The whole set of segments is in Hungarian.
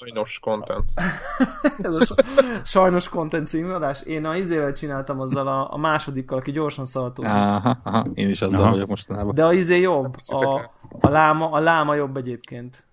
a... Sajnos content. Ez a sajnos content című adás. Én a izével csináltam azzal a, a másodikkal, aki gyorsan szaltózik. Aha, aha, én is azzal Aha. vagyok mostanában. De a izé jobb. A, a, láma, a láma jobb egyébként.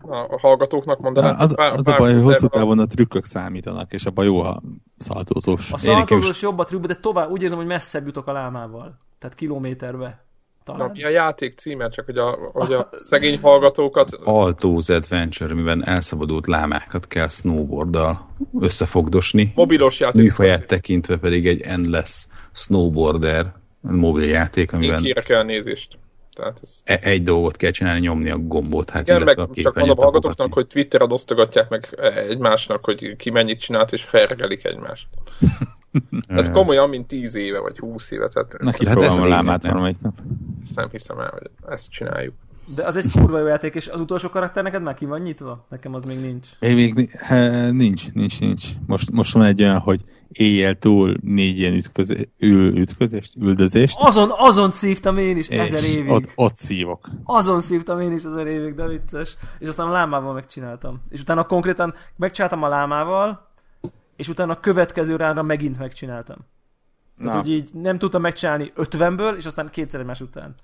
A, a hallgatóknak mondanám. Az, pár- az a pár baj, hogy hosszú a- távon a trükkök számítanak, és abban jó a szaltózós. A szaltózós jobb a trükk, de tovább úgy érzem, hogy messzebb jutok a lámával. Tehát kilométerbe. Na, Talán. mi a játék címe, csak hogy a, hogy a szegény hallgatókat Altóz Adventure, amiben elszabadult lámákat kell snowboarddal összefogdosni. mobilos játék. Műfaját tekintve pedig egy endless snowboarder mobiljáték, Én amiben kérek elnézést. Tehát ez... e- egy dolgot kell csinálni, nyomni a gombot, hát Igen, meg a csak mondom a hallgatóknak, hogy Twitteren osztogatják meg egymásnak, hogy ki mennyit csinált, és hergelik egymást. Tehát komolyan, mint 10 éve, vagy 20 éve, tehát Na, Hát kipróbálom ez a lámát valamelyik nap. ezt nem hiszem el, hogy ezt csináljuk. De az egy kurva jó játék, és az utolsó karakter neked már ki van nyitva? Nekem az még nincs. Én még nincs, nincs, nincs. Most, most van egy olyan, hogy éjjel túl négy ilyen ütközé, ül, ütközést, üldözést, Azon, azon szívtam én is ezer és évig. ott, ott szívok. Azon szívtam én is ezer évig, de vicces. És aztán a lámával megcsináltam. És utána konkrétan megcsináltam a lámával, és utána a következő ránra megint megcsináltam. Tehát, Na. hogy így nem tudtam megcsinálni 50-ből, és aztán kétszer egymás után.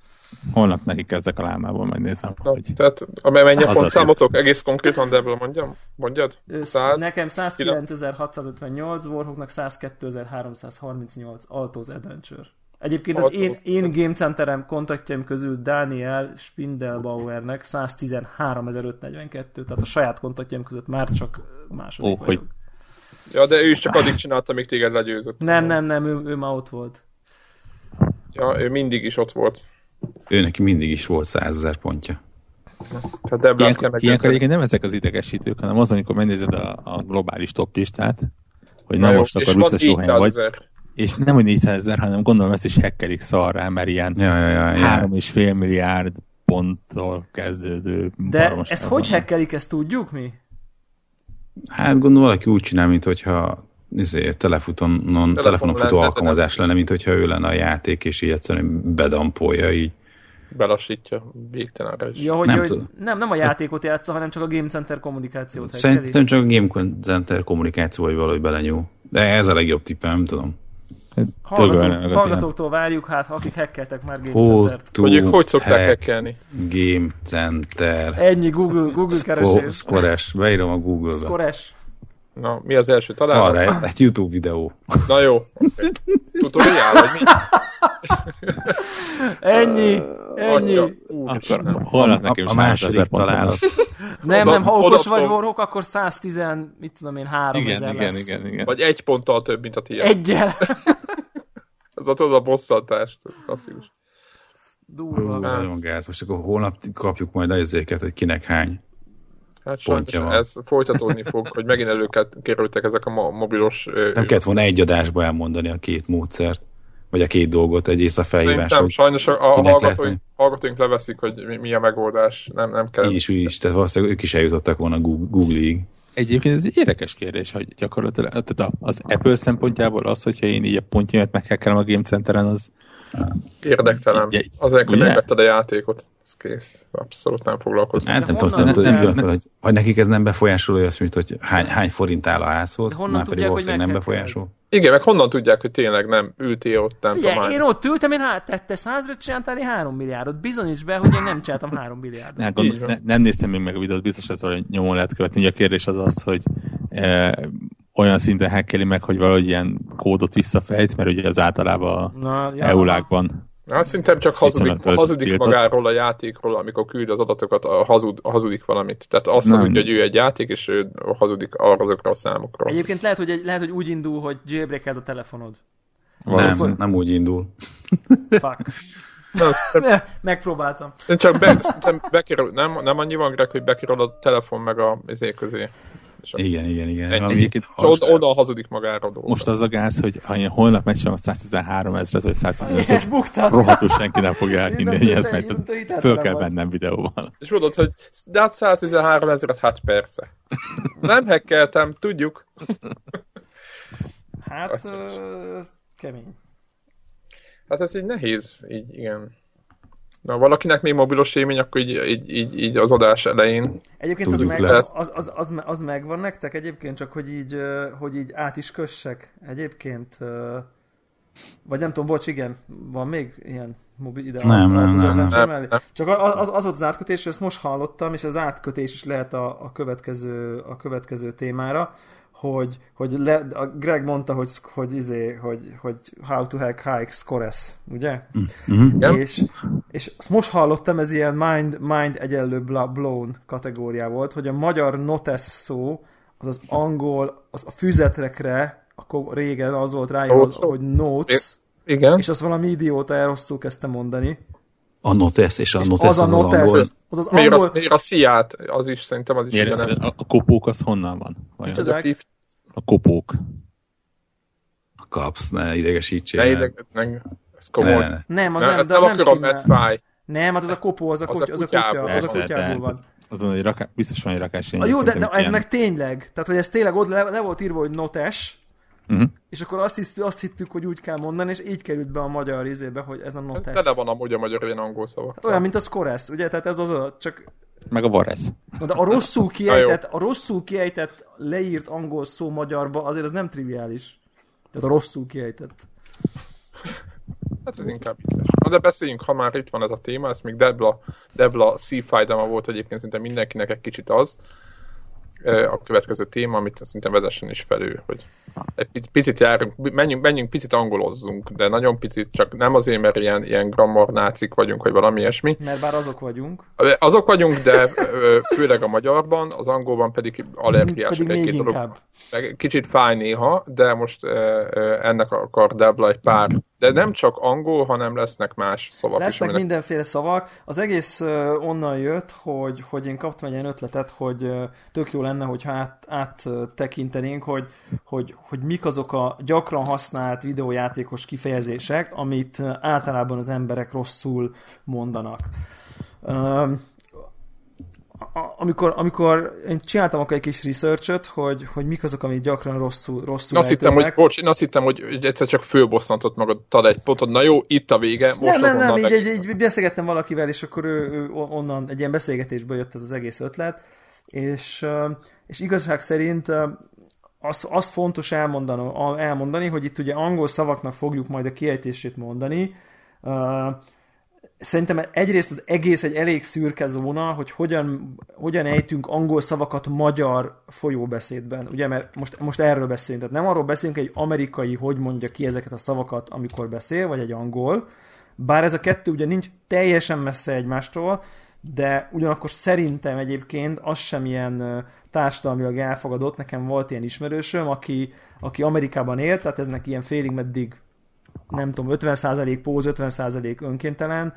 Holnap neki kezdek a lámából, megnézem, Na, hogy... tehát amely mennyi a Az a pontszámotok? Egész konkrétan, de ebből mondjam? Mondjad? Ö, 100? Nekem 109.658, Warhawknak 102.338, Altos Adventure. Egyébként az én, én Game Centerem kontaktjaim közül Daniel Spindelbauernek 113.542, tehát a saját kontaktjaim között már csak második Ó, vagyok. hogy Ja, de ő is csak addig csinálta, amíg téged legyőzött. Nem, nem, nem, ő, ő már ott volt. Ja, ő mindig is ott volt. Ő neki mindig is volt 100 ezer pontja. Tehát kell Ilyenkor, ilyenkor egyébként nem ezek az idegesítők, hanem az, amikor megnézed a, a globális top listát, hogy na, jó, most és akkor biztos jó helyen 400 vagy, és nem, hogy 400 ezer, hanem gondolom ezt is hackelik szarrá, mert ilyen Ja, ja, ja, ja. három és fél milliárd ponttól kezdődő De ezt hogy van. hackelik, ezt tudjuk mi? Hát gondolom valaki úgy csinál, mint hogyha izé, telefonon, telefonon futó lenne, alkalmazás lenne, mint hogyha ő lenne a játék, és így egyszerűen bedampolja így. Belassítja végtelenre is. Ja, hogy, Nem tudom. nem, nem a játékot játsza, hanem csak a Game Center kommunikációt. Szerintem csak a Game Center kommunikáció, vagy valahogy belenyúl. De ez a legjobb tippem, nem tudom. Hallgatók, hallgatóktól várjuk, hát ha akik hackeltek már Game Centert. Hogy ők hogy szokták hack hackelni? Game Center. Ennyi Google, Google keresés. Skores, beírom a Google-be. Skores. Na, mi az első talán? Arra egy, egy YouTube videó. Na jó. Okay. Tutorial, vagy mi? Ennyi, ennyi. Atya, holnap nekem a, a 300 második ezer pontom talál lesz. az. Nem, nem, ha okos vagy Warhawk, akkor 110, mit tudom én, 3000 Igen, igen, igen, igen. Vagy egy ponttal több, mint a tiéd. Egyel. Ez a tudod a bosszantást. Klasszikus. Durva. nagyon gáz. Most akkor holnap kapjuk majd az érzéket, hogy kinek hány. Hát Pontja van. ez folytatódni fog, hogy megint előkerültek ezek a mo- mobilos... Nem kellett volna egy adásba elmondani a két módszert, vagy a két dolgot, egy észrefelhívás, Szerintem hogy sajnos a, a hallgatóink, hallgatóink leveszik, hogy mi, mi a megoldás. Nem, nem kell. így is, úgy is, tehát valószínűleg ők is eljutottak volna Google- Google-ig. Egyébként ez egy érdekes kérdés, hogy gyakorlatilag tehát az Apple szempontjából az, hogyha én így a pontjaimat meghekkelem a Game Centeren, az Érdektelen. Azért, hogy megvetted a játékot. Ez kész. Abszolút nem foglalkozom. Hát nem tudom, nem tudom, hogy, hogy nekik ez nem befolyásolja olyasmit, hogy hány, hány forint áll a házhoz, már pedig tudják, hogy valószínűleg nem befolyásol. Igen, meg honnan tudják, hogy tényleg nem ültél ott, nem tudom. Figyelj, hány- én ott ültem, én hát tette százra, csináltál én három milliárdot. Bizonyíts be, hogy én nem csináltam három milliárdot. ne, Így gond, van. ne, nem néztem még meg a videót, biztos ez valahogy nyomon lehet követni. Ugye a kérdés az az, hogy e, olyan szinten hackeli meg, hogy valahogy ilyen kódot visszafejt, mert ugye az általában a Na. EULákban Hát szerintem csak hazudik, hazudik tiltott. magáról a játékról, amikor küld az adatokat, a hazud, a hazudik valamit. Tehát azt Nem. hazudja, hogy ő egy játék, és ő hazudik arra azokra a számokról. Egyébként lehet, hogy, egy, lehet, hogy úgy indul, hogy jailbreaked a telefonod. Nem, nem úgy indul. Fuck. Nem, szerintem- Megpróbáltam. Csak be, bekerül, nem, nem annyi van, Greg, hogy bekerül a telefon meg a izé közé. És Igen, igen, igen. Valami- egyébként és oda, oda hazudik magára a dolgot. most az a gáz, hogy ha én holnap megcsinálom a 113 ezeret, vagy 115 Ezt buktad. rohadtul senki nem fogja elhinni, hogy ez megy. Föl nem kell vagy. vennem videóval. És mondod, hogy de hát 113 ezeret, hát persze. Nem hekkeltem, tudjuk. Hát, kemény. Hát ez így nehéz, így igen. Na, valakinek még mobilos élmény, akkor így, így, így, így az adás elején. Egyébként az, meg, az, az, az, az, az megvan nektek egyébként, csak hogy így, hogy így át is kössek egyébként. Vagy nem tudom, bocs, igen, van még ilyen mobil ide? Nem, nem, nem, nem. mellé? Nem. Csak az, az, az volt az átkötés, ezt most hallottam, és az átkötés is lehet a, a, következő, a következő témára, hogy, hogy le, a Greg mondta, hogy, hogy, izé, hogy, hogy how to hack high scores, ugye? Igen. És, és azt most hallottam, ez ilyen mind, mind egyenlő blown kategóriá volt, hogy a magyar notes szó, az az angol, az a füzetrekre, akkor régen az volt ráírva, Notes hogy notes, Igen. és azt valami idióta elrosszul kezdte mondani. A notes és a És notes az a az, az notes, angol. az az Miért, angol, az, miért a sziát? Az is szerintem az is Miért a, a kopók az honnan van? Vajon? Micsoda? A fif, A kopók. Kapsz, ne idegesítsél. ne Ne, ideg, ne, ez ne, komoly. ne, ne. nem, az Ne, nem, ezt nem nem akarom, stimmel. ez fáj. Nem, hát az a kopó, az a, Az kutya, a az a kutya, kutyából. az a kutyából van. Azon, hogy raká, biztos van egy rakás A jó, de, de ez meg tényleg. Tehát, hogy ez tényleg ott le, le volt írva, hogy notes, Uh-huh. és akkor azt, hisztük, azt hittük, hogy úgy kell mondani, és így került be a magyar izébe, hogy ez a notes. Tele van amúgy a magyar ilyen angol szava. Hát olyan, mint a Scores, ugye? Tehát ez az a, csak Meg a Varez. Na, de a rosszul kiejtett, a rosszul kiejtett, leírt angol szó magyarba, azért az nem triviális. Tehát a rosszul kiejtett. Hát ez inkább vicces. Na de beszéljünk, ha már itt van ez a téma, ez még Debla, Debla szívfájdalma volt egyébként szinte mindenkinek egy kicsit az. A következő téma, amit szerintem vezessen is felül, hogy egy pic- picit járunk, menjünk, menjünk picit angolozzunk, de nagyon picit, csak nem azért, mert ilyen, ilyen grammar nácik vagyunk, vagy valami ilyesmi. Mert bár azok vagyunk. Azok vagyunk, de főleg a magyarban, az angolban pedig allergiások Pedig még egy-két dolog. Kicsit fáj néha, de most ennek akar Debla egy pár. De nem csak angol, hanem lesznek más szavak is. Lesznek aminek- mindenféle szavak. Az egész onnan jött, hogy, hogy én kaptam egy ilyen ötletet, hogy tök jó lenne, hogyha át, áttekintenénk, hogy, hogy, hogy mik azok a gyakran használt videójátékos kifejezések, amit általában az emberek rosszul mondanak. Um, a- amikor, amikor én csináltam akkor egy kis researchot, hogy, hogy mik azok, amit gyakran rosszul, rosszul Azt hittem, hogy, bocs, én azt hittem, hogy egyszer csak fölbosszantott magadtad egy pontod. Na jó, itt a vége, most nem, nem, nem, így, így, így beszélgettem valakivel, és akkor ő, ő onnan egy ilyen beszélgetésből jött ez az egész ötlet, és, és igazság szerint azt, azt fontos elmondani, elmondani, hogy itt ugye angol szavaknak fogjuk majd a kiejtését mondani. Szerintem egyrészt az egész egy elég szürke zóna, hogy hogyan, hogyan ejtünk angol szavakat magyar folyóbeszédben. Ugye, mert most, most erről beszélünk. Tehát nem arról beszélünk, hogy egy amerikai hogy mondja ki ezeket a szavakat, amikor beszél, vagy egy angol. Bár ez a kettő ugye nincs teljesen messze egymástól, de ugyanakkor szerintem egyébként az sem ilyen társadalmilag elfogadott. Nekem volt ilyen ismerősöm, aki, aki Amerikában élt, tehát ez neki ilyen félig meddig nem tudom, 50% póz, 50% önkéntelen,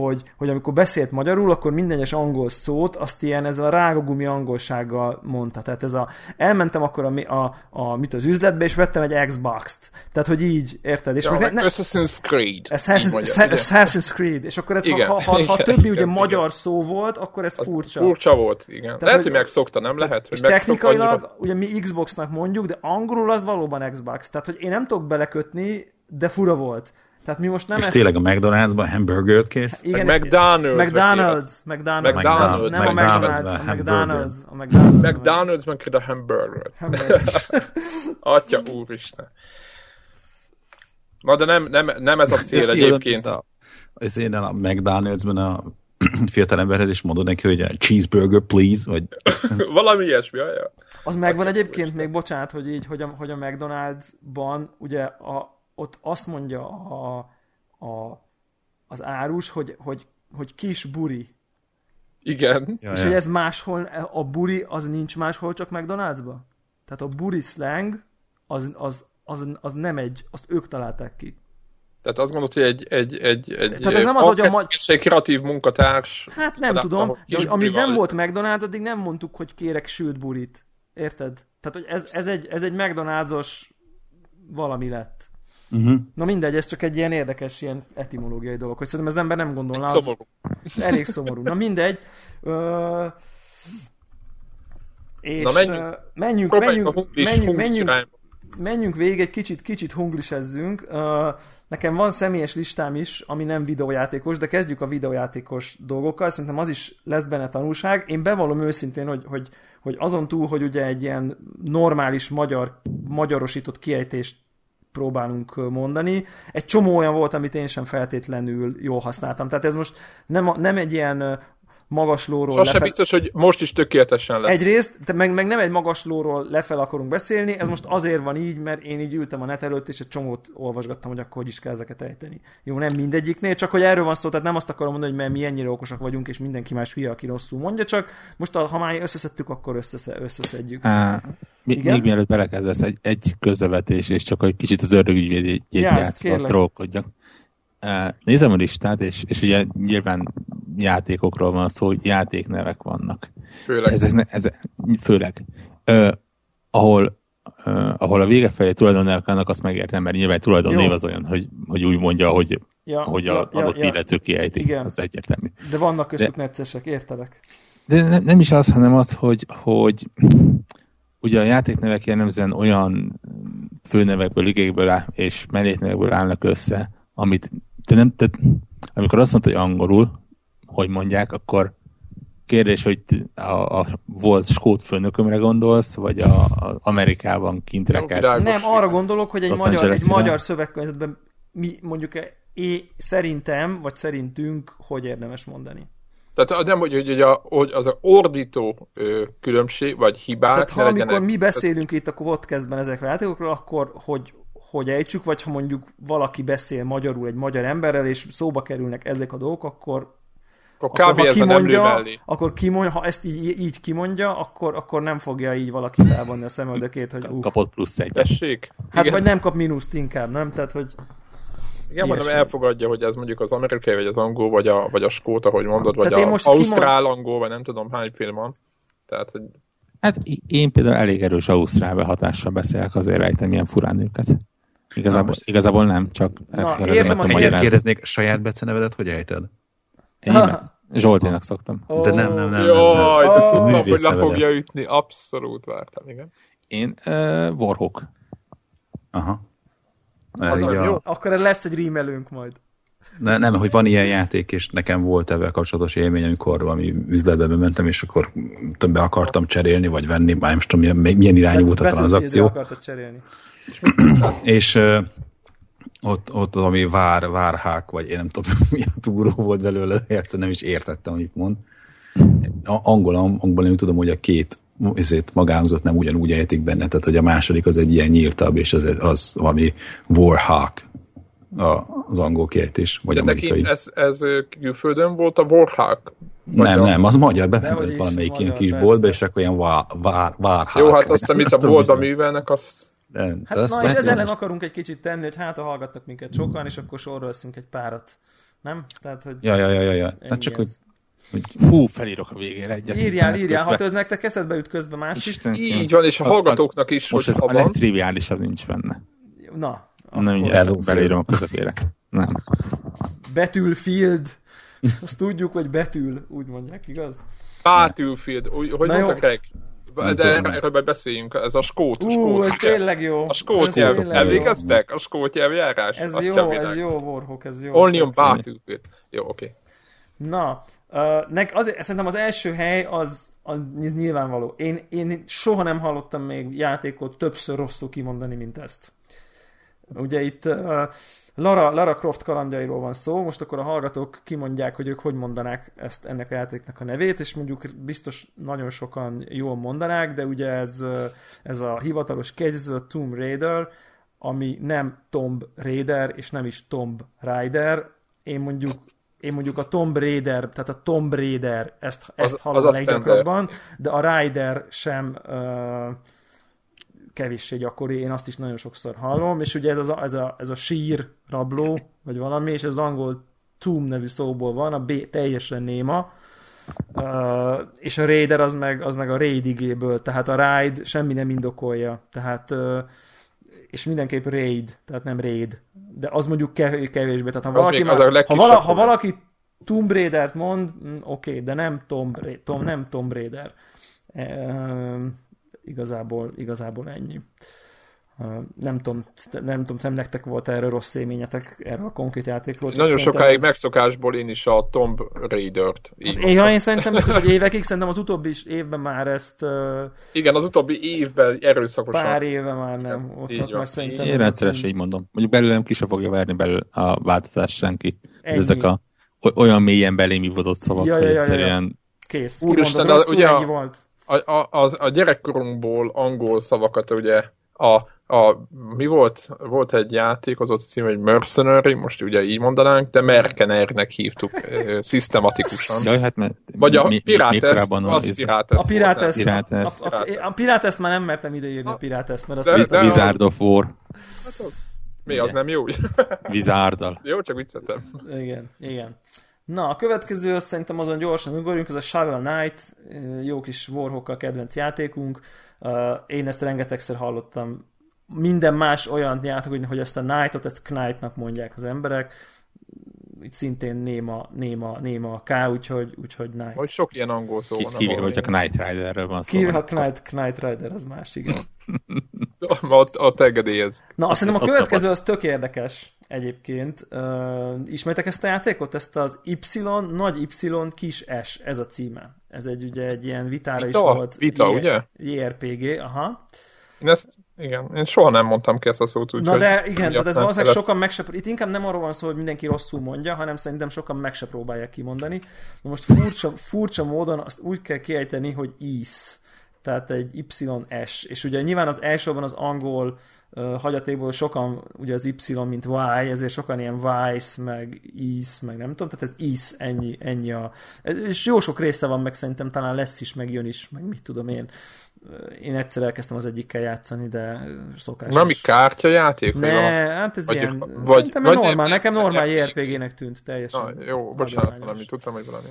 hogy, hogy amikor beszélt magyarul, akkor minden egyes angol szót azt ilyen ezzel a rágogumi angolsággal mondta. Tehát ez a, elmentem akkor a, a, a, mit az üzletbe, és vettem egy Xbox-t. Tehát, hogy így, érted? És Ja, meg ne, Assassin's Creed. Assassin's, mondja, Assassin's, Creed, és akkor ez, Igen, ha, ha, ha, ha igen, többi ugye igen, magyar szó volt, akkor ez Az furcsa. Furcsa volt, igen. Tehát, Lehet, hogy- hogy megszokta, nem lehet? Hogy És technikailag, annyira- ugye mi Xboxnak mondjuk, de angolul az valóban Xbox. Tehát, hogy én nem tudok belekötni, de fura volt. Tehát mi most nem És ezt... tényleg a McDonald'sban hamburgert kérsz? Igen, Meg McDonald's-ben McDonald's. McDonald's. McDonald's. Nem a McDonald's. McDonald's, a. McDonald's. A McDonald's. McDonald's-ban kér a hamburger. Hamburger. Atya úristen. Na de nem, nem, nem ez a cél egyébként. Ez én a McDonald's-ben a fiatal emberhez is mondod neki, hogy a cheeseburger, please, vagy Valami ilyesmi, ja. Az megvan egyébként még, bocsánat, hogy így, hogy a, hogy a McDonald's-ban ugye a, ott azt mondja a, a, az árus, hogy, hogy, hogy kis buri. Igen. ja, És hogy ez máshol, a buri az nincs máshol, csak McDonald's-ba? Tehát a buri slang az, az, az, az nem egy, azt ők találták ki. Tehát azt gondolod, hogy egy, egy, egy, egy, Tehát ez nem az, hogy a ma- egy kreatív munkatárs. Hát nem tudom, de amíg nem volt McDonald's, addig nem mondtuk, hogy kérek sült burit. Érted? Tehát, hogy ez, ez, egy, ez egy McDonald's-os valami lett. Uh-huh. Na mindegy, ez csak egy ilyen érdekes, ilyen etimológiai dolog, hogy szerintem az ember nem gondolná. Az Szomorú. elég szomorú. Na mindegy. Ö, és Na, menjünk. menjünk, Próbáljuk menjünk, hunglis, menjünk, hunglis menjünk, menjünk végig, egy kicsit, kicsit hunglisezzünk. Nekem van személyes listám is, ami nem videójátékos, de kezdjük a videójátékos dolgokkal. Szerintem az is lesz benne tanulság. Én bevallom őszintén, hogy, hogy, hogy azon túl, hogy ugye egy ilyen normális magyar, magyarosított kiejtést próbálunk mondani. Egy csomó olyan volt, amit én sem feltétlenül jól használtam. Tehát ez most nem, nem egy ilyen magaslóról... Az lefe... biztos, hogy most is tökéletesen lesz. Egyrészt, de meg, meg nem egy magaslóról lefel akarunk beszélni, ez most azért van így, mert én így ültem a net előtt, és egy csomót olvasgattam, hogy akkor hogy is kell ezeket ejteni. Jó, nem mindegyiknél, csak hogy erről van szó, tehát nem azt akarom mondani, hogy mert mi ennyire okosak vagyunk, és mindenki más hülye, aki rosszul mondja, csak most ha már összeszedtük, akkor összesze, összeszedjük. Á, mi, még mielőtt belekezdesz, egy, egy közövetés, és csak egy kicsit az ördögügyvédjét játszva trollkodjak. Nézem a listát, és, és ugye nyilván játékokról van szó, hogy játéknevek vannak. Főleg. Ezek, ne, ezek, főleg. Ö, ahol, ö, ahol a vége felé tulajdonnevek vannak, azt megértem, mert nyilván tulajdonnév az olyan, hogy, hogy úgy mondja, hogy, ja, hogy a ja, adott ja, illető kiejti. Igen. Az egyértelmű. De vannak köztük de, neccesek, értelek. De ne, nem is az, hanem az, hogy, hogy ugye a játéknevek jellemzően olyan főnevekből, igékből áll, és melléknevekből állnak össze, amit te nem, te, amikor azt mondta, hogy angolul, hogy mondják, akkor kérdés, hogy a, a volt skót főnökömre gondolsz, vagy a, a Amerikában kint rekelt? Nem, arra gondolok, hogy egy, magyar, egy magyar szövegkörnyezetben mi mondjuk é, szerintem, vagy szerintünk, hogy érdemes mondani. Tehát nem, hogy, hogy, a, hogy az a ordító különbség, vagy hibák... Tehát ha amikor legyenek, mi beszélünk tehát... itt a podcastben ezekről a játékokról, akkor hogy, hogy ejtsük, vagy ha mondjuk valaki beszél magyarul egy magyar emberrel, és szóba kerülnek ezek a dolgok, akkor akkor kb. ez kimondja, akkor kimondja, ha ezt így, így kimondja, akkor, akkor nem fogja így valaki felvonni a szemöldökét, hogy uh, Kapott plusz egy. Tessék? Hát Igen. vagy nem kap mínuszt inkább, nem? Tehát, hogy igen, mondom, elfogadja, hogy ez mondjuk az amerikai, vagy az angol, vagy a, vagy a skót, ahogy mondod, vagy Tehát a ausztrál kimond... angol, vagy nem tudom hány film van. Tehát, hogy... Hát én például elég erős ausztrál behatással beszélek, azért rejtem ilyen furán őket. Igazából, igazából nem, csak... Na, értem, hogy kérdeznék, saját becenevedet hogy ejted? Én Zsolténak szoktam. Oh, de nem, nem, nem. Jaj, nem, nem. Oh. tudtam, hogy le fogja ütni. Abszolút vártam, igen. Én uh, Warhawk. Aha. Az a... jó. Akkor lesz egy rímelőnk majd. Ne, nem, hogy van ilyen játék, és nekem volt ebben kapcsolatos élmény, amikor valami üzletbe mentem, és akkor többe akartam cserélni, vagy venni, már nem tudom, milyen, milyen irányú volt a tranzakció. cserélni. és ott, ott az, ami vár, várhák, vagy én nem tudom, milyen túró volt belőle, egyszerűen nem is értettem, hogy itt mond. Angol, angolul nem tudom, hogy a két ezért magánhozott nem ugyanúgy ejtik benne, tehát hogy a második az egy ilyen nyíltabb, és az, az valami Warhawk az angol kiejtés, vagy amerikai. ez, ez külföldön volt a Warhawk? Nem, a... nem, az magyar, bementett valamelyik ilyen kis boltba, és akkor ilyen vár, vár, várhák. Jó, hát azt, amit a boltban művelnek, azt nem, hát na, és ezzel nem akarunk egy kicsit tenni, hogy hát ha hallgatnak minket sokan, és akkor sorra veszünk egy párat. Nem? Tehát, hogy... Ja, ja, ja, ja. ja. Hát csak, hogy hogy fú, felírok a végére egyet. Írjál, írjál, ha ez nektek eszedbe jut közben más is. Így van, és a hallgatóknak is, Most ez a legtriviálisabb nincs benne. Na. Nem így belírom a közepére. Nem. Betülfield. Azt tudjuk, hogy betül, úgy mondják, igaz? Battlefield, hogy mondtak de erről majd beszéljünk, ez a skót. A skót Ú, ez tényleg jó. A skót nyelv, emlékeztek? A skót nyelvjárás? Ez jó, ez jó, Warhawk, ez jó. Only on. Jó, oké. Okay. Na, uh, nek, azért, szerintem az első hely az, az nyilvánvaló. Én, én soha nem hallottam még játékot többször rosszul kimondani, mint ezt. Ugye itt uh, Lara, Lara Croft kalandjairól van szó, most akkor a hallgatók kimondják, hogy ők hogy mondanák ezt ennek a játéknak a nevét, és mondjuk biztos nagyon sokan jól mondanák, de ugye ez, ez a hivatalos ez a Tomb Raider, ami nem Tomb Raider, és nem is Tomb Raider. Én mondjuk én mondjuk a Tomb Raider, tehát a Tomb Raider, ezt, ezt hallom az leggyakrabban, de a Rider sem uh, kevéssé gyakori, én azt is nagyon sokszor hallom, és ugye ez, az, ez, a, ez a sír rabló, vagy valami, és ez az angol tomb nevű szóból van, a B teljesen néma, uh, és a raider az meg, az meg a raid igéből, tehát a ride semmi nem indokolja, tehát uh, és mindenképp raid, tehát nem raid, de az mondjuk kevésbé, tehát ha valaki, már, ha, vala, ha valaki Tomb Raider-t mond, mm, oké, okay, de nem Tomb, Tom, nem Tomb Raider. Uh, igazából, igazából ennyi. Nem tudom, nem tudom, nem nektek volt erről rossz élményetek, erről a konkrét játékról. Nagyon sokáig ez... megszokásból én is a Tomb Raider-t. Hát én, én szerintem biztos, hogy évekig, szerintem az utóbbi évben már ezt... Uh... Igen, az utóbbi évben erőszakosan. Pár éve már nem. Ott, így ott már szerintem én rendszeresen így mondom. Mondjuk belőlem ki se fogja verni belül a változást senki. Ennyi. Ezek a olyan mélyen belém ivódott szavak, ja, ja, ja, egyszerűen... Ja. Kész. Úristen, ugye a, volt. A, a, az, a gyerekkorunkból angol szavakat ugye a a, mi volt? Volt egy játék, az ott cím, hogy Mercenary, most ugye így mondanánk, de Merkenernek hívtuk szisztematikusan. Jaj, hát mert Vagy a Pirates, az Pirates. A Pirates. Pirates. A, a, a Pirates már nem mertem ideírni a Pirates, mert azt... De, Wizard of War. Hát az, mi, az nem jó? Wizardal. Jó, csak vicceltem. Igen, igen. Na, a következő, azt szerintem azon gyorsan ugorjunk, ez a Shovel Knight, jó kis Warhawk kedvenc játékunk. Én ezt rengetegszer hallottam minden más olyan játék, hogy ezt a Knight-ot, ezt Knight-nak mondják az emberek, itt szintén néma, néma, néma a K, úgyhogy, úgyhogy Knight. Vagy sok ilyen angol szó van. Kivéve, hogy a Knight Riderről van szó. Kivéve, ha Knight, Knight Rider, az más, igen. ott, ott engedélyez. Na, azt szerintem a következő az tök érdekes egyébként. Uh, ismertek ezt a játékot? Ezt az Y, nagy Y, kis S, ez a címe. Ez egy ugye egy ilyen vitára Vita? is volt. Vita, ugye? JRPG, aha. Én ezt, igen, én soha nem mondtam ki ezt a szót, úgyhogy... Na de igen, tehát ez valószínűleg sokan meg se... Itt inkább nem arról van szó, hogy mindenki rosszul mondja, hanem szerintem sokan meg se próbálják kimondani. Na most furcsa, furcsa módon azt úgy kell kiejteni, hogy is. Tehát egy YS. És ugye nyilván az elsőben az angol uh, hagyatékból sokan, ugye az Y, mint Y, ezért sokan ilyen Vice, meg Is, meg nem tudom, tehát ez Is, ennyi, ennyi a... És jó sok része van, meg szerintem talán lesz is, meg jön is, meg mit tudom én én egyszer elkezdtem az egyikkel játszani, de szokás. Valami kártyajáték? Ne, hát ez vagy, ilyen, vagy, szerintem vagy, normál, nekem normál JRPG-nek tűnt teljesen. Na, jó, bocsánat, valami, tudtam, hogy valami.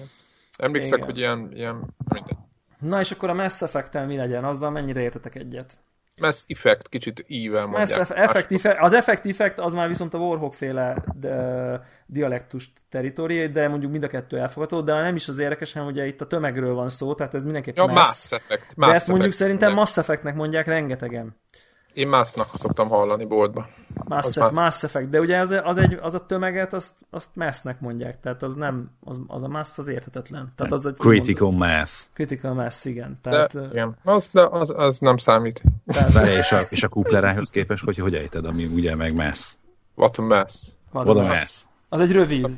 Emlékszek, Igen. hogy ilyen, ilyen mindegy. Na és akkor a Mass effect mi legyen? Azzal mennyire értetek egyet? Mass Effect, kicsit ível mondják. Mass effect, effect, az Effect Effect az már viszont a Warhawk féle de, dialektus teritoriai, de mondjuk mind a kettő elfogadó, de nem is az érdekes, hanem ugye itt a tömegről van szó, tehát ez mindenképp ja, Mass, Mass Effect. Mass de ezt mondjuk szerintem Mass Effectnek mondják rengetegen. Én Massnak szoktam hallani boltba. Mass, az Mass. Mass Effect, de ugye az, az, egy, az a tömeget, azt, azt Massnek mondják, tehát az nem, az, az a Mass az érthetetlen. Tehát az egy, Critical mondod, Mass. Critical Mass, igen. Tehát, de, igen. Az, de az, az nem számít. Tehát, és a, és a kuplerához képest, hogy hogy ejted, ami ugye meg Mass? What a Mass. What, What a mass. mass. Az egy rövid.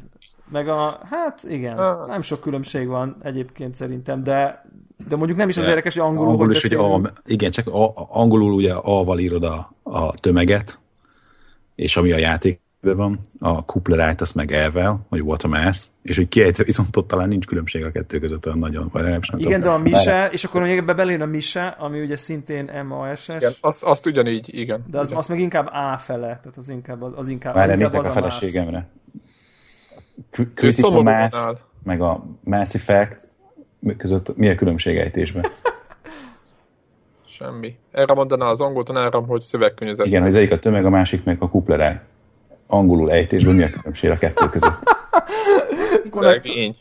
Meg a, hát igen, hát. nem sok különbség van egyébként szerintem, de de mondjuk nem is az érdekes, hogy angolul, angolul hogy is, hogy a, Igen, csak a, angolul ugye A-val írod a, a tömeget, és ami a játék van, a kuplerájt azt meg elvel, hogy volt a mász, és hogy kiejtve viszont ott talán nincs különbség a kettő között olyan nagyon. Vagy nem Igen, tudom. de a mise, és akkor még ebbe belén a mise, ami ugye szintén MASS. Igen, azt, azt ugyanígy, igen. De az, az meg inkább A fele, tehát az inkább az, az inkább, Várj, inkább az a, a feleségemre. Critical Mass, meg a Mass Effect, között mi a különbség ejtésben? Semmi. Erre mondaná az angol tanárom, hogy szövegkönnyezet. Igen, hogy az egyik a tömeg, a másik meg a kupleráj. Angolul ejtésben mi a különbség a kettő között?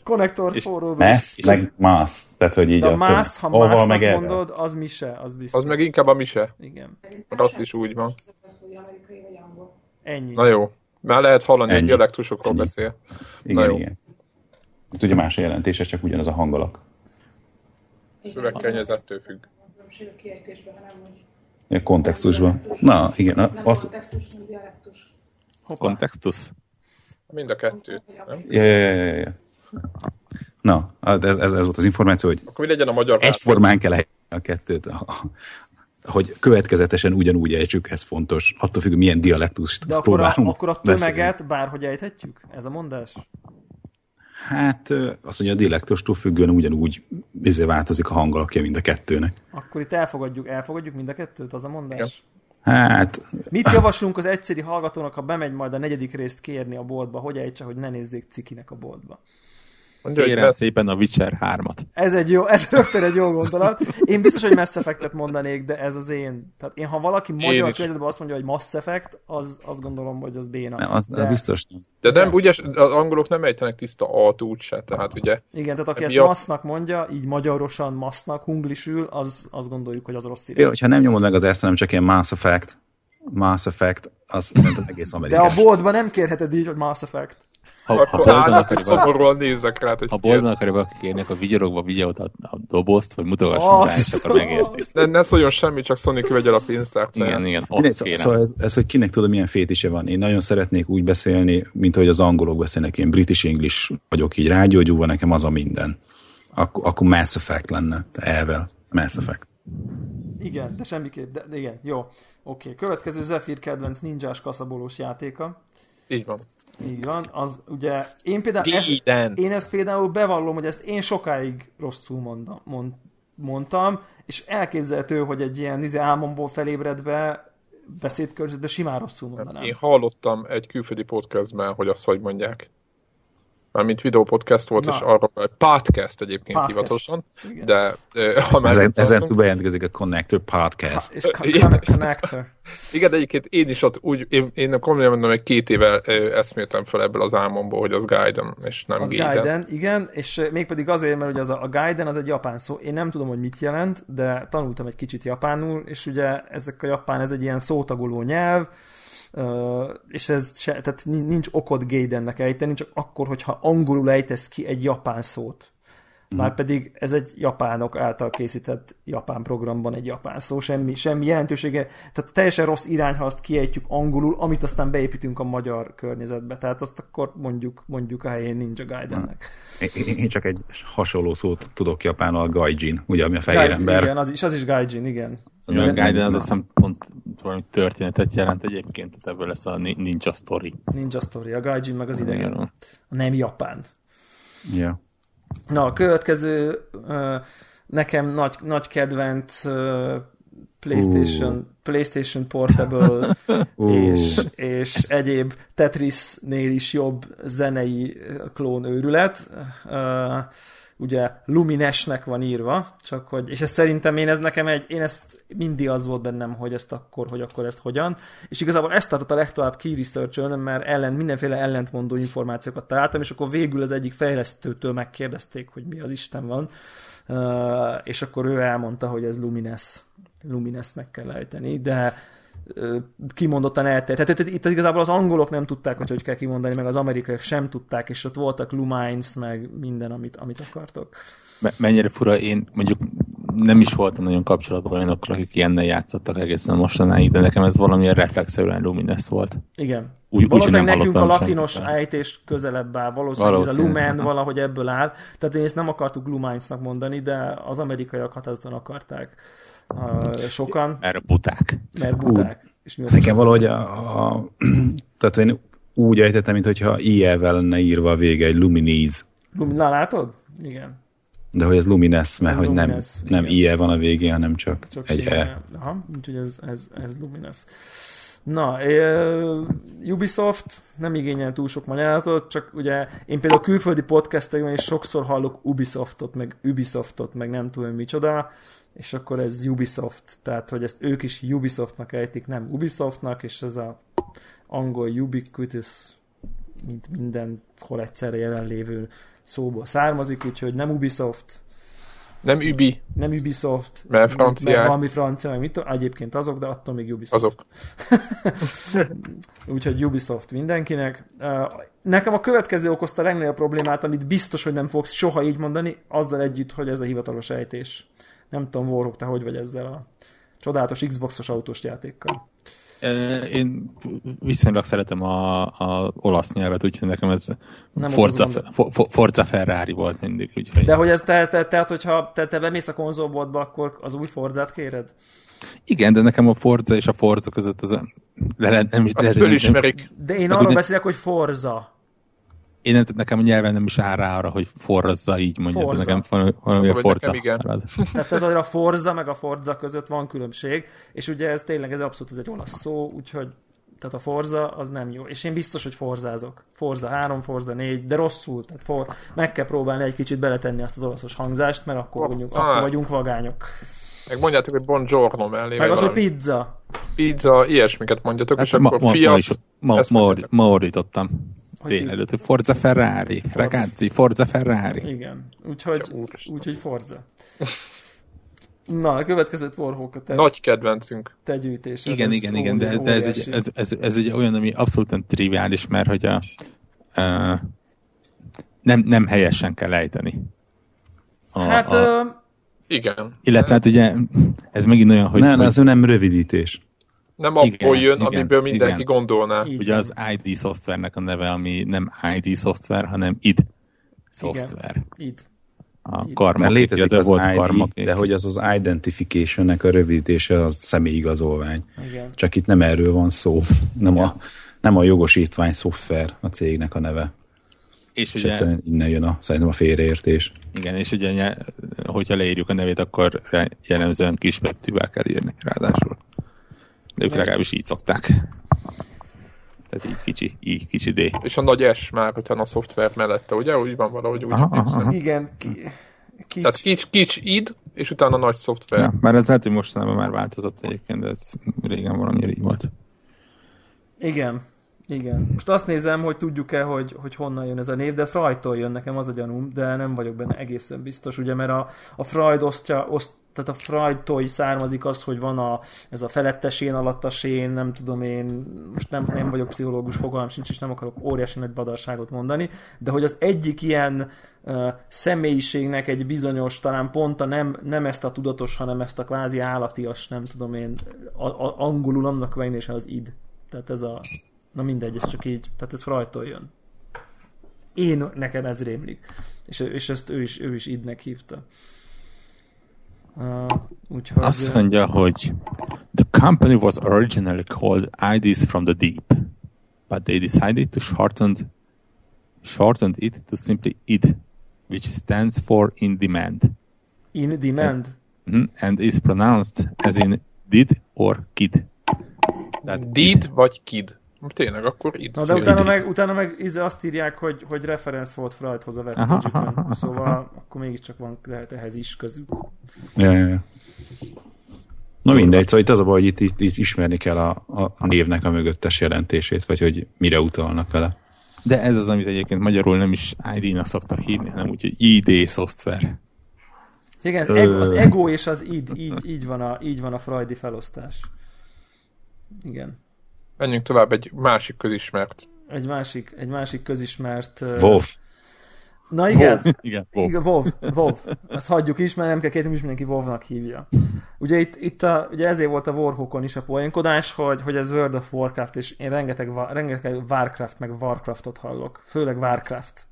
Konnektor forró. Mass, meg mass. Tehát, hogy így De a mass, ha mass meg mondod, az mise, az biztos. Az meg inkább a mise. Igen. Az is úgy van. Ennyi. Na jó. Már lehet hallani, hogy dialektusokról beszél. Igen, Na jó. igen. Ugye más a jelentése, csak ugyanaz a hangolak. Szövegkennyezettől függ. A kontextusban. Na, igen. Az... Kontextus, Kontextus? Mind a kettő, nem? Ja, ja, ja, ja. Na, ez, ez, ez volt az információ, hogy Akkor mi legyen a magyar egyformán kell a kettőt, hogy következetesen ugyanúgy ejtsük, ez fontos. Attól függ, milyen dialektust De akkor a, akkor a tömeget beszélni. bárhogy ejthetjük? Ez a mondás? Hát azt mondja, a dialektustól függően ugyanúgy izé változik a hangalakja mind a kettőnek. Akkor itt elfogadjuk, elfogadjuk mind a kettőt, az a mondás? Ja. Hát... Mit javaslunk az egyszeri hallgatónak, ha bemegy majd a negyedik részt kérni a boltba, hogy ejtse, hogy ne nézzék cikinek a boltba? Mondja, Kérem lesz... szépen a Witcher 3-at. Ez egy jó, ez rögtön egy jó gondolat. Én biztos, hogy Mass Effect-et mondanék, de ez az én. Tehát én, ha valaki magyar környezetben azt mondja, hogy Mass Effect, az azt gondolom, hogy az béna. Nem, az de... biztos nem. De nem, ugye az angolok nem ejtenek tiszta a úgy se, tehát ugye. Igen, tehát aki hát ezt a... massznak mondja, így magyarosan massznak, hunglisül, az azt gondoljuk, hogy az rossz. Jó, hogyha nem nyomod meg az ezt, hanem csak ilyen Mass Effect, Mass Effect, az szerintem egész De amerikás. a boltban nem kérheted így, hogy Mass Effect. Ha, ha Akkor boldog állnak akarja szomorúan néznek rá, hogy ha ki ez. boldog akarja valaki kérni, akkor vigyorogva videót a, a dobozt, vagy mutogasson rá, és akkor megérti. De ne szóljon semmi, csak Sonic vegye el a pénztárt. Igen, igen, kérem. Szóval ez, ez, hogy kinek tudom, milyen fétise van. Én nagyon szeretnék úgy beszélni, mint ahogy az angolok beszélnek, én British English vagyok így rágyógyulva, nekem az a minden. Ak- akkor Mass Effect lenne, elvel. Mass Effect. Igen, de semmiképp, de, de igen, jó. Oké, következő Zephyr kedvenc ninjás kaszabolós játéka. Így van. Így van, az ugye, én például ezt, Giden. én ezt például bevallom, hogy ezt én sokáig rosszul mondam, mond, mondtam, és elképzelhető, hogy egy ilyen izé, álmomból felébredve beszédkörnyezetben simán rosszul mondanám. Én hallottam egy külföldi podcastben, hogy azt hogy mondják. Mármint videópodcast volt, Na. és arról podcast egyébként Podcast. hivatalosan, Igen. de eh, ha már Ezen, ezen túl bejelentkezik a Connector Podcast. És con- con- connector. Igen, de egyébként én is ott úgy, én, én komolyan mondom, hogy két éve eszméltem fel ebből az álmomból, hogy az Gaiden, és nem Az Gaiden. Gaiden, igen, és mégpedig azért, mert ugye az a, a Gaiden az egy japán szó. Én nem tudom, hogy mit jelent, de tanultam egy kicsit japánul, és ugye ezek a japán, ez egy ilyen szótagoló nyelv, és ez se, tehát nin- nincs okod Gaidennek ejteni, csak akkor, hogyha angolul ejtesz ki egy japán szót. Márpedig ez egy japánok által készített japán programban egy japán szó, semmi, semmi jelentősége, tehát teljesen rossz irány, ha azt kiejtjük angolul, amit aztán beépítünk a magyar környezetbe, tehát azt akkor mondjuk, mondjuk a helyén Ninja Gaidennek. Én, én csak egy hasonló szót tudok japánul, a gaijin, ugye, ami a fehér Gai- ember. Igen, az is, az is Gaijin, igen. A De- Gaiden az azt hiszem pont valami történetet jelent egyébként, tehát ebből lesz a ni- Ninja Story. Ninja Story, a Gaijin meg az idegen. A nem japán. Ja. Na, a következő nekem nagy, nagy kedvenc PlayStation, PlayStation Portable Ú. és, és egyéb Tetrisnél is jobb zenei klón őrület. Ö, ugye Luminesnek van írva, csak hogy, és ez szerintem én ez nekem egy, én ezt mindig az volt bennem, hogy ezt akkor, hogy akkor ezt hogyan, és igazából ezt tartott a legtovább key research mert ellen, mindenféle ellentmondó információkat találtam, és akkor végül az egyik fejlesztőtől megkérdezték, hogy mi az Isten van, és akkor ő elmondta, hogy ez Lumines, Luminesnek kell ejteni, de kimondottan eltelt. Tehát itt, itt igazából az angolok nem tudták, hogy hogy kell kimondani, meg az amerikaiak sem tudták, és ott voltak Lumines, meg minden, amit, amit akartok. Me- mennyire fura, én mondjuk nem is voltam nagyon kapcsolatban olyanokkal, akik ilyennel játszottak egészen mostanáig, de nekem ez valamilyen reflexzerűen Lumines volt. Igen. Úgy- úgy, valószínűleg nem nekünk a latinos senkitől. ejtés közelebb áll, valószínűleg ez a Valószínűleg. Lumen valahogy ebből áll. Tehát én ezt nem akartuk Lumines-nak mondani, de az amerikaiak határozottan akarták uh, sokan, Erre buták. mert buták. És mi Nekem valahogy a, a, tehát én úgy ejtettem, mintha IE-vel lenne írva a vége, egy Luminize. Lum- Na, látod? Igen. De hogy ez Lumines, mert Ez hogy nem, Lumines, nem igen. IE van a végén, hanem csak, Csak egy simán. E. Aha, úgyhogy ez, ez, ez Lumines. Na, uh, Ubisoft nem igényel túl sok magyarázatot, csak ugye én például külföldi podcastekben is sokszor hallok Ubisoftot, meg Ubisoftot, meg nem tudom micsoda, és akkor ez Ubisoft, tehát hogy ezt ők is Ubisoftnak ejtik, nem Ubisoftnak, és ez a angol ubiquitous, mint mindenhol egyszerre jelenlévő szóból származik, úgyhogy nem Ubisoft, Nem Übi, nem Ubisoft, Mert franciák. mert valami francia, meg mit tudom, egyébként azok, de attól még Ubisoft. azok. Úgyhogy Ubisoft mindenkinek. Nekem a következő okozta a legnagyobb problémát, amit biztos, hogy nem fogsz soha így mondani, azzal együtt, hogy ez a hivatalos ejtés. Nem tudom, Warhawk, te hogy vagy ezzel a csodálatos Xboxos autós játékkal. Én viszonylag szeretem a, a olasz nyelvet, úgyhogy nekem ez Nem Forza, ott az Fe- Fo- Forza Ferrari volt mindig. Úgyhogy... De hogy ez te, te, tehát, hogyha te, te bemész a konzolboltba, akkor az új Forzát kéred? Igen, de nekem a Forza és a Forza között az le, le, nem, is- Azt lehet, hogy nem, fölismerik. De én arról beszélek, hogy Forza. Én nem, nekem a nyelven nem is áll rá arra, hogy Forza így mondja, Forza. nekem valami, a hogy Forza nekem igen. Tehát ez a Forza meg a Forza között van különbség, és ugye ez tényleg ez abszolút ez egy olasz szó, úgyhogy tehát a Forza az nem jó. És én biztos, hogy forzázok. Forza 3, Forza 4, de rosszul. Tehát for, meg kell próbálni egy kicsit beletenni azt az olaszos hangzást, mert akkor, vagyunk, Ah. akkor vagyunk vagányok. Meg mondjátok, hogy buongiorno mellé. Meg az, hogy pizza. pizza, ilyesmiket mondjatok, és Hát ma, akkor ma, Fiat. ma, is, ma, ezt ma, mondjátok. ma ordítottam. Hogy Délelőtt, hogy Forza Ferrari, ragazzi, Forza Ferrari. Igen. Úgyhogy, úgyhogy Forza. Na, a következőt Warhawk a te, Nagy kedvencünk. te gyűjtésed. Igen, ez igen, igen, de, de ez, egy, ez, ez, ez ugye olyan, ami abszolút triviális, mert hogy a, uh, nem, nem helyesen kell ejteni. A, Hát, a, Igen. illetve hát ugye ez megint olyan, hogy, Nem, hogy ez nem rövidítés. Nem abból Igen, jön, igen, amiből mindenki igen. gondolná. ugye az ID szoftvernek a neve, ami nem ID szoftver, hanem ID szoftver. Itt. A Mert létezik de az volt ID, karmakék. de hogy az az identification-nek a rövidítése az személyigazolvány. Igen. Csak itt nem erről van szó. Nem, a, nem a jogosítvány szoftver a cégnek a neve. és És ugye, egyszerűen innen jön a, szerintem a félreértés. igen, és ugye, hogyha leírjuk a nevét, akkor jellemzően kisbetűvel kell írni, ráadásul. Ők legalábbis így szokták. Tehát így kicsi, így kicsi D. És a nagy S már, hogyha a szoftver mellette, ugye? Úgy van valahogy úgy. Aha, aha. Igen, ki, ki, Tehát kics, kics id, és utána nagy szoftver. Ja, már ez lehet, hogy mostanában már változott egyébként, de ez régen valami így volt. igen, igen. Most azt nézem, hogy tudjuk-e, hogy, hogy honnan jön ez a név, de Freudtól jön nekem az a gyanúm, de nem vagyok benne egészen biztos, ugye, mert a, a Freud osztja, oszt, tehát a Freudtól származik az, hogy van a, ez a felettes én, alattas én, nem tudom én, most nem, nem vagyok pszichológus, fogalmam sincs, és nem akarok óriási nagy badarságot mondani, de hogy az egyik ilyen uh, személyiségnek egy bizonyos, talán pont a nem, nem ezt a tudatos, hanem ezt a kvázi állatias, nem tudom én, a, a, angolul annak megnézése az id. Tehát ez a, na mindegy, ez csak így, tehát ez Freudtól jön. Én, nekem ez rémlik. És, és ezt ő is, ő is idnek hívta. Uh, úgyhogy... Azt mondja, hogy the company was originally called IDs from the Deep, but they decided to shorten, shorten it to simply ID, which stands for in demand, In demand? Mhm, and is pronounced as in did or kid. Tehát Did vagy kid. Tényleg, akkor id. Na de utána meg, utána meg íze azt írják, hogy, hogy reference volt Freudhoz a aha, webpage aha. Szóval akkor mégiscsak van lehet ehhez is közük. Ja, ja, ja. Na mindegy, szóval itt az a baj, hogy itt, itt, itt ismerni kell a, a névnek a mögöttes jelentését, vagy hogy mire utalnak vele. De ez az, amit egyébként magyarul nem is ID-nak szoktak hívni, hanem úgy, hogy ID szoftver. Igen, az Ö. ego, az ego és az id, így, így, van a, így van a freudi felosztás. Igen. Menjünk tovább egy másik közismert. Egy másik, egy másik közismert... WoW. Na igen, Igen, WoW. Igen, WoW, WoW. Azt hagyjuk is, mert nem kell kérni, is mindenki WoW-nak hívja. Ugye itt, itt a, ugye ezért volt a Warhawkon is a poénkodás, hogy, hogy ez World of Warcraft, és én rengeteg, rengeteg Warcraft meg Warcraftot hallok. Főleg Warcraft.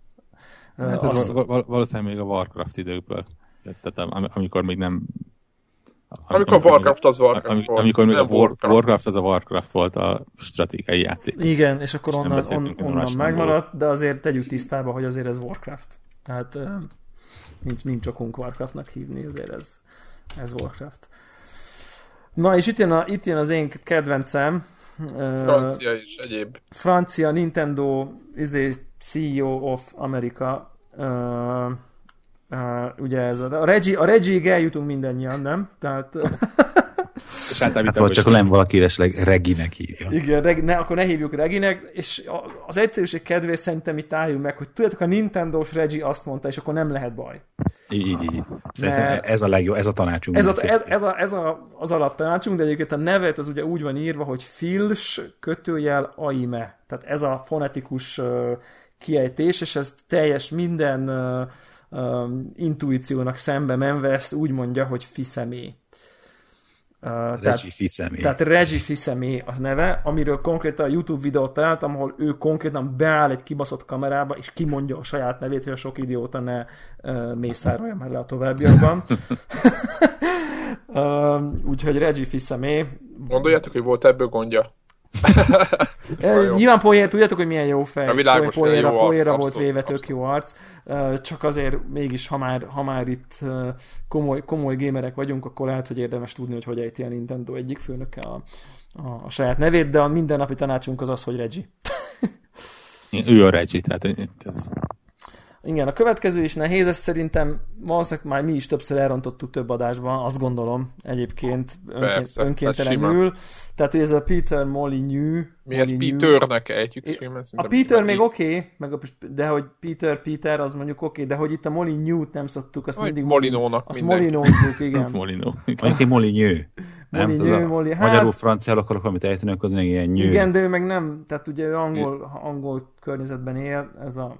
Hát ez azt- val- val- valószínűleg még a Warcraft időkből. Tehát am- amikor még nem... am- Amikor Warcraft az Warcraft am- volt, Amikor még a War, Warcraft. Warcraft az a Warcraft volt a stratégiai játék. Igen, és akkor És nem onnan, on, onnan megmaradt, de azért tegyük tisztába, hogy azért ez Warcraft. Tehát nincs, nincs okunk Warcraftnak hívni, azért ez, ez Warcraft. Na, és itt jön, a, itt jön az én kedvencem. Francia és egyéb. francia Nintendo izé, CEO of America uh, uh, ugye ez a, a Regi, a Regiig eljutunk mindannyian, nem? Tehát És Hát vagy csak nem valaki esetleg Reginek hívja. igen, reg, ne, akkor ne hívjuk Reginek, és a, az egyszerűség kedvéért szerintem itt álljunk meg, hogy tudjátok, a Nintendo-s Regi azt mondta, és akkor nem lehet baj. Így, így, így. Szerintem Mert- ez a legjobb, ez a tanácsunk. Ez, a, ez, ez, a, ez a, az alaptanácsunk, de egyébként a nevet az ugye úgy van írva, hogy Fils kötőjel Aime. Tehát ez a fonetikus uh, kiejtés, és ez teljes minden uh, um, intuíciónak szembe menve ezt úgy mondja, hogy Fiszemé. Uh, tehát, Regi Fiszemé. tehát Regi Fiszemé a neve, amiről konkrétan a YouTube videót találtam, ahol ő konkrétan beáll egy kibaszott kamerába, és kimondja a saját nevét, hogy a sok idióta ne uh, mészárolja már le a továbbiakban. uh, úgyhogy Regi Fiszemé. Gondoljátok, hogy volt ebből gondja? Nyilván poén, tudjátok, hogy milyen jó fej. A világos, poénra, jó arc, poénra volt véve, tök jó arc. Csak azért mégis, ha már, ha már itt komoly, komoly gamerek vagyunk, akkor lehet, hogy érdemes tudni, hogy hogy ejti a Nintendo egyik főnöke a, a, a saját nevét, de a mindennapi tanácsunk az az, hogy Regi. Ő a Reggie, tehát itt ez... Igen, a következő is nehéz, ezt szerintem valószínűleg már mi is többször elrontottuk több adásban, azt gondolom egyébként önként, Persze, önkéntelenül. Tehát, hogy ez a Peter Molyneux. Mi ezt Peternek ejtjük filmen? A Peter még oké, okay, meg a, de hogy Peter, Peter, az mondjuk oké, okay, de hogy itt a Molyneux-t nem szoktuk, azt Vagy mindig Molinónak azt. Molinózzuk, igen. Az Molino. Mondjuk egy Molyneux. Nem? Molyneux, Az a, Molly- hát- Magyarul franciául akarok valamit ejteni, akkor az még ilyen nyő. Igen, de ő meg nem, tehát ugye ő angol, angol környezetben él, ez a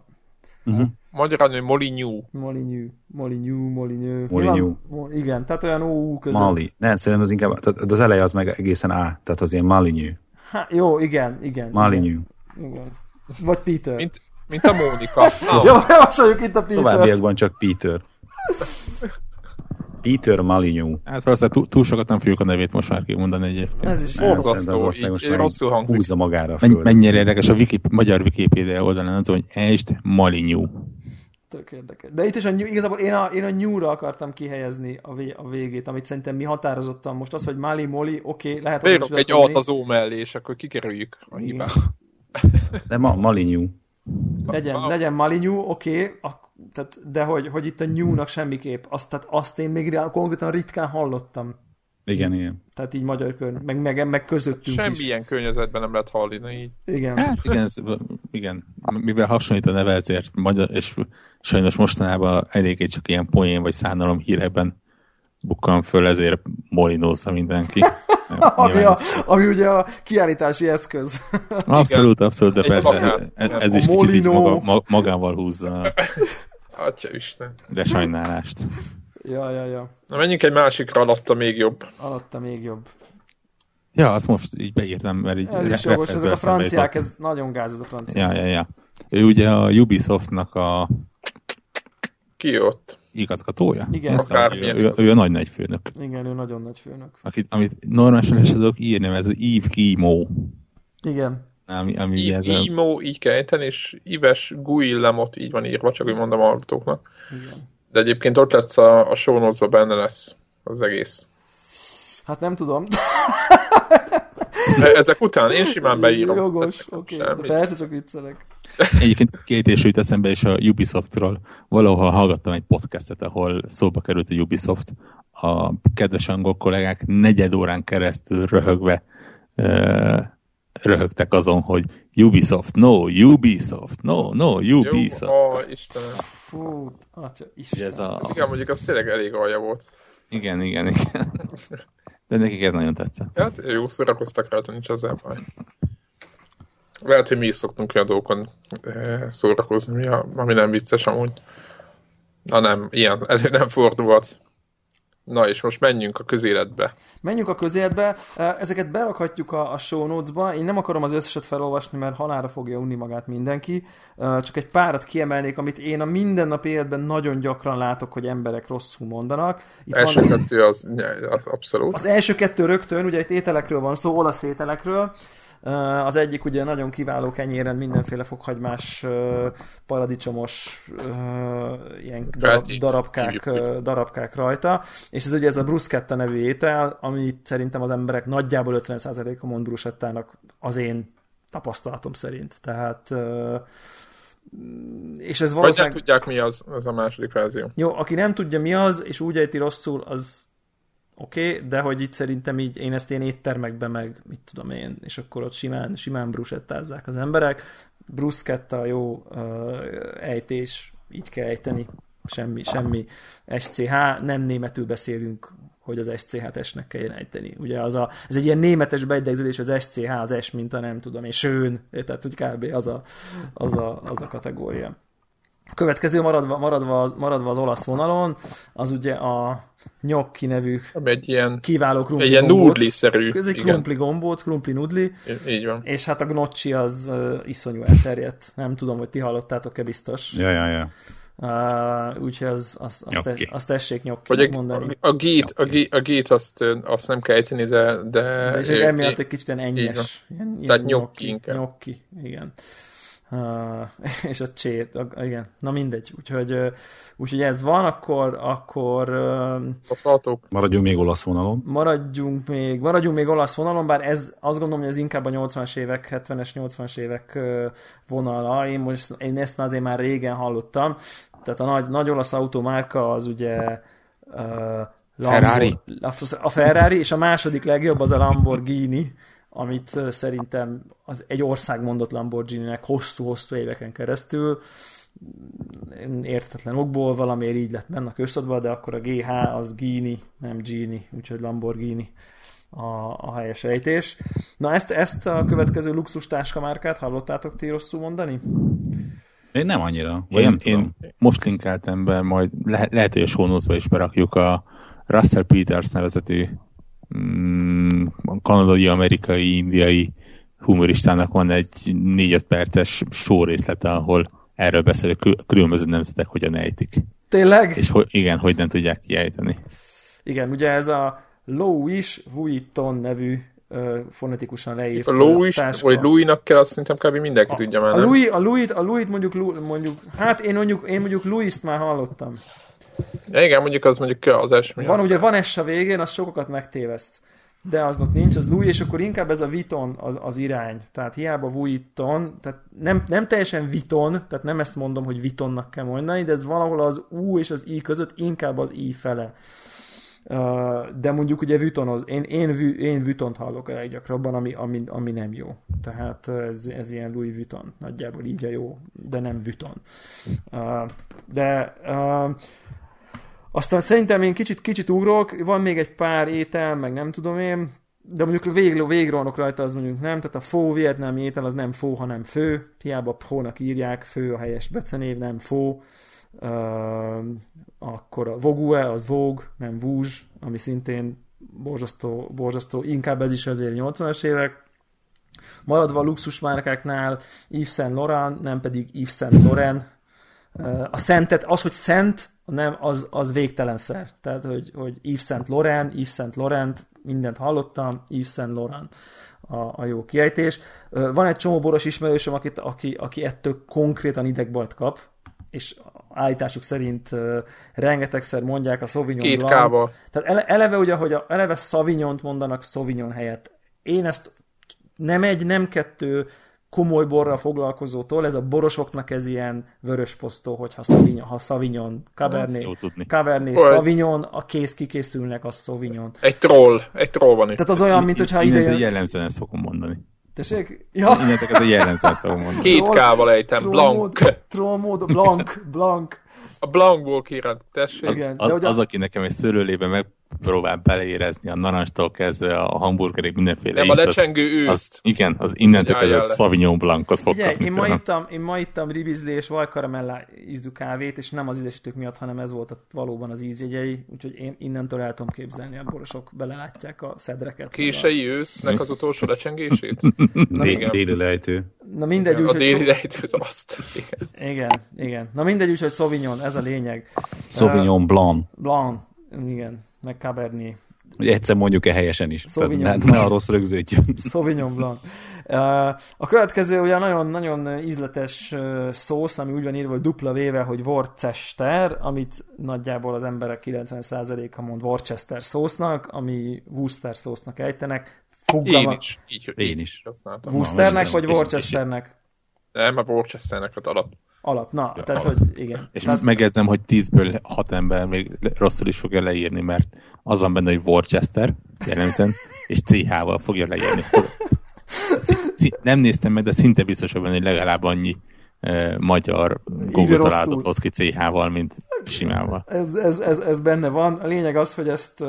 Uh-huh. Magyarán, hogy Molyneux. Molyneux, Molyneux, Molyneux. Molyneux. Igen, tehát olyan OU között. Mali. Nem, szerintem az inkább, tehát az eleje az meg egészen A, tehát az ilyen Molyneux. Há, jó, igen, igen. Molyneux. Igen. igen. Vagy Peter. Mint, mint a Mónika. Na, Jó, javasoljuk itt a Peter. Továbbiakban csak Peter. Peter Molyneux. Hát valószínűleg túl, túl sokat nem fogjuk a nevét most már kimondani egyébként. Ez is. Borzasztó, így- így rosszul hangzik. Húzza magára föld. mennyire érdekes a Wiki, magyar Wikipedia oldalán az, hogy Est Molyneux. Tök érdekes. De itt is a, New- igazából én a, én a New-ra akartam kihelyezni a, vé, a végét, amit szerintem mi határozottan most az, hogy Mali, Moli, oké, okay, lehet is egy alt az ó mellé, és akkor kikerüljük a hibát. De ma, Molyneux. Legyen, Wow. legyen Mali New, oké, okay, tehát, de hogy, hogy itt a New-nak semmiképp, azt, tehát azt én még rá- konkrétan ritkán hallottam. Igen, igen. Tehát így magyar kör, meg, meg, meg közöttünk is. Semmilyen környezetben nem lehet hallani így. Igen. Hát igen, ez, igen, mivel hasonlít a neve, ezért magyar, és sajnos mostanában eléggé csak ilyen poén vagy szánalom hírekben bukkan föl, ezért molinózza mindenki. Ami, a, ami ugye a kiállítási eszköz. Abszolút, abszolút, de Egy persze plakát. ez, is kicsit így maga, ma- magával húzza a Atya Isten. lesajnálást. Ja, ja, ja. Na menjünk egy másikra alatta még jobb. Alatta még jobb. Ja, azt most így beírtam, mert így Ez is jogos, ezek a franciák, ez nagyon gáz ez a francia. Ja, ja, ja. Ő ugye a Ubisoftnak a Ki ott? igazgatója. Igen. Akármilyen ő, ő, ő, a nagy nagy főnök. Igen, ő nagyon nagy főnök. Akit, amit normálisan is tudok írni, ez az Yves Guillemot. Igen. Ami, ami I- ez a, Imo így kell ejteni, és Ives Guillemot így van írva, csak úgy mondom a hallgatóknak. Igen. De egyébként ott lesz a, a show notes benne lesz az egész. Hát nem tudom. E- Ezek után én simán beírom. Jogos, oké. semmi. De persze csak viccelek. Egyébként két és jut eszembe is a Ubisoftról. Valahol hallgattam egy podcastet, ahol szóba került a Ubisoft. A kedves angol kollégák negyed órán keresztül röhögve röhögtek azon, hogy Ubisoft, no, Ubisoft, no, no, Jó, Ubisoft. ó, Istenem. Fú, atya, Ugye Isten. Ez a... Igen, mondjuk az tényleg elég alja volt. Igen, igen, igen. De nekik ez nagyon tetszett. Hát jó szórakoztak rajta, nincs az baj. Lehet, hogy mi is szoktunk olyan dolgokon eh, szórakozni, ami nem vicces amúgy. Na nem, ilyen elő nem fordulhat. Na és most menjünk a közéletbe. Menjünk a közéletbe, ezeket berakhatjuk a, a show notes-ba, én nem akarom az összeset felolvasni, mert halára fogja unni magát mindenki, csak egy párat kiemelnék, amit én a mindennapi életben nagyon gyakran látok, hogy emberek rosszul mondanak. Itt Első van, kettő az, az abszolút. az első kettő rögtön, ugye itt ételekről van szó, olasz ételekről, az egyik ugye nagyon kiváló kenyéren mindenféle fokhagymás, paradicsomos ilyen darab, Feltét. darabkák, darabkák rajta, és ez ugye ez a bruschetta nevű étel, amit szerintem az emberek nagyjából 50%-a mond bruschettának az én tapasztalatom szerint. Tehát és ez Vagy nem valószínűleg... tudják mi az, ez a második verzió. Jó, aki nem tudja mi az, és úgy ejti rosszul, az oké, okay, de hogy itt szerintem így én ezt én éttermekben meg, mit tudom én, és akkor ott simán, simán brusettázzák az emberek. Bruschetta, jó uh, ejtés, így kell ejteni, semmi, semmi SCH, nem németül beszélünk, hogy az SCH-t S-nek kelljen ejteni. Ugye az a, ez egy ilyen németes beidegződés, az SCH, az S, mint a nem tudom én, sőn, tehát úgy kb. az a, az a, az a kategória. A következő maradva, maradva, maradva az olasz vonalon, az ugye a gnocchi nevű egy ilyen, kiváló krumpli egy ilyen nudli-szerű. Ez egy krumpli gombóc, krumpli nudli, Így van. és hát a gnocchi az uh, iszonyú elterjedt. Nem tudom, hogy ti hallottátok-e biztos. Ja, ja, ja. Uh, úgyhogy az, az, azt, Gnocchi. te, azt tessék nyokki Vagy a, mondani. a, a gét, a gét, a gét azt, azt nem kell ejteni, de... de De és emiatt egy kicsit ennyes. Ilyen, ilyen Tehát gnocchi inkább. Gnocchi, igen. Uh, és a csét, igen, na mindegy, úgyhogy, uh, úgyhogy ez van, akkor, akkor uh, maradjunk még olasz vonalon. Maradjunk még, maradjunk még olasz vonalon, bár ez azt gondolom, hogy ez inkább a 80-as évek, 70-es, 80-as évek vonala, én, most, én ezt már azért már régen hallottam, tehát a nagy, nagy olasz automárka az ugye uh, Ferrari. A Ferrari, és a második legjobb az a Lamborghini, amit szerintem az egy ország mondott Lamborghini-nek hosszú-hosszú éveken keresztül, értetlen okból valamiért így lett benne a de akkor a GH az Gini, nem Gini, úgyhogy Lamborghini a, a helyes ejtés. Na ezt, ezt a következő luxus márkát hallottátok ti rosszul mondani? Én nem annyira. Vagy én, nem tudom. én most linkeltem be, majd le, lehet, hogy a is berakjuk a Russell Peters nevezetű mm, kanadai, amerikai, indiai humoristának van egy 4-5 perces részlete, ahol erről beszél, hogy különböző nemzetek hogyan ejtik. Tényleg? És hogy, igen, hogy nem tudják kiejteni. Igen, ugye ez a Louis Vuitton nevű fonetikusan leírt A Louis, táska. vagy Louis-nak kell, azt szerintem kb. mindenki a, tudja már, a Louis, a Louis, a Louis mondjuk, mondjuk, hát én mondjuk, én mondjuk Louis-t már hallottam. Ja, igen, mondjuk az mondjuk az esmi. Van ugye van S a végén, az sokakat megtéveszt. De aznak nincs, az Louis, és akkor inkább ez a Viton az, az irány. Tehát hiába Vuitton, tehát nem, nem teljesen Viton, tehát nem ezt mondom, hogy Vitonnak kell mondani, de ez valahol az U és az I között inkább az I fele. De mondjuk ugye Vuitton az, én, én, én Vuittont hallok a leggyakrabban, ami, ami, ami nem jó. Tehát ez, ez ilyen Louis Vuitton, nagyjából így a jó, de nem Vuitton. De aztán szerintem én kicsit, kicsit ugrok, van még egy pár étel, meg nem tudom én, de mondjuk vég, végronok rajta az mondjuk nem, tehát a fó vietnámi étel az nem fó, hanem fő, hiába hónak írják, fő a helyes becenév, nem fó. Uh, akkor a vogue az vog, nem vúzs, ami szintén borzasztó, borzasztó, inkább ez is azért 80-as évek. Maradva a luxusmárkáknál Yves Saint Laurent, nem pedig Yves Saint Laurent. Uh, a szentet, az, hogy szent, nem, az, az végtelen szer. Tehát, hogy, hogy Yves Saint Laurent, Yves Saint Laurent, mindent hallottam, Yves Saint Laurent a, a jó kiejtés. Van egy csomó boros ismerősöm, akit, aki, aki ettől konkrétan idegbajt kap, és állításuk szerint uh, rengetegszer mondják a Sauvignon Két Blanc. Tehát ele, eleve ugye, hogy a, eleve Sauvignon-t mondanak Sauvignon helyett. Én ezt nem egy, nem kettő, komoly borral foglalkozótól, ez a borosoknak ez ilyen vörös posztó, hogyha Sauvignon, ha Sauvignon, Cabernet, Cabernet, Sauvignon, a kész kikészülnek, az Sauvignon. Egy troll, egy troll van itt. Tehát az olyan, mint hogyha ide jön... jellemzően ezt fogom mondani. Tessék? Ja. Innentek ez a jellemzően fogom mondani. Két kával ejtem, Blanc. Troll mód, Blanc, Blanc. A Blancból kérem, tessék. Az, Igen, az, de az, aki nekem egy szőlőlébe megpróbál beleérezni a narancstól kezdve a hamburgerig mindenféle Nem, ízt, a lecsengő őszt. Az, igen, az innentől kezdve a Sauvignon Blancot fog Ugye, kapni. Én ma, ittam, én ma ittam ribizli és vajkaramella ízű kávét, és nem az ízesítők miatt, hanem ez volt a, valóban az ízjegyei, úgyhogy én innentől el tudom képzelni, a borosok belelátják a szedreket. Kései a... ősznek az utolsó lecsengését? Déli lejtő. Na mindegy, úgy, A déli lejtőt azt. Igen. igen, igen. Na mindegy, úgyhogy Sauvignon, ez a lényeg. Sauvignon uh, Blanc. Blanc, igen, meg Cabernet. Hogy egyszer mondjuk-e helyesen is. Sauvignon Tehát ne a rossz rögződjön. Sauvignon Blanc. A következő ugye nagyon, nagyon ízletes szósz, ami úgy van írva, hogy dupla véve, hogy Worcester, amit nagyjából az emberek 90%-a mond Worcester szósznak, ami Worcester szósznak ejtenek. Fugga Én is. Így, Én is. Worcesternek vagy Worcesternek? Nem, a Worcesternek az alap. Alap, na, ja, tehát, alap. hogy igen. És tehát... megjegyzem, hogy tízből hat ember még rosszul is fogja leírni, mert az van benne, hogy Worcester, jellemzően, és CH-val fogja leírni. Nem néztem meg, de szinte biztos, hogy legalább annyi magyar Google találatot hoz ki CH-val, mint simával. Ez, ez, ez, ez, benne van. A lényeg az, hogy ezt,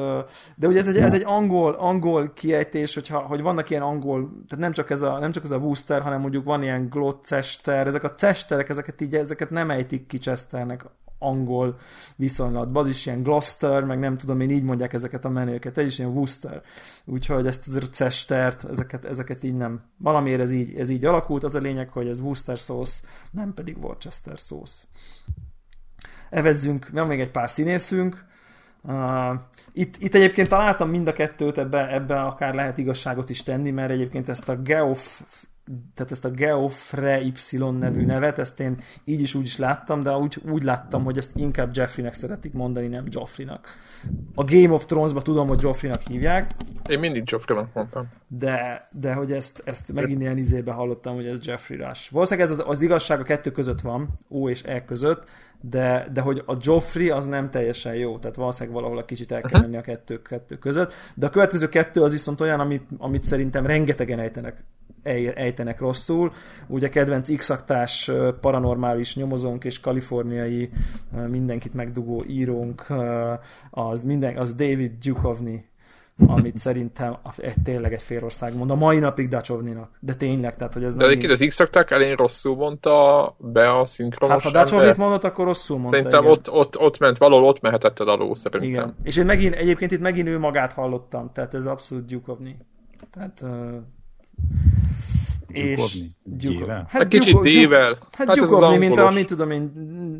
de ugye ez egy, ez egy angol, angol kiejtés, hogyha, hogy vannak ilyen angol, tehát nem csak ez a, nem csak ez a Wooster, hanem mondjuk van ilyen Gloucester, ezek a cesterek, ezeket így, ezeket nem ejtik ki Chesternek angol viszonylatban. Az is ilyen Gloucester, meg nem tudom én, így mondják ezeket a menőket. Ez is ilyen Worcester. Úgyhogy ezt az Cestert, ezeket, ezeket így nem. Valamiért ez így, ez így alakult. Az a lényeg, hogy ez Worcester szósz, nem pedig Worcester szósz. Evezzünk, van még egy pár színészünk. Uh, itt, itt egyébként találtam mind a kettőt, ebbe, ebbe akár lehet igazságot is tenni, mert egyébként ezt a Geoff tehát ezt a Geoffrey Y nevű nevet, ezt én így is úgy is láttam, de úgy, úgy láttam, hogy ezt inkább Jeffreynek szeretik mondani, nem Joffreynak. A Game of Thrones-ba tudom, hogy Joffreynak hívják. Én mindig Joffreynak mondtam. De, de hogy ezt, ezt megint ilyen izébe hallottam, hogy ez Jeffrey Rush. Valószínűleg ez az, az igazság a kettő között van, O és E között, de, de hogy a Joffrey az nem teljesen jó, tehát valószínűleg valahol a kicsit el kell menni a kettő, kettő között, de a következő kettő az viszont olyan, amit, amit szerintem rengetegen ejtenek ejtenek rosszul. Ugye kedvenc x paranormális nyomozónk és kaliforniai mindenkit megdugó írónk az, minden, az David Duchovny amit szerintem egy, tényleg egy félország mond. A mai napig Dacsovninak. De tényleg, tehát hogy ez De egyébként az x elén rosszul mondta be a szinkronos Hát ha Dacsovnit mondott, akkor rosszul mondta. Szerintem ott, ott, ott, ment, valahol ott mehetett el alul, szerintem. Igen. És én megint, egyébként itt megint ő magát hallottam, tehát ez abszolút Duchovny. Tehát uh, és Gyukovni? Hát, hát kicsit dével. Hát, hát Gyukovni, mint a, mit tudom én,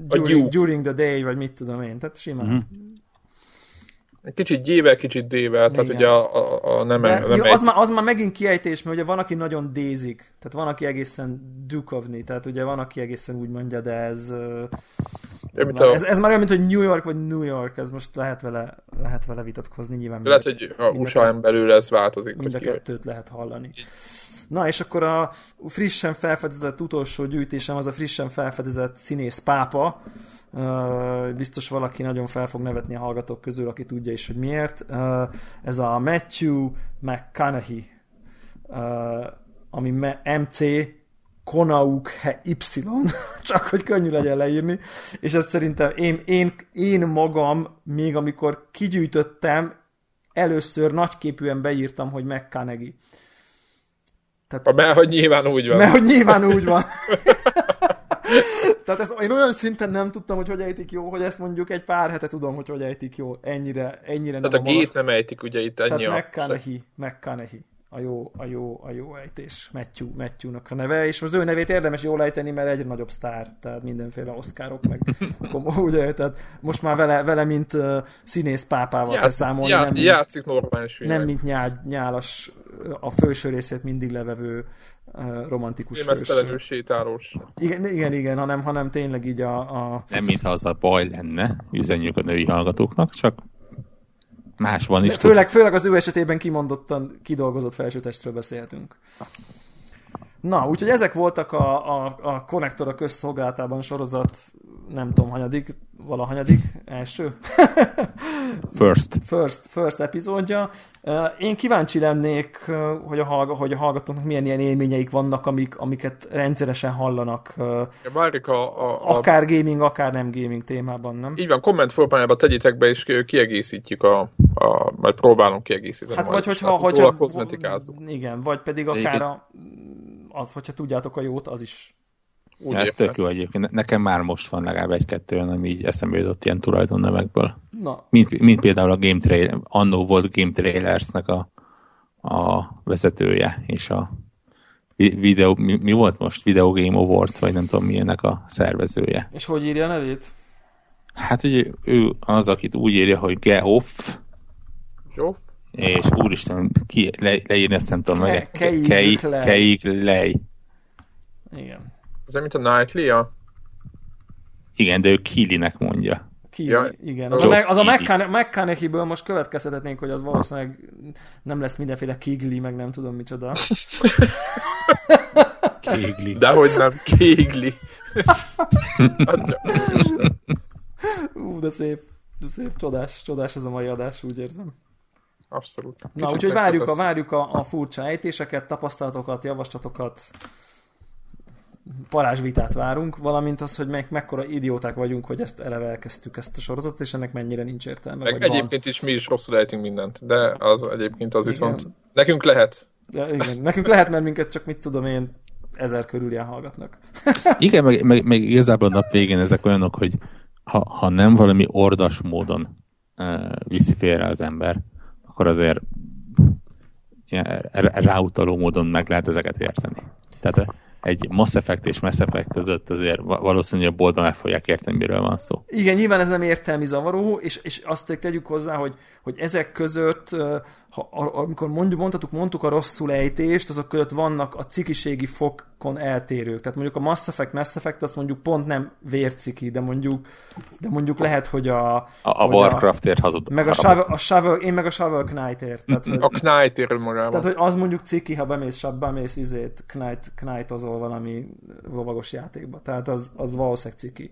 during, during the day, vagy mit tudom én, tehát simán. Uh-huh. Kicsit gyével, kicsit dével, tehát ugye a, a, a nem, De, nem jó, az, már, az már megint kiejtés, mert ugye van, aki nagyon dézik, tehát van, aki egészen Dukovni, tehát ugye van, aki egészen úgy mondja, de ez... Ez, már, a... ez, ez már olyan, mint hogy New York vagy New York, ez most lehet vele, lehet vele vitatkozni nyilván. Lehet, hogy a usa belül ez változik. Mind a kettőt lehet hallani. Na, és akkor a frissen felfedezett utolsó gyűjtésem az a frissen felfedezett színész pápa, biztos valaki nagyon fel fog nevetni a hallgatók közül, aki tudja is, hogy miért. Ez a Matthew McConaughey, ami MC Konauk Y, csak hogy könnyű legyen leírni, és ez szerintem én, én, én magam, még amikor kigyűjtöttem, először nagyképűen beírtam, hogy McConaughey. Tehát, mert hogy nyilván úgy van. Mert hogy nyilván úgy van. Tehát ezt, én olyan szinten nem tudtam, hogy hogy ejtik jó, hogy ezt mondjuk egy pár hete tudom, hogy hogy ejtik jó. Ennyire, ennyire Tehát nem a gét nem ejtik ugye itt ennyi Tehát McConaughey, McConaughey a jó, a jó, a jó ejtés, Matthew, Matthew-nak a neve, és az ő nevét érdemes jól ejteni, mert egyre nagyobb sztár, tehát mindenféle oszkárok, meg ugye, tehát most már vele, vele mint uh, színész pápával Ját, kell számolni. Já, nem, játszik normális Nem, mint nyál, nyálas, a felső részét mindig levevő uh, romantikus Émesztelenül sétálós. Igen, igen, igen, hanem, hanem tényleg így a, a... Nem mintha az a baj lenne, üzenjük a női hallgatóknak, csak más van is. főleg, főleg az ő esetében kimondottan kidolgozott felsőtestről beszélhetünk. Na, úgyhogy ezek voltak a, a, a konnektorok közszolgálatában sorozat, nem tudom, hanyadik, valahanyadik, első? First. First, first epizódja. Én kíváncsi lennék, hogy a, hallg- hogy a hallgatóknak milyen ilyen élményeik vannak, amik, amiket rendszeresen hallanak. Várjuk a, a, a... Akár gaming, akár nem gaming témában, nem? Így van, komment formájában tegyétek be, és kiegészítjük a, a majd próbálunk kiegészíteni. Hát vagy hogyha... hogyha igen, vagy pedig akár a, az, hogyha tudjátok a jót, az is úgy Ez tök jó egyébként. Nekem már most van legalább egy-kettő olyan, ami így eszembe jutott ilyen tulajdonnevekből. Na. Mint, mint például a Game Trailer, annó volt Game Trailersnek a, a vezetője, és a videó, mi, mi, volt most? Video Game Awards, vagy nem tudom milyennek a szervezője. És hogy írja a nevét? Hát ugye ő az, akit úgy írja, hogy Geoff. Geoff? És úristen, ki, le, leírni ezt nem tudom meg. Keik Lej. Igen. Ez mint a Knightley -a? Igen, de ő Kilinek mondja. Ki, ja, igen. Az, a, az a McConaughey-ből most következtetnénk, hogy az valószínűleg nem lesz mindenféle Kigli, meg nem tudom micsoda. Kégli. Dehogy nem, Kégli. Ú, de szép, de szép, csodás, csodás ez a mai adás, úgy érzem. Abszolút. Kicsit Na, úgyhogy várjuk, a, várjuk a, a furcsa ejtéseket, tapasztalatokat, javaslatokat, parázsvitát várunk, valamint az, hogy meg, mekkora idióták vagyunk, hogy ezt eleve elkezdtük ezt a sorozatot, és ennek mennyire nincs értelme. Meg egyébként van. is mi is rosszul ejtünk mindent, de az egyébként az igen. viszont nekünk lehet. Ja, igen, nekünk lehet, mert minket csak mit tudom én, ezer körül hallgatnak. igen, meg, meg, meg igazából a nap végén ezek olyanok, hogy ha, ha nem valami ordas módon uh, viszi félre az ember, akkor azért ráutaló módon meg lehet ezeket érteni. Tehát egy Mass Effect és Mass Effect között azért valószínűleg a boltban meg fogják érteni, miről van szó. Igen, nyilván ez nem értelmi zavaró, és, és azt tegyük hozzá, hogy, hogy ezek között, ha, amikor mondjuk, mondhatuk, mondtuk a rosszul ejtést, azok között vannak a cikiségi fokon eltérők. Tehát mondjuk a Mass Effect, Mass Effect azt mondjuk pont nem vérciki, de mondjuk, de mondjuk lehet, hogy a... A, a Warcraftért hazud. Meg a Shovel, a Shovel, én meg a Shovel Knight-ért. Tehát, hogy, a Knight-ért magában. Tehát, hogy az mondjuk ciki, ha bemész, bemész izét, Knight, Knight-ozol valami lovagos játékba. Tehát az, az valószínűleg ciki.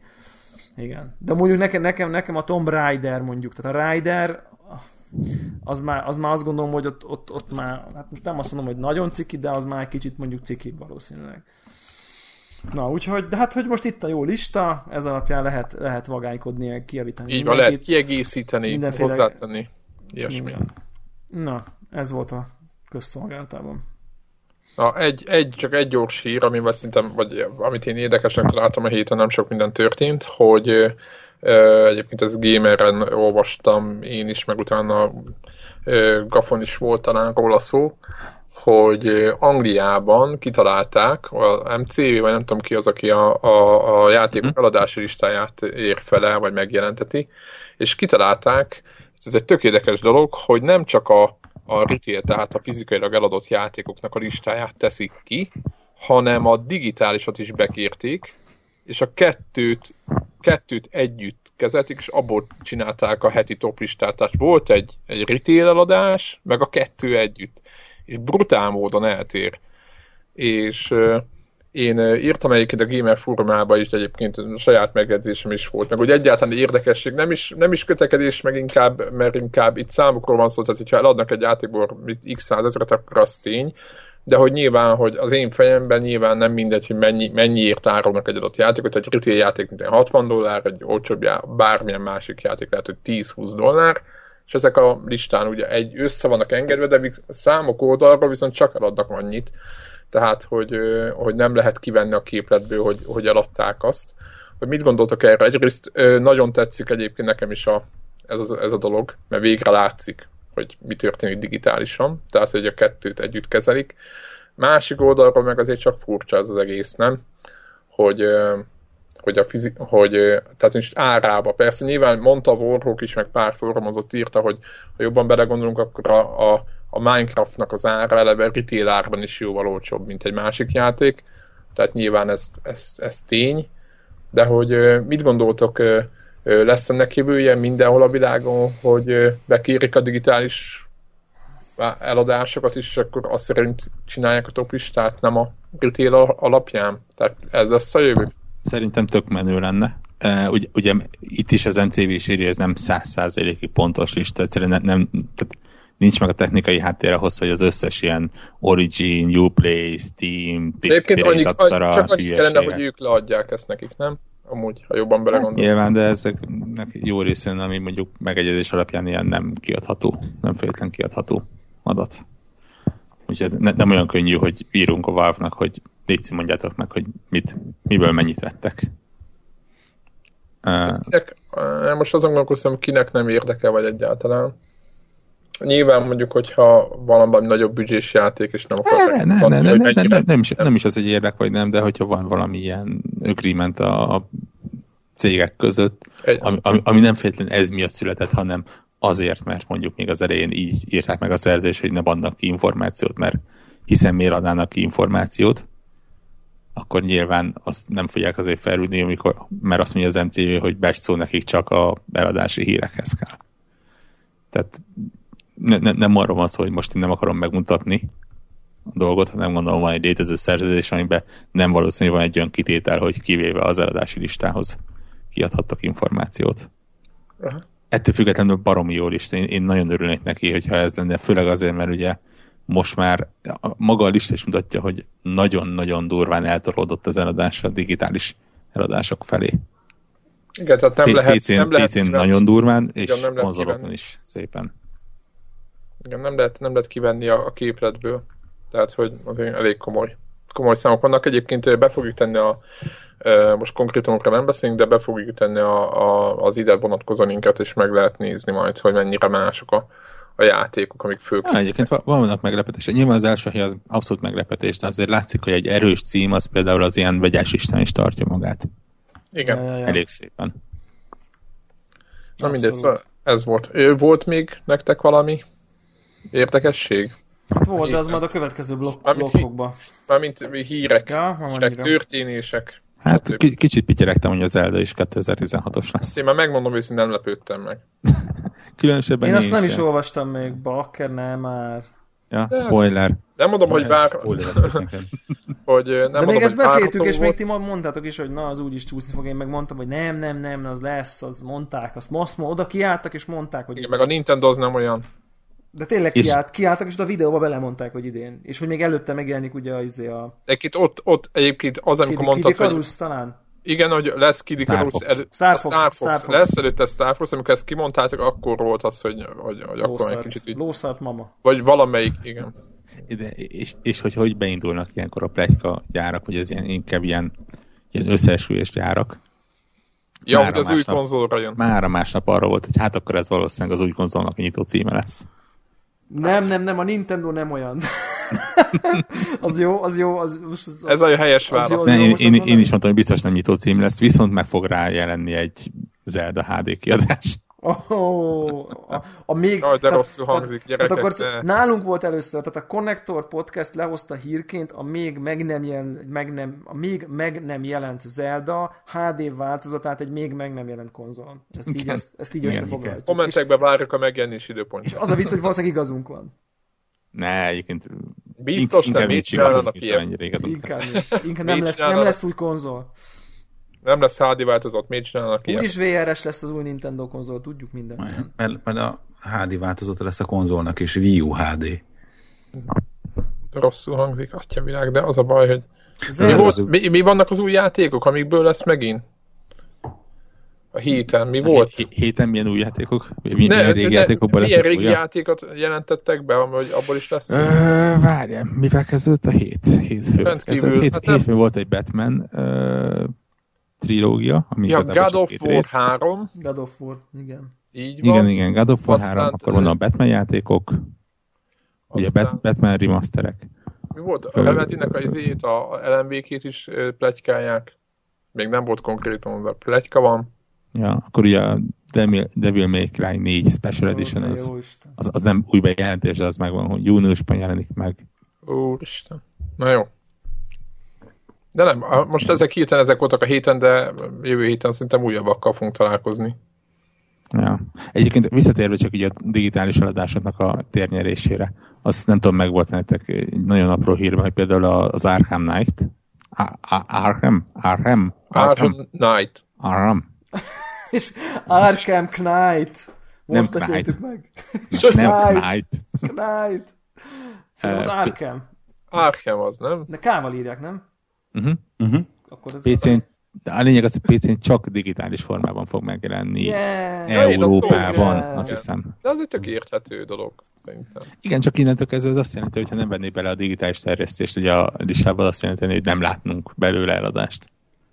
Igen. De mondjuk nekem, nekem, nekem a Tomb Raider mondjuk, tehát a Raider az már, az már azt gondolom, hogy ott, ott, ott már, hát nem azt mondom, hogy nagyon ciki, de az már egy kicsit mondjuk ciki valószínűleg. Na, úgyhogy, de hát, hogy most itt a jó lista, ez alapján lehet, lehet vagánykodni, kiavítani. Így van, lehet kiegészíteni, mindenféle... hozzátenni, ilyesmi. Na, ez volt a közszolgálatában. Na, egy, egy, csak egy gyors hír, amivel szerintem, vagy amit én érdekesnek találtam a héten, nem sok minden történt, hogy egyébként ez gameren olvastam én is, meg utána Gafon is volt talán róla szó, hogy Angliában kitalálták, a MCV, vagy nem tudom ki az, aki a, a, a játékok mhm. eladási listáját ér fele, vagy megjelenteti, és kitalálták, ez egy tök érdekes dolog, hogy nem csak a a retail, tehát a fizikailag eladott játékoknak a listáját teszik ki, hanem a digitálisat is bekérték, és a kettőt, kettőt együtt kezelték, és abból csinálták a heti top listát. Tehát volt egy, egy retail eladás, meg a kettő együtt. És brutál módon eltér. És én írtam egyébként a Gamer Forumába is, egyébként a saját megjegyzésem is volt, meg hogy egyáltalán érdekesség, nem is, nem is kötekedés, meg inkább, mert inkább itt számokról van szó, tehát hogyha eladnak egy játékból x százezret, akkor az tény, de hogy nyilván, hogy az én fejemben nyilván nem mindegy, hogy mennyi, mennyiért árulnak egy adott játékot, egy retail játék mint 60 dollár, egy olcsóbb já, bármilyen másik játék lehet, hogy 10-20 dollár, és ezek a listán ugye egy össze vannak engedve, de a számok oldalra viszont csak eladnak annyit, tehát hogy, hogy nem lehet kivenni a képletből, hogy, hogy eladták azt. Hogy mit gondoltok erre? Egyrészt nagyon tetszik egyébként nekem is a, ez, a, ez a dolog, mert végre látszik, hogy mi történik digitálisan, tehát hogy a kettőt együtt kezelik. Másik oldalról meg azért csak furcsa ez az egész, nem? Hogy, hogy a fizik, hogy, tehát most árába, persze nyilván mondta Warhawk is, meg pár fórumozott írta, hogy ha jobban belegondolunk, akkor a, a a Minecraftnak az ára eleve retail árban is jóval olcsóbb, mint egy másik játék, tehát nyilván ez, ez, ez tény, de hogy mit gondoltok, lesz ennek jövője mindenhol a világon, hogy bekérik a digitális eladásokat is, és akkor azt szerint csinálják a toplistát, nem a retail alapján? Tehát ez lesz a jövő? Szerintem tök menő lenne. Uh, ugye, ugye itt is az MCV is írja, ez nem száz százalékig pontos lista, egyszerűen nem, nem tehát nincs meg a technikai háttér ahhoz, hogy az összes ilyen Origin, Uplay, Steam, Egyébként annyi, csak annyit kellene, hogy ők leadják ezt nekik, nem? Amúgy, ha jobban belegondolok. Hát, nyilván, de ezeknek jó részén, ami mondjuk megegyezés alapján ilyen nem kiadható, nem feltétlen kiadható adat. Úgyhogy ez ne, nem olyan könnyű, hogy írunk a Valve-nak, hogy légy mondjátok meg, hogy mit, miből mennyit vettek. kinek, most azon gondolkozom, kinek nem érdekel, vagy egyáltalán nyilván mondjuk, hogyha valami nagyobb büdzsés játék, és nem akar ne, ne, ne, ne, ne, ne, nem, is, nem is az, hogy érdek vagy nem, de hogyha van valami ilyen agreement a, a cégek között, Egy, ami, ami, ami nem feltétlenül ez miatt született, hanem azért, mert mondjuk még az elején így írták meg a szerzés, hogy ne adnak ki információt, mert hiszen miért adnának ki információt, akkor nyilván azt nem fogják azért felülni, amikor, mert azt mondja az MCV, hogy beszól nekik csak a eladási hírekhez kell. Tehát ne, ne, nem arról van szó, hogy most én nem akarom megmutatni a dolgot, hanem gondolom van egy létező szerződés, amiben nem valószínű van egy olyan kitétel, hogy kivéve az eladási listához kiadhattak információt. Aha. Ettől függetlenül baromi jó lista. Én, én nagyon örülnék neki, hogyha ez lenne, főleg azért, mert ugye most már a, maga a lista is mutatja, hogy nagyon-nagyon durván eltolódott az eladás a digitális eladások felé. Igen, tehát nem lehet... PC-n, nem lehet PC-n nagyon durván, és konzolokon is szépen. Igen, nem lehet, nem lehet kivenni a, a képletből. Tehát, hogy azért elég komoly, komoly számok vannak. Egyébként be fogjuk tenni a, most konkrétumokra nem beszélünk, de be fogjuk tenni a, a, az ide vonatkozó linket, és meg lehet nézni majd, hogy mennyire mások a, a a játékok, amik fő. Ja, egyébként va- vannak meglepetések. Nyilván az első hely az abszolút meglepetés, de azért látszik, hogy egy erős cím, az például az ilyen vegyes isten is tartja magát. Igen. Ja, ja, ja. Elég szépen. Na mindegy, szóval ez volt. Ö, Volt még nektek valami érdekesség? Hát volt, de az majd a következő blokk, Mármint blokkokba. Mármint hírek, Ja, hírek történések. Hát ki- kicsit pityeregtem, hogy a Zelda is 2016-os lesz. Én már megmondom őszintén, nem lepődtem meg. Különösebben Én azt nem is olvastam még, bakker, nem már. Ja, De- spoiler. Nem mondom, hogy vár, hogy nem De mondom, még ezt hogy beszéltük, és még volt. ti ma- mondtátok is, hogy na, az úgy is csúszni fog. Én meg mondtam, hogy nem, nem, nem, az lesz, az mondták, azt most oda kiálltak, és mondták, hogy... Igen, meg a Nintendo az nem olyan. De tényleg És- kiállt, kiálltak, és a videóba belemondták, hogy idén. És hogy még előtte megjelenik ugye az, izé a Egyébként ott, ott egyébként az, amikor Kid, mondtad, hogy talán. igen, hogy lesz Kid Star Icarus, Fox. elő, Star a Fox, Star Fox, Star Fox. lesz előtte Star Fox, amikor ezt kimondtátok, akkor volt az, hogy, hogy, hogy akkor egy kicsit így, lószart mama. vagy valamelyik, igen. De, és, és hogy hogy beindulnak ilyenkor a plegyka gyárak, vagy ez ilyen, inkább ilyen, ilyen összeesküvés gyárak. Ja, Mára hogy az új másnap. konzolra jön. Már a másnap arra volt, hogy hát akkor ez valószínűleg az új konzolnak a nyitó címe lesz. Nem, nem, nem, a Nintendo nem olyan. az jó, az jó, az, az, az Ez a helyes az jó, válasz. az Ne, jó, én, én, én mondom. is mondtam, hogy biztos nem nyitó cím lesz, viszont meg fog rá jelenni egy Zelda HD kiadás. Oh, a, a még... Jaj, de rosszul hangzik, tehát, gyerekek, akkor de- nálunk volt először, tehát a Connector Podcast lehozta hírként a még meg nem, jelen, meg nem, a még meg nem jelent Zelda HD változatát egy még meg nem jelent konzolon. Ezt így, ezt, ezt így összefoglaljuk. És, Kommentekbe várjuk a megjelenés és időpontját. az a vicc, hogy valószínűleg igazunk van. Ne, egyébként Biztos nem, inkább mit csinálnak mint ilyen? Inkább. Inkább nem, lesz, nem lesz új konzol. Nem lesz HD változat, miért csinálnak ilyen? Úgyis VRS lesz az új Nintendo konzol, tudjuk minden. Mert, mert a HD változata lesz a konzolnak, és Wii U HD. Rosszul hangzik, atya világ, de az a baj, hogy... Mi, volt, mi, mi vannak az új játékok, amikből lesz megint? A héten, mi volt? Hé- Héten milyen új játékok? Milyen régi játékokból milyen lettek régi játékot jelentettek be, hogy abból is lesz? Ö, várjál, mivel kezdődött a hét? Hétfő. Rendkívül, Kezdődött. Hét, hát nem- hétfőn volt egy Batman ö, trilógia, ami ja, God of War rész. 3, God of War, igen. így van. Igen, igen, God of War Aztán- 3, akkor vannak a Batman játékok, ugye Aztán- Bat- Batman remasterek. Mi volt? A Remedinek a izét, a LMV-két is ö, pletykálják. Még nem volt konkrétan, de pletyka van. Ja, akkor ugye a Devil, Devil May Cry 4 Special Edition, az, az, az nem új bejelentés, de az megvan, hogy júniusban jelenik meg. Úristen. Na jó. De nem, most ezek hirtelen ezek voltak a héten, de jövő héten szerintem újabbakkal fogunk találkozni. Ja. Egyébként visszatérve csak így a digitális eladásoknak a térnyerésére, azt nem tudom, meg volt nektek egy nagyon apró hír, hogy például az Arkham Knight? Arkham? Arkham? Arkham Knight. Arkham? És Arkham Knight. Most Nem beszéltük meg. Nem Knight. Knight. Knight. Szerintem az Eh, Arkham. Arkham az, nem? De K-val írják, nem? Uh-huh. Uh-huh. Akkor ez PC-n, de a lényeg az, hogy PC-n csak digitális formában fog megjelenni. Yeah. Európában, tudom. azt hiszem. De az egy tök érthető dolog, szerintem. Igen, csak innentől kezdve ez azt jelenti, hogy ha nem vennék bele a digitális terjesztést, ugye a listában azt jelenti, hogy nem látnunk belőle eladást.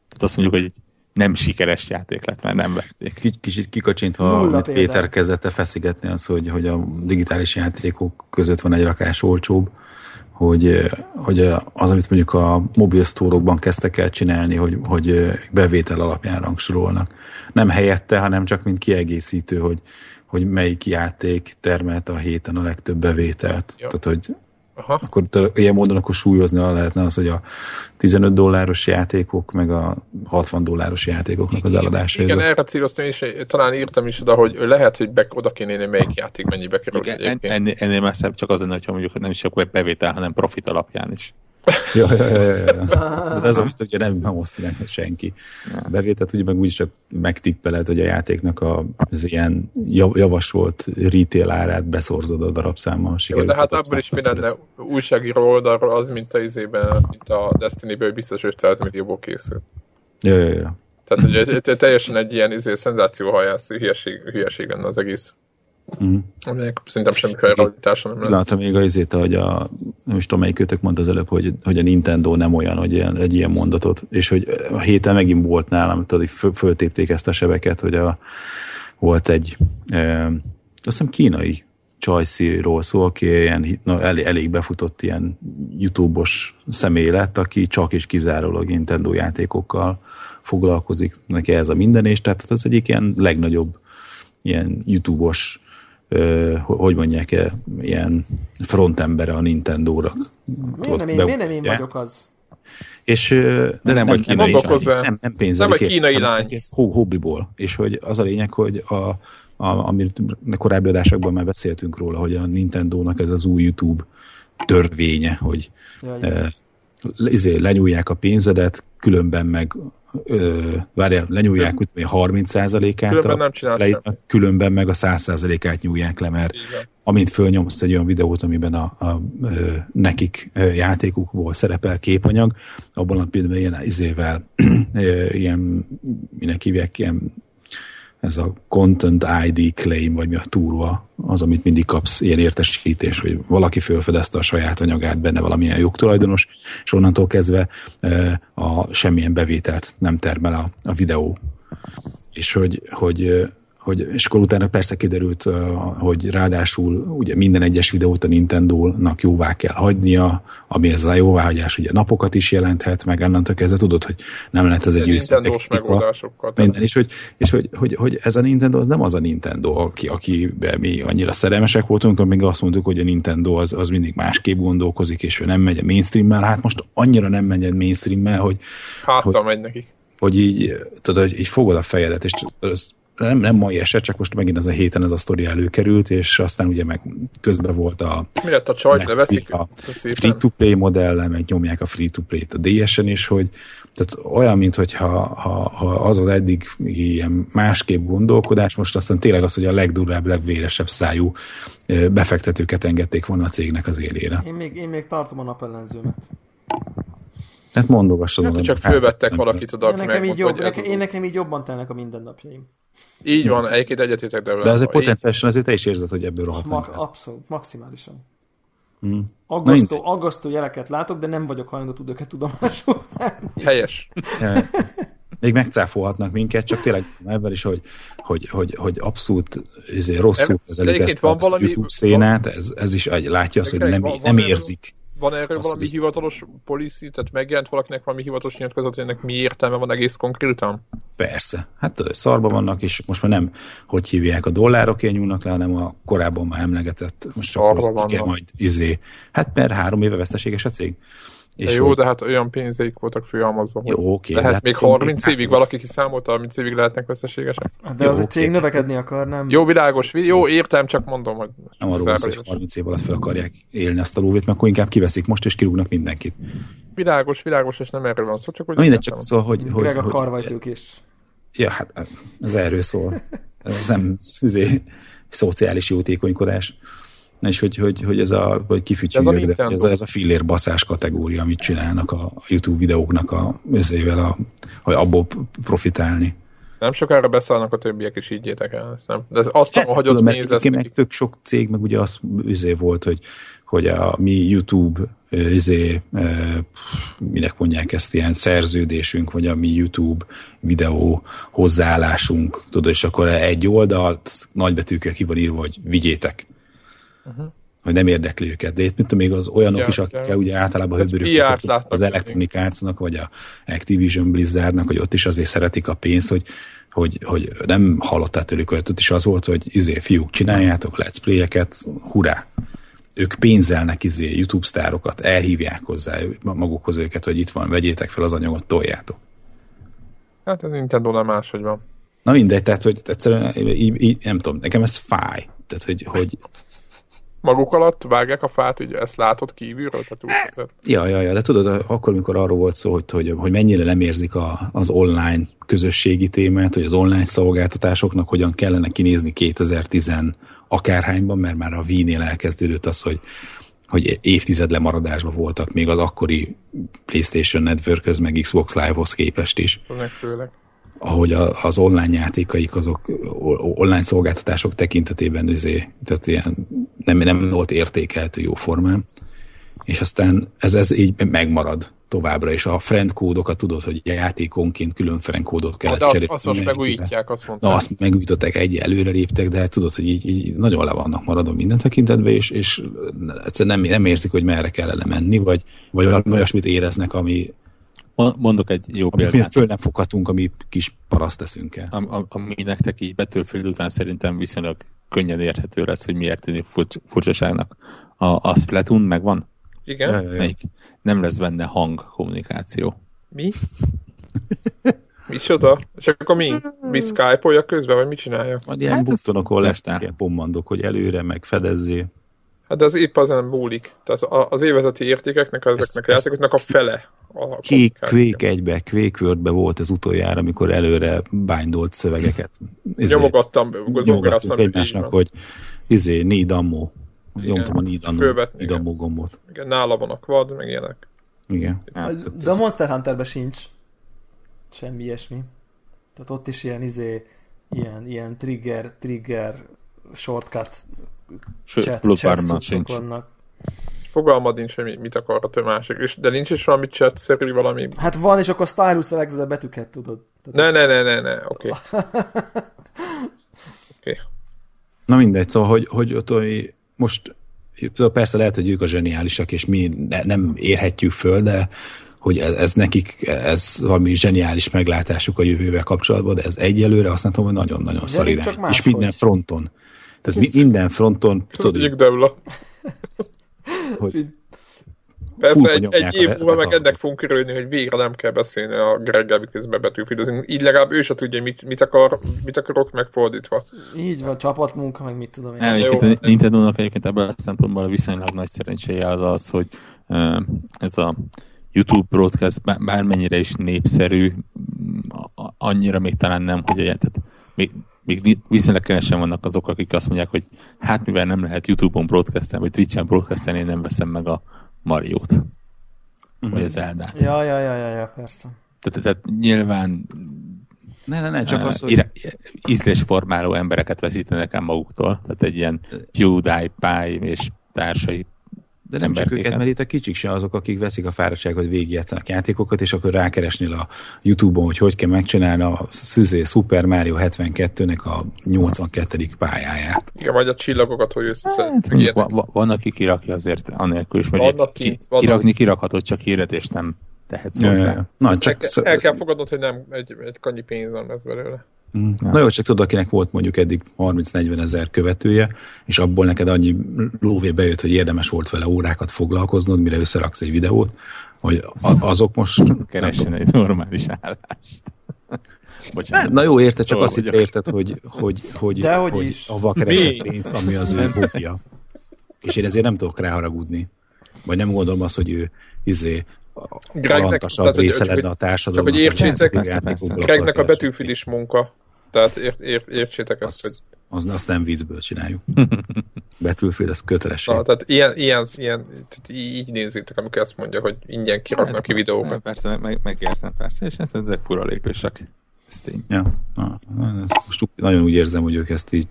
Tehát azt mondjuk, hogy egy nem sikeres játék lett, mert nem vették. Kicsit, kicsit kikacsintva. Péter kezdette feszegetni az, hogy, hogy a digitális játékok között van egy rakás olcsóbb, hogy, hogy az, amit mondjuk a mobil sztórokban kezdtek el csinálni, hogy, hogy bevétel alapján rangsorolnak. Nem helyette, hanem csak mint kiegészítő, hogy, hogy melyik játék termelt a héten a legtöbb bevételt. Jó. Tehát, hogy Aha. akkor ilyen módon akkor súlyozni le lehetne az, hogy a 15 dolláros játékok, meg a 60 dolláros játékoknak az eladása. Igen, erre céloztam, és talán írtam is oda, hogy lehet, hogy be, oda kéne írni, melyik játék mennyibe kerül Igen, ennél, ennél messzebb csak az lenne, hogyha mondjuk nem is csak bevétel, hanem profit alapján is. Ja, ja, ja, ja, ja. De ez a biztos, hogy nem, nem osztanak meg senki. A bevételt ugye meg úgyis csak megtippeled, hogy a játéknak a, az ilyen jav- javasolt retail árát beszorzod a darabszámmal. Jó, de hát abból is mi tapsznak lenne újságíró oldalról az, mint a izében, mint a Destiny-ből, hogy biztos 500 millióból készült. Ja, ja, ja. Tehát, hogy teljesen egy ilyen izé, szenzációhajász hülyeség, hülyeség lenne az egész. Mhm. Aminek szerintem semmiféle realitása nem lenne. Pillanatra még a izét, hogy a, nem is tudom, melyik őtök mondta az előbb, hogy, hogy a Nintendo nem olyan, hogy ilyen, egy ilyen mondatot, és hogy a héten megint volt nálam, tudod, hogy föl, föltépték ezt a sebeket, hogy a, volt egy, e, azt hiszem kínai Csajciról szól, aki ilyen, na, elég, elég befutott ilyen YouTube-os személy lett, aki csak és kizárólag Nintendo játékokkal foglalkozik, neki ez a minden, és tehát ez egyik ilyen legnagyobb ilyen YouTube-os hogy mondják -e, ilyen frontembere a Nintendo-rak. Miért nem, én, miért nem én vagyok az? És, de nem, nem, vagy kínai nem, nem, nem, nem pénzeli. Nem vagy kínai lány. Ez hobbiból. És hogy az a lényeg, hogy a, a, amit korábbi adásokban már beszéltünk róla, hogy a Nintendo-nak ez az új YouTube törvénye, hogy Jaj, izé, lenyúlják a pénzedet, különben meg ö, várjál, lenyúlják úgy, 30%-át, különben, nem különben meg a 100%-át nyúlják le, mert Igen. amint fölnyomsz egy olyan videót, amiben a, a, a nekik játékukból szerepel képanyag, abban a pillanatban ilyen izével, ilyen, minek hívják, ilyen ez a Content ID claim, vagy mi a túrva, az, amit mindig kapsz, ilyen értesítés, hogy valaki felfedezte a saját anyagát, benne valamilyen jogtulajdonos, és onnantól kezdve a semmilyen bevételt nem termel a, a videó. És hogy, hogy hogy, és akkor utána persze kiderült, hogy ráadásul ugye minden egyes videót a Nintendo-nak jóvá kell hagynia, ami ez a jóváhagyás ugye napokat is jelenthet, meg onnantól kezdve tudod, hogy nem lehet ez egy őszinte megoldásokkal. Minden, és, hogy, és hogy, hogy, hogy, ez a Nintendo az nem az a Nintendo, aki, aki mi annyira szerelmesek voltunk, amíg azt mondtuk, hogy a Nintendo az, az mindig másképp gondolkozik, és ő nem megy a mainstream-mel, hát most annyira nem megy a mainstream-mel, hogy... Háttal megy nekik hogy így, tudod, hogy így fogod a fejedet, és az nem, nem mai eset, csak most megint az a héten ez a sztori előkerült, és aztán ugye meg közben volt a... Mi lett a csajt, leveszik? A free-to-play modell, meg nyomják a free-to-play-t a DS-en is, hogy tehát olyan, mintha ha, ha az az eddig ilyen másképp gondolkodás, most aztán tényleg az, hogy a legdurvább, legvéresebb szájú befektetőket engedték volna a cégnek az élére. Én még, én még tartom a napellenzőmet. Hát mondogassad. Hát, csak fölvettek valakit oda, aki nekem így jobb, nekem, Én nekem így jobban telnek a mindennapjaim. Így van, egyébként egyetétek, de... De azért potenciálisan azért te is érzed, hogy ebből rohadt Ma- Abszolút, maximálisan. Hmm. Aggasztó, aggasztó jeleket látok, de nem vagyok hajlandó tud őket tudomásul Helyes. Még megcáfolhatnak minket, csak tényleg ebben is, hogy, hogy, hogy, hogy abszolút ezért rosszul kezelik ezt, a, valami, YouTube szénát, ez, ez is látja azt, hogy nem, nem érzik van erről Azt valami visz... hivatalos policy, tehát megjelent valakinek valami hivatalos nyilatkozat, hogy ennek mi értelme van egész konkrétan? Persze. Hát szarba vannak, és most már nem, hogy hívják a dollárok nyúlnak le, hanem a korábban már emlegetett, most szarba akkor vannak. majd izé. Hát mert három éve veszteséges a cég. És jó, hogy... de hát olyan pénzeik voltak főhalmazva, hogy jó, oké, lehet még 30 évig, valaki kiszámolta, 30 évig lehetnek veszteségesek. De jó, az a cég oké. növekedni akar, nem? Jó, világos, jó, értem, csak mondom, hogy... Nem arról hogy 30 év alatt fel akarják élni azt a lóvét, mert akkor inkább kiveszik most, és kirúgnak mindenkit. Világos, világos, és nem erről van szó, csak hogy... Na, mindegy, csak szól, hogy... hogy, hogy, a karvajtők is. Ja, hát ez erről szól. Ez nem ez szociális jótékonykodás. És hogy, hogy, hogy ez a, vagy kifütyüljök, ez a, ez a, ez a fillér baszás kategória, amit csinálnak a YouTube videóknak a, összével, a, hogy abból profitálni. Nem sokára beszállnak a többiek, és így el. Ezt nem. De ez azt, hát, hogy ott néz, lesz meg tök sok cég, meg ugye az üzé volt, hogy, hogy a mi YouTube izé, minek mondják ezt, ilyen szerződésünk, vagy a mi YouTube videó hozzáállásunk, tudod, és akkor egy oldalt nagybetűkkel ki van írva, hogy vigyétek uh-huh. hogy nem érdekli őket. De itt mint még az olyanok ja, is, akikkel ugye általában höbbörük az Electronic Arts-nak, vagy a Activision Blizzardnak, hogy ott is azért szeretik a pénzt, hogy hogy, hogy nem hallottál tőlük, hogy ott is az volt, hogy izé, fiúk, csináljátok let's play-eket, hurrá! Ők pénzelnek izé YouTube sztárokat, elhívják hozzá magukhoz őket, hogy itt van, vegyétek fel az anyagot, toljátok. Hát ez Nintendo nem máshogy van. Na mindegy, tehát, hogy egyszerűen így, így, nem tudom, nekem ez fáj. Tehát, hogy, hogy maguk alatt vágják a fát, hogy ezt látod kívülről? Tehát úgy ja, ja, ja, de tudod, akkor, amikor arról volt szó, hogy, hogy, hogy mennyire nem érzik a, az online közösségi témát, hogy az online szolgáltatásoknak hogyan kellene kinézni 2010 akárhányban, mert már a Wii-nél elkezdődött az, hogy hogy évtized lemaradásban voltak még az akkori PlayStation Network-höz, meg Xbox Live-hoz képest is. Főleg ahogy a, az online játékaik, azok online szolgáltatások tekintetében üzé, tehát ilyen nem, nem volt értékelhető jó formán. és aztán ez, ez így megmarad továbbra, és a friend kódokat tudod, hogy játékonként külön friend kódot kell De azt, azt most megújítják, azt mondták. Na, azt megújították, egy előre léptek, de tudod, hogy így, így nagyon le vannak maradva minden tekintetben, és, és egyszerűen nem, nem érzik, hogy merre kellene menni, vagy, vagy valami olyasmit éreznek, ami, Mondok egy jó amit példát. föl nem foghatunk, ami kis paraszt teszünk el. Am, am, ami nektek így Battlefield után szerintem viszonylag könnyen érthető lesz, hogy miért tűnik furcs, furcsaságnak. A, a Splatoon megvan? Igen? Ja, ja, ja. Melyik? Nem lesz benne hang kommunikáció. Mi? Micsoda? És akkor mi? Mi Skype-olja közben, vagy mit csinálja? Majd ilyen Hát buttonokon lesz testál. ilyen pommandok, hogy előre, meg fedezzé. Hát de az épp azon múlik. Tehát az évezeti értékeknek, ezeknek Ezt- a játékoknak a fele. A Kék. Quake egybe, World-be volt az utoljára, amikor előre bindolt szövegeket. Izé, Nyomogattam, így egymásnak, hogy izé, need ammo. Nyomtam a need ammo, Fölvetni, need ammo gombot. Igen, nála van a quad, meg ilyenek. Igen. De a Monster Hunterben sincs semmi ilyesmi. Tehát ott is ilyen izé, ilyen, ilyen trigger, trigger, shortcut Sőt, chat, Bloodborne-ban chat sincs. vannak. Fogalmad nincs, hogy mi- mit akarhat a másik. És, de nincs is valami chat-szerű valami... Hát van, és akkor stylus a betűket tudod. Tehát Ne, ne, ne, ne, ne, oké. Oké. Na mindegy, szóval, hogy, hogy ott hogy most szóval persze lehet, hogy ők a zseniálisak, és mi ne, nem érhetjük föl, de hogy ez, ez nekik, ez valami zseniális meglátásuk a jövővel kapcsolatban, de ez egyelőre azt nem tudom, hogy nagyon-nagyon szar irány. És minden fronton. Tehát mi, minden fronton, tudod, Tudjuk, Debla. hogy Persze egy, egy év múlva meg ennek fogunk örülni, hogy végre nem kell beszélni a Greggel, miközben betűfidozni. Így legalább ő se tudja, mit, mit, akar, mit akarok megfordítva. így van, csapatmunka, meg mit tudom én. Nem, egyébként Nintendo-nak egyébként ebből a szempontból a viszonylag nagy szerencséje az az, hogy ez a YouTube broadcast bár- bármennyire is népszerű, annyira még talán nem, hogy egyet, még, még viszonylag kevesen vannak azok, akik azt mondják, hogy hát mivel nem lehet YouTube-on broadcasten, vagy Twitch-en broadcasten, én nem veszem meg a Mariót, vagy az Eldát. Ja, ja, ja, ja, ja, persze. Tehát, tehát nyilván ne, ne, ne, csak Ö, az, hogy ira- ízlésformáló embereket veszítenek el maguktól. Tehát egy ilyen PewDiePie és társai. De nem csak őket, mert itt a kicsik se azok, akik veszik a fáradtságot, hogy végigjátszanak játékokat, és akkor rákeresnél a YouTube-on, hogy hogy kell megcsinálni a szüzé Super Mario 72-nek a 82. pályáját. Igen, vagy a csillagokat, hogy Hát, összeszed. mondjuk ilyenek. van, van, aki kirakja azért anélkül is, mert Vannak ki, vannak. kirakni kirakhatod, csak híret, és nem tehetsz hozzá. Na, El, csak, ke- el kell fogadnod, hogy nem egy, egy kanyi pénz nem lesz belőle. Mm. Na jó, csak tudod, akinek volt mondjuk eddig 30-40 ezer követője, és abból neked annyi lóvé bejött, hogy érdemes volt vele órákat foglalkoznod, mire összeraksz egy videót, hogy azok most... Keressen egy normális állást. Bocsánat. Na jó, érted, csak Jól azt hogy vagyok. érted, hogy, hogy, hogy, Dehogy hogy is. avval keresett pénzt, ami az ő hobja. És én ezért nem tudok ráharagudni. Vagy nem gondolom azt, hogy ő izé, alantasabb része lenne a társadalomnak. csak, hogy értsétek- játékokból Persze, persze. akar Gregnek a keresni. betűfid is munka. Tehát ért, ért, értsétek ezt, hogy Az, az, azt nem vízből csináljuk. Betűfél, az kötelesség. na, tehát ilyen, ilyen, ilyen tehát így, nézzétek, amikor azt mondja, hogy ingyen kiraknak ki videókat. Persze, meg, megértem, persze, és ez, ezek fura lépések. Ez tény. Ja, na, na, most nagyon úgy érzem, hogy ők ezt így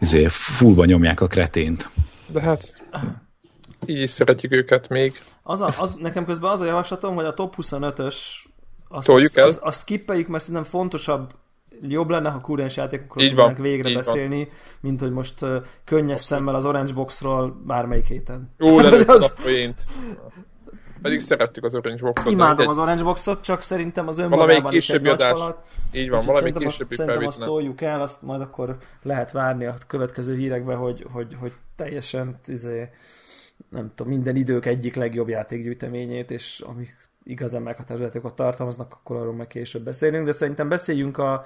izé, fullba nyomják a kretént. De hát így is szeretjük őket még. Az, a, az nekem közben az a javaslatom, hogy a top 25-ös azt, Toljuk el. azt, azt skippeljük, mert szerintem fontosabb, jobb lenne, ha kurens játékokról Így van, tudnánk végre így van. beszélni, mint hogy most uh, könnyes szemmel az Orange Boxról bármelyik héten. Jó, lelőtt Az- a poént. Pedig szerettük az Orange Boxot. de Imádom mindegy. az Orange Boxot, csak szerintem az Valamelyik önmagában egy későbbi adás. falat. Így van, azt, későbbi szerintem azt toljuk el, azt majd akkor lehet várni a következő hírekbe, hogy, hogy, hogy teljesen izé, nem tudom, minden idők egyik legjobb játékgyűjteményét, és amik igazán meghatározó játékokat tartalmaznak, akkor arról meg később beszélünk, de szerintem beszéljünk a,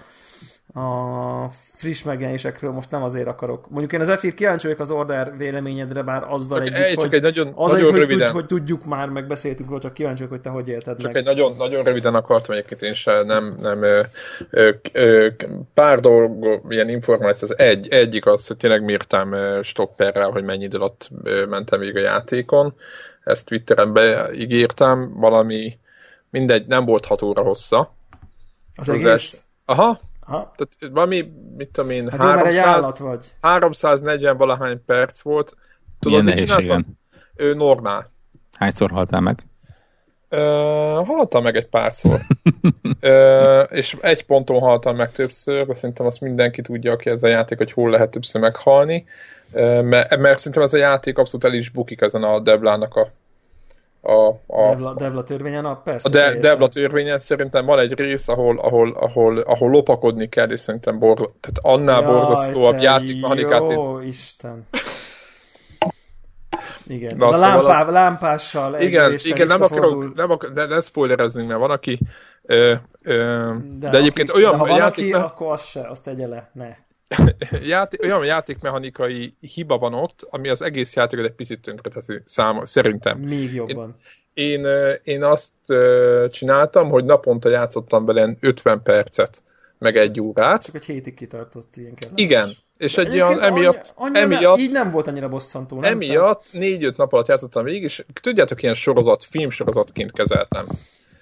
a friss megjelenésekről, most nem azért akarok. Mondjuk én az F-ír kíváncsi vagyok az Order véleményedre, bár azzal Csak, együtt, egy, hogy, egy nagyon, az nagyon egy, hogy, röviden. tud, hogy tudjuk már, meg beszéltünk róla, csak kíváncsi vagyok, hogy te hogy élted Csak meg. egy nagyon, nagyon röviden akartam egyébként én se, nem, nem ö, ö, ö, pár dolog, ilyen információ, az egy, egyik az, hogy tényleg mértem stopperrel, hogy mennyi idő alatt mentem végig a játékon, ezt Twitteren beígértem, valami, mindegy, nem volt 6 óra hossza. Az az egész? els- Aha, Aha. tehát valami, mit tudom én, Hát jó, mert egy 300, állat vagy. 340 valahány perc volt. Tudod, Milyen mit csináltam? nehézségen? Ö, normál. Hányszor haltál meg? Ö, haltam meg egy párszor. Ö, és egy ponton haltam meg többször, de szerintem azt mindenki tudja, aki ez a játék, hogy hol lehet többször meghalni. Ö, mert, mert szerintem ez a játék abszolút el is bukik ezen a Deblának a a, a, Devla, Devla törvényen, a persze. a De, Devla törvényen szerintem van egy rész, ahol, ahol, ahol, ahol lopakodni kell, és szerintem bor, tehát annál Jaj, borzasztóabb játékmechanikát. Jó, Isten. Igen, Na, ez a szóval lámpá, az- lámpással Igen, igen, nem akarok, nem akar, de ne spoilerezzünk, mert van, aki ö, ö, de, de egyébként aki, olyan de ha van játék, aki, akkor azt se, azt tegye le, ne. játék, olyan játékmechanikai hiba van ott, ami az egész játékot egy picit tönkreteszi száma, szerintem. Még jobban. Én, ö, én azt csináltam, hogy naponta játszottam vele 50 percet, meg egy órát. Csak egy hétig kitartott ilyen kellett. Igen, és egy olyan emiatt, annyi- annyira emiatt, így nem volt annyira bosszantó, nem? emiatt négy-öt nap alatt játszottam végig, és tudjátok, ilyen sorozat, filmsorozatként kezeltem.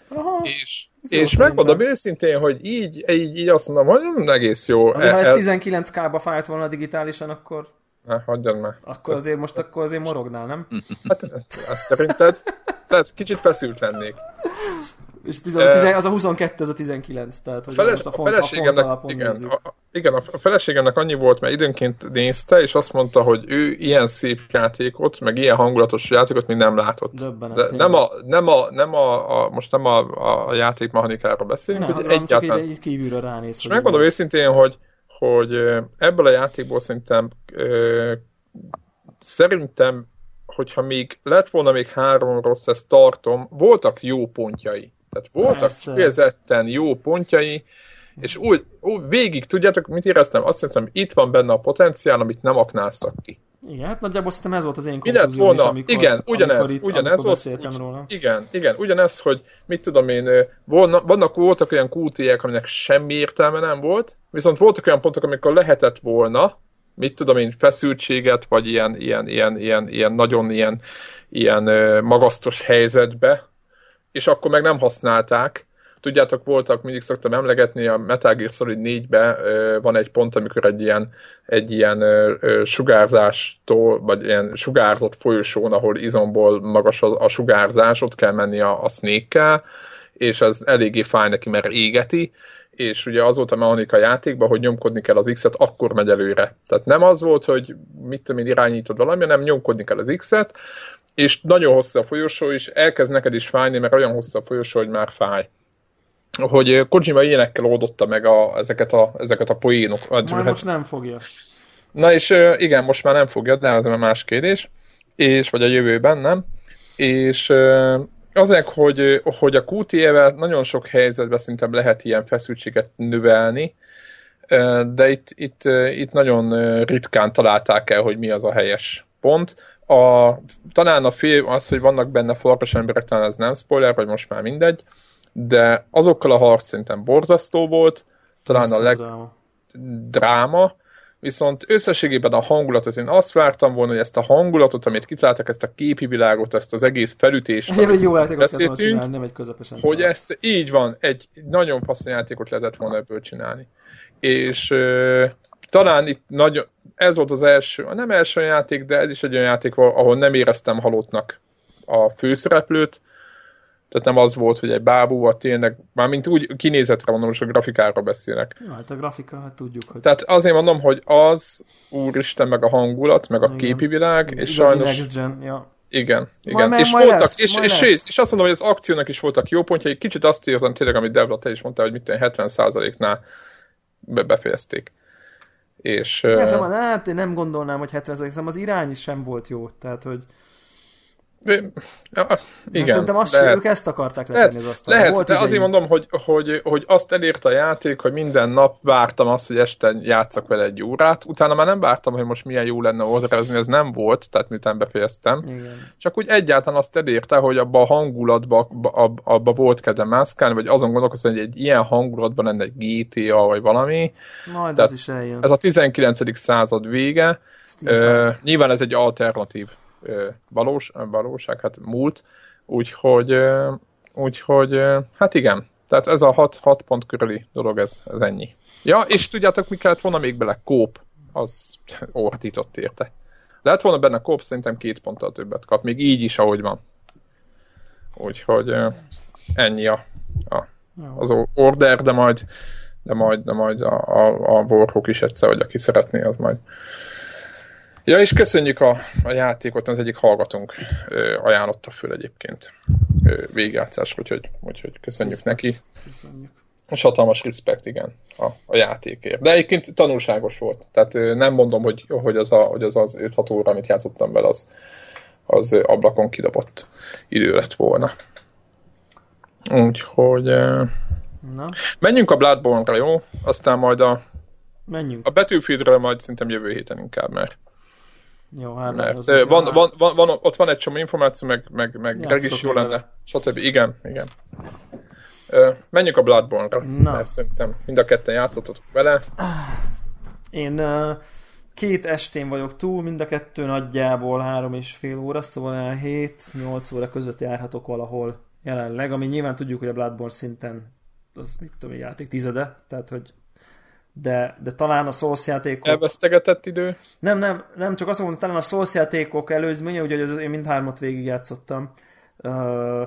Tehát, aha, És, Ez és megmondom őszintén, hogy így, így, így azt mondom, hogy egész jó. Azért, ha E- ez e- 19k-ba fájt volna digitálisan, akkor, Ne, hagyjad már. akkor azért most akkor azért morognál, nem? Hát, azt szerinted? Tehát kicsit feszült lennék. És tiz- az, a tizen- az a 22, ez a 19, tehát hogy A, feles, most a a font, a font feleségemnek, alapon igen, nézzük. a, a- igen, a feleségemnek annyi volt, mert időnként nézte, és azt mondta, hogy ő ilyen szép játékot, meg ilyen hangulatos játékot még nem látott. Döbbenet, De nem a, nem a, nem a, a most nem a, a, a játékmechanikáról beszélünk, Nem, hogy hanem csak így, egyáltalán. így kívülről ránéz. És megmondom őszintén, hogy, hogy ebből a játékból szerintem ö, szerintem, hogyha még lett volna még három rossz, ezt tartom, voltak jó pontjai. Tehát voltak Persze. kifejezetten jó pontjai, és úgy, úgy végig, tudjátok, mit éreztem? Azt hiszem, itt van benne a potenciál, amit nem aknáztak ki. Igen, hát nagyjából szerintem ez volt az én konklúzióm is, volna? amikor, igen, ugyanez, amikor itt, ugyanez amikor volt. róla. Igen, igen, ugyanez, hogy mit tudom én, volna, vannak, voltak olyan QT-ek, aminek semmi értelme nem volt, viszont voltak olyan pontok, amikor lehetett volna, mit tudom én, feszültséget, vagy ilyen, ilyen, ilyen, ilyen, ilyen nagyon ilyen, ilyen magasztos helyzetbe, és akkor meg nem használták. Tudjátok, voltak, mindig szoktam emlegetni, a Metal Gear Solid 4-be ö, van egy pont, amikor egy ilyen, egy ilyen sugárzástól, vagy ilyen sugárzott folyosón, ahol izomból magas a, a sugárzás, ott kell menni a, a snake és ez eléggé fáj neki, mert égeti, és ugye az volt a mechanika játékban, hogy nyomkodni kell az X-et, akkor megy előre. Tehát nem az volt, hogy mit tudom én irányítod valami, hanem nyomkodni kell az X-et, és nagyon hosszú a folyosó, és elkezd neked is fájni, mert olyan hosszú a folyosó, hogy már fáj. Hogy Kojima ilyenekkel oldotta meg a, ezeket, a, ezeket a poénok. Majd most nem fogja. Na és igen, most már nem fogja, de ez már más kérdés, és vagy a jövőben nem. És azért, hogy, hogy a QTE-vel nagyon sok helyzetben szerintem lehet ilyen feszültséget növelni, de itt, itt, itt nagyon ritkán találták el, hogy mi az a helyes pont. A, talán a fél az, hogy vannak benne farkas emberek, talán ez nem spoiler, vagy most már mindegy, de azokkal a harc szerintem borzasztó volt, talán a leg, Dráma. dráma, viszont összességében a hangulatot, én azt vártam volna, hogy ezt a hangulatot, amit kitaláltak, ezt a képi világot, ezt az egész felütést, Egyébként egy jó beszéltünk, csinálni, nem egy közepesen hogy szar. ezt így van, egy nagyon fasz játékot lehetett volna ebből csinálni. És talán itt nagyon, ez volt az első, nem első játék, de ez is egy olyan játék, ahol nem éreztem halottnak a főszereplőt, tehát nem az volt, hogy egy bábú, tényleg, mármint úgy kinézetre mondom, most a grafikáról beszélek. Jó, hát a grafika, hát tudjuk, hogy Tehát azért mondom, hogy az, úristen, meg a hangulat, meg a Igen. képi világ, és igazi sajnos... next gen, ja. Igen, igen. majd- és majd voltak, lesz, és, és, lesz. és, azt mondom, hogy az akciónak is voltak jó pontjai, kicsit azt érzem tényleg, amit Devla, te is mondtál, hogy mit tudom, 70%-nál be, befejezték. És Ez uh, van, hát én nem gondolnám, hogy 70 szerintem az irány is sem volt jó. Tehát, hogy ja, igen, szerintem azt lehet. ők ezt akarták letenni Lehet, az asztalra. lehet volt de azért idejük. mondom, hogy, hogy, hogy azt elérte a játék, hogy minden nap vártam azt, hogy este játszak vele egy órát, utána már nem vártam, hogy most milyen jó lenne orderezni, ez nem volt, tehát miután befejeztem. Igen. Csak úgy egyáltalán azt elérte, hogy abba a hangulatba abba, abba volt kedve mászkálni, vagy azon gondolkozni, hogy egy ilyen hangulatban lenne egy GTA, vagy valami. Majd Tehát az is eljön. Ez a 19. század vége. Ö, nyilván ez egy alternatív valós, valóság, hát múlt. Úgyhogy, úgyhogy hát igen. Tehát ez a 6, 6 pont körüli dolog, ez, ez ennyi. Ja, és tudjátok, mi kellett volna még bele? Kóp. Az ordított érte. Lehet volna benne kóp, szerintem két ponttal többet kap, még így is, ahogy van. Úgyhogy ennyi a, a, az order, de majd de majd, de majd a, a, a borhók is egyszer, hogy aki szeretné, az majd Ja, és köszönjük a, a játékot, az egyik hallgatónk ö, ajánlotta föl egyébként ö, végigjátszás, úgyhogy, úgyhogy köszönjük respect. neki. Köszönjük. És hatalmas respekt, igen, a, a játékért. De egyébként tanulságos volt. Tehát ö, nem mondom, hogy, hogy az, a, hogy az az 5-6 óra, amit játszottam vele, az, az ablakon kidobott idő lett volna. Úgyhogy Na. menjünk a Bloodborne-ra, jó? Aztán majd a Menjünk. A Battlefieldről majd szerintem jövő héten inkább, mert jó, hát mert, van, van, van, van, ott van egy csomó információ, meg, meg, meg Greg is jó lenne, stb. Igen, igen. Ö, menjünk a Bloodborne-ra, Na. mert szerintem mind a ketten játszottatok vele. Én két estén vagyok túl, mind a kettő nagyjából három és fél óra, szóval 7-8 óra között járhatok valahol jelenleg, ami nyilván tudjuk, hogy a Bloodborne szinten az mit tudom, játék tizede, tehát hogy de, de talán a Souls játékok... Elvesztegetett idő? Nem, nem, nem, csak azt mondom, talán a Souls játékok előzménye, ugye az, én mindhármat végigjátszottam, uh,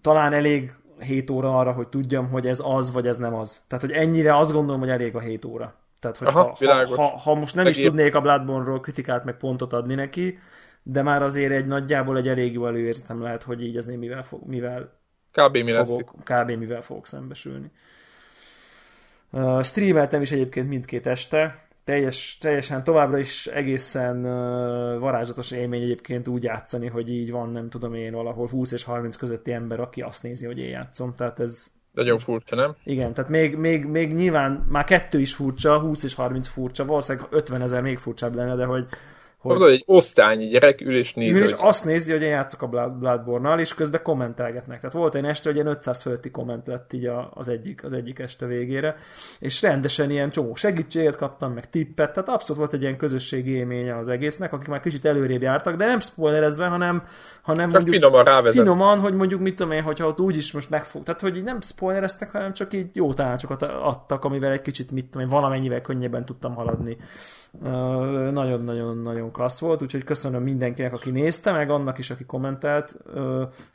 talán elég 7 óra arra, hogy tudjam, hogy ez az, vagy ez nem az. Tehát, hogy ennyire azt gondolom, hogy elég a 7 óra. Tehát, hogy Aha, ha, ha, ha, ha most nem Megér. is tudnék a Bloodborne-ról kritikát meg pontot adni neki, de már azért egy nagyjából egy elég jó előérzetem lehet, hogy így azért mivel, fog, mivel Kb. mi lesz fogok, Kb. mivel fogok szembesülni. Uh, streameltem is egyébként mindkét este, teljes, teljesen továbbra is egészen uh, varázslatos élmény egyébként úgy játszani, hogy így van, nem tudom én, valahol 20 és 30 közötti ember, aki azt nézi, hogy én játszom, tehát ez... Nagyon furcsa, nem? Igen, tehát még, még, még nyilván már kettő is furcsa, 20 és 30 furcsa, valószínűleg 50 ezer még furcsább lenne, de hogy, hogy... Tudod, egy osztányi gyerek ül és nézi. Ül és hogy... azt nézi, hogy én játszok a Bloodborne-nal, és közben kommentelgetnek. Tehát volt egy este, hogy ilyen 500 fölötti komment lett így az egyik, az egyik este végére, és rendesen ilyen csomó segítséget kaptam, meg tippet, tehát abszolút volt egy ilyen közösségi élménye az egésznek, akik már kicsit előrébb jártak, de nem spoilerezve, hanem, hanem csak mondjuk, finoman rávezet. Finoman, hogy mondjuk mit tudom én, hogyha ott úgyis most megfog, tehát hogy így nem spoilereztek, hanem csak így jó tanácsokat adtak, amivel egy kicsit mit tudom én, valamennyivel könnyebben tudtam haladni nagyon-nagyon-nagyon klassz volt, úgyhogy köszönöm mindenkinek, aki nézte, meg annak is, aki kommentelt.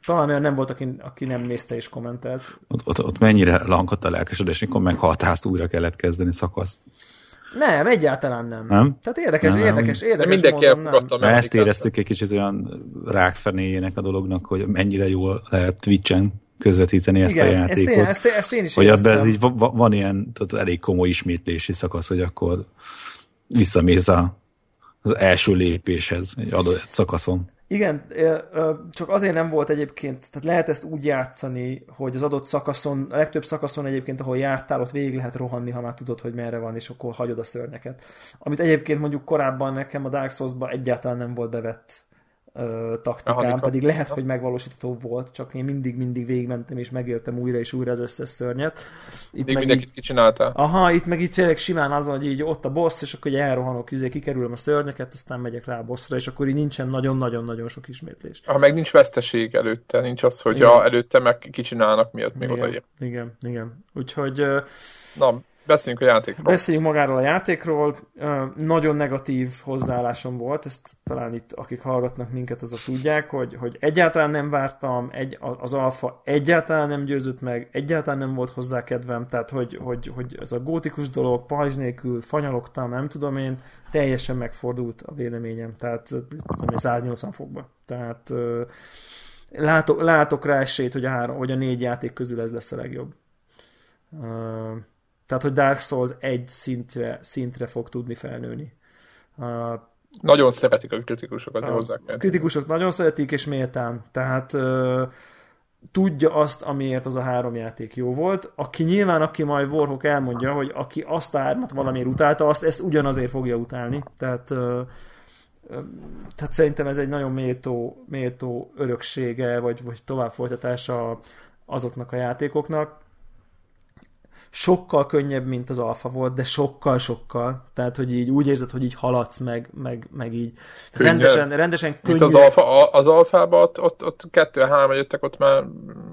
Talán olyan nem volt, aki, aki nem nézte és kommentelt. Ott, ott, ott mennyire lankadt a lelkesedés, mikor meghaltást újra kellett kezdeni szakaszt. Nem, egyáltalán nem. Nem? Tehát érdekes, nem, érdekes, nem. érdekes Mindenki elfogadta meg. Ezt éreztük egy kicsit olyan rákfenéjének a dolognak, hogy mennyire jól lehet Twitch-en közvetíteni ezt Igen, a játékot. Ezt én, ezt, ezt én is Hogy abban ez így van ilyen tudod, elég komoly ismétlési szakasz, hogy akkor visszamész a, az első lépéshez egy adott szakaszon. Igen, csak azért nem volt egyébként, tehát lehet ezt úgy játszani, hogy az adott szakaszon, a legtöbb szakaszon egyébként, ahol jártál, ott végig lehet rohanni, ha már tudod, hogy merre van, és akkor hagyod a szörnyeket. Amit egyébként mondjuk korábban nekem a Dark Souls-ban egyáltalán nem volt bevett taktikám, Aha, pedig lehet, hogy megvalósítható volt, csak én mindig-mindig végigmentem és megéltem újra és újra az összes szörnyet. Itt Még mindenkit kicsináltál. Aha, itt meg így tényleg simán az, hogy így ott a boss, és akkor így elrohanok, izé, kikerülöm a szörnyeket, aztán megyek rá a bossra, és akkor így nincsen nagyon-nagyon-nagyon sok ismétlés. Ha meg nincs veszteség előtte, nincs az, hogy ja, előtte meg kicsinálnak, miatt még igen, odaér. Igen, igen. Úgyhogy... Na, Beszéljünk a játékról. Beszéljünk magáról a játékról. Nagyon negatív hozzáállásom volt, ezt talán itt akik hallgatnak minket, azok tudják, hogy, hogy egyáltalán nem vártam, egy, az alfa egyáltalán nem győzött meg, egyáltalán nem volt hozzá kedvem, tehát hogy, hogy, hogy ez a gótikus dolog, pajzs nélkül fanyalogtam, nem tudom én, teljesen megfordult a véleményem, tehát tudom, 180 fokba. Tehát látok, látok rá esélyt, hogy a, három, hogy a négy játék közül ez lesz a legjobb. Tehát, hogy Dark Souls egy szintre, szintre fog tudni felnőni. Uh, nagyon szeretik a kritikusok, azért hozzá kell. Kritikusok nagyon szeretik, és méltán. Tehát uh, tudja azt, amiért az a három játék jó volt. Aki nyilván, aki majd Warhawk elmondja, hogy aki azt a hármat valamiért utálta, azt ezt ugyanazért fogja utálni. Tehát, uh, tehát szerintem ez egy nagyon méltó, méltó öröksége, vagy, vagy tovább folytatása azoknak a játékoknak sokkal könnyebb, mint az alfa volt, de sokkal-sokkal. Tehát, hogy így úgy érzed, hogy így haladsz meg, meg, meg így. Könnyebb. Rendesen, rendesen könnyű. Itt az, alfa, az alfában ott, ott, ott kettő, három jöttek, ott már...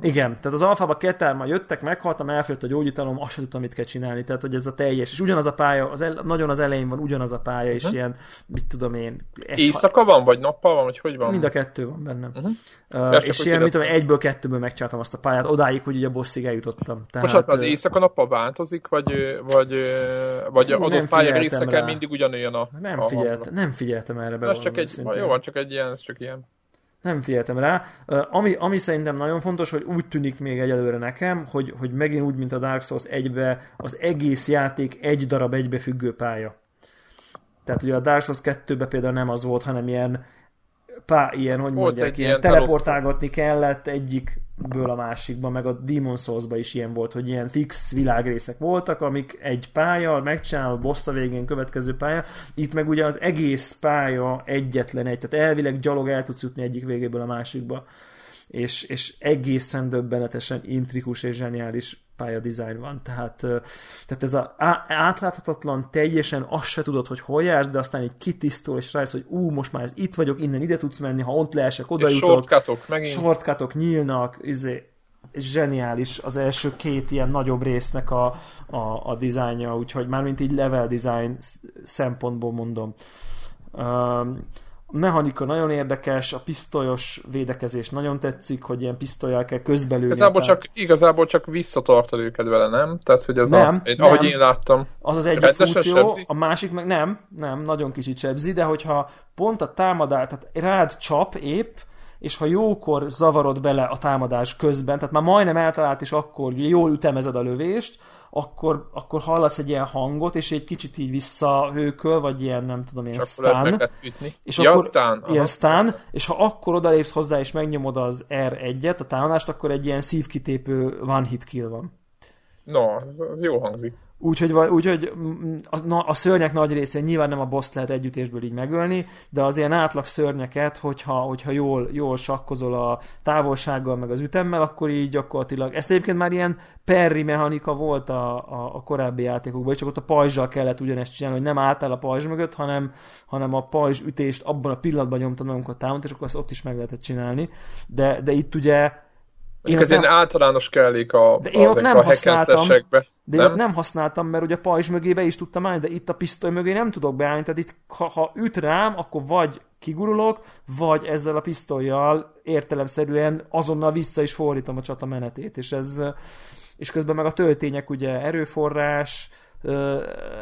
Igen, tehát az alfában kettő már jöttek, meghaltam, elfőtt a gyógyítalom, azt sem tudtam, mit kell csinálni. Tehát, hogy ez a teljes, és ugyanaz a pálya, az el, nagyon az elején van ugyanaz a pálya, és Mhm. ilyen, mit tudom én. egy- Éjszaka van, vagy nappal van, vagy hogy van? Mind a kettő van bennem. Mhm. Uh, Ja, csak és ilyen, mit tudom, egyből, kettőből megcsináltam azt a pályát, odáig, hogy ugye a bosszig eljutottam. Tehát, Most hát az éjszaka nappal változik, vagy, vagy, vagy nem adott pálya figyeltem részeken rá. mindig ugyanolyan a nem, a figyelt, nem figyeltem erre be. Ez csak egy, őszintén. jó, van, csak egy ilyen, ez csak ilyen. Nem figyeltem rá. Ami, ami szerintem nagyon fontos, hogy úgy tűnik még egyelőre nekem, hogy, hogy megint úgy, mint a Dark Souls 1-be, az egész játék egy darab egybefüggő pálya. Tehát ugye a Dark Souls 2-ben például nem az volt, hanem ilyen pá, ilyen, hogy Volt mondják, ilyen ilyen teleportálgatni kellett egyikből a másikba, meg a Demon souls is ilyen volt, hogy ilyen fix világrészek voltak, amik egy pálya, megcsinál a boss a végén következő pálya, itt meg ugye az egész pálya egyetlen egy, tehát elvileg gyalog el tudsz jutni egyik végéből a másikba. És, és egészen döbbenetesen intrikus és zseniális pályadizájn van. Tehát, tehát ez a átláthatatlan, teljesen azt se tudod, hogy hol jársz, de aztán egy kitisztul, és rájössz, hogy ú, most már ez itt vagyok, innen ide tudsz menni, ha ott leesek, oda És jutok, shortcutok megint. shortcutok nyílnak, izé, zseniális az első két ilyen nagyobb résznek a, a, a dizájnja, úgyhogy mármint így level design sz- szempontból mondom. Um, a mechanika nagyon érdekes, a pisztolyos védekezés nagyon tetszik, hogy ilyen pisztolyjal kell közbelőni. Igazából csak, igazából csak visszatartad őket vele, nem? Tehát, hogy ez Nem, a, én, nem. ahogy én láttam. Az az egyik funkció, sebzi? a másik meg nem, nem, nagyon kicsit sebzi, de hogyha pont a támadás, tehát rád csap épp, és ha jókor zavarod bele a támadás közben, tehát már majdnem eltalált, és akkor jól ütemezed a lövést, akkor, akkor hallasz egy ilyen hangot, és egy kicsit így visszahőköl, vagy ilyen, nem tudom, ilyen ütni. És ja, akkor aha. ilyen stun, és ha akkor odalépsz hozzá, és megnyomod az R1-et, a támadást, akkor egy ilyen szívkitépő one hit kill van. No, az, az jó hangzik. Úgyhogy, va- úgyhogy mm, a, na, a szörnyek nagy részén nyilván nem a boss lehet együttésből így megölni, de az ilyen átlag szörnyeket, hogyha, hogyha jól, jól sakkozol a távolsággal meg az ütemmel, akkor így gyakorlatilag, ezt egyébként már ilyen perri mechanika volt a, a, a korábbi játékokban, csak ott a pajzsal kellett ugyanezt csinálni, hogy nem álltál a pajzs mögött, hanem, hanem a pajzs ütést abban a pillanatban nyomtad meg, amikor támadt, és akkor azt ott is meg lehetett csinálni. De, de itt ugye Én ez ilyen általános kellék a, De én ott nem a használtam. De én Nem? ott nem használtam, mert ugye a pajzs mögé be is tudtam állni, de itt a pisztoly mögé nem tudok beállni, tehát itt ha, ha üt rám, akkor vagy kigurulok, vagy ezzel a pisztolyjal értelemszerűen azonnal vissza is fordítom a csata menetét, és ez és közben meg a töltények ugye erőforrás,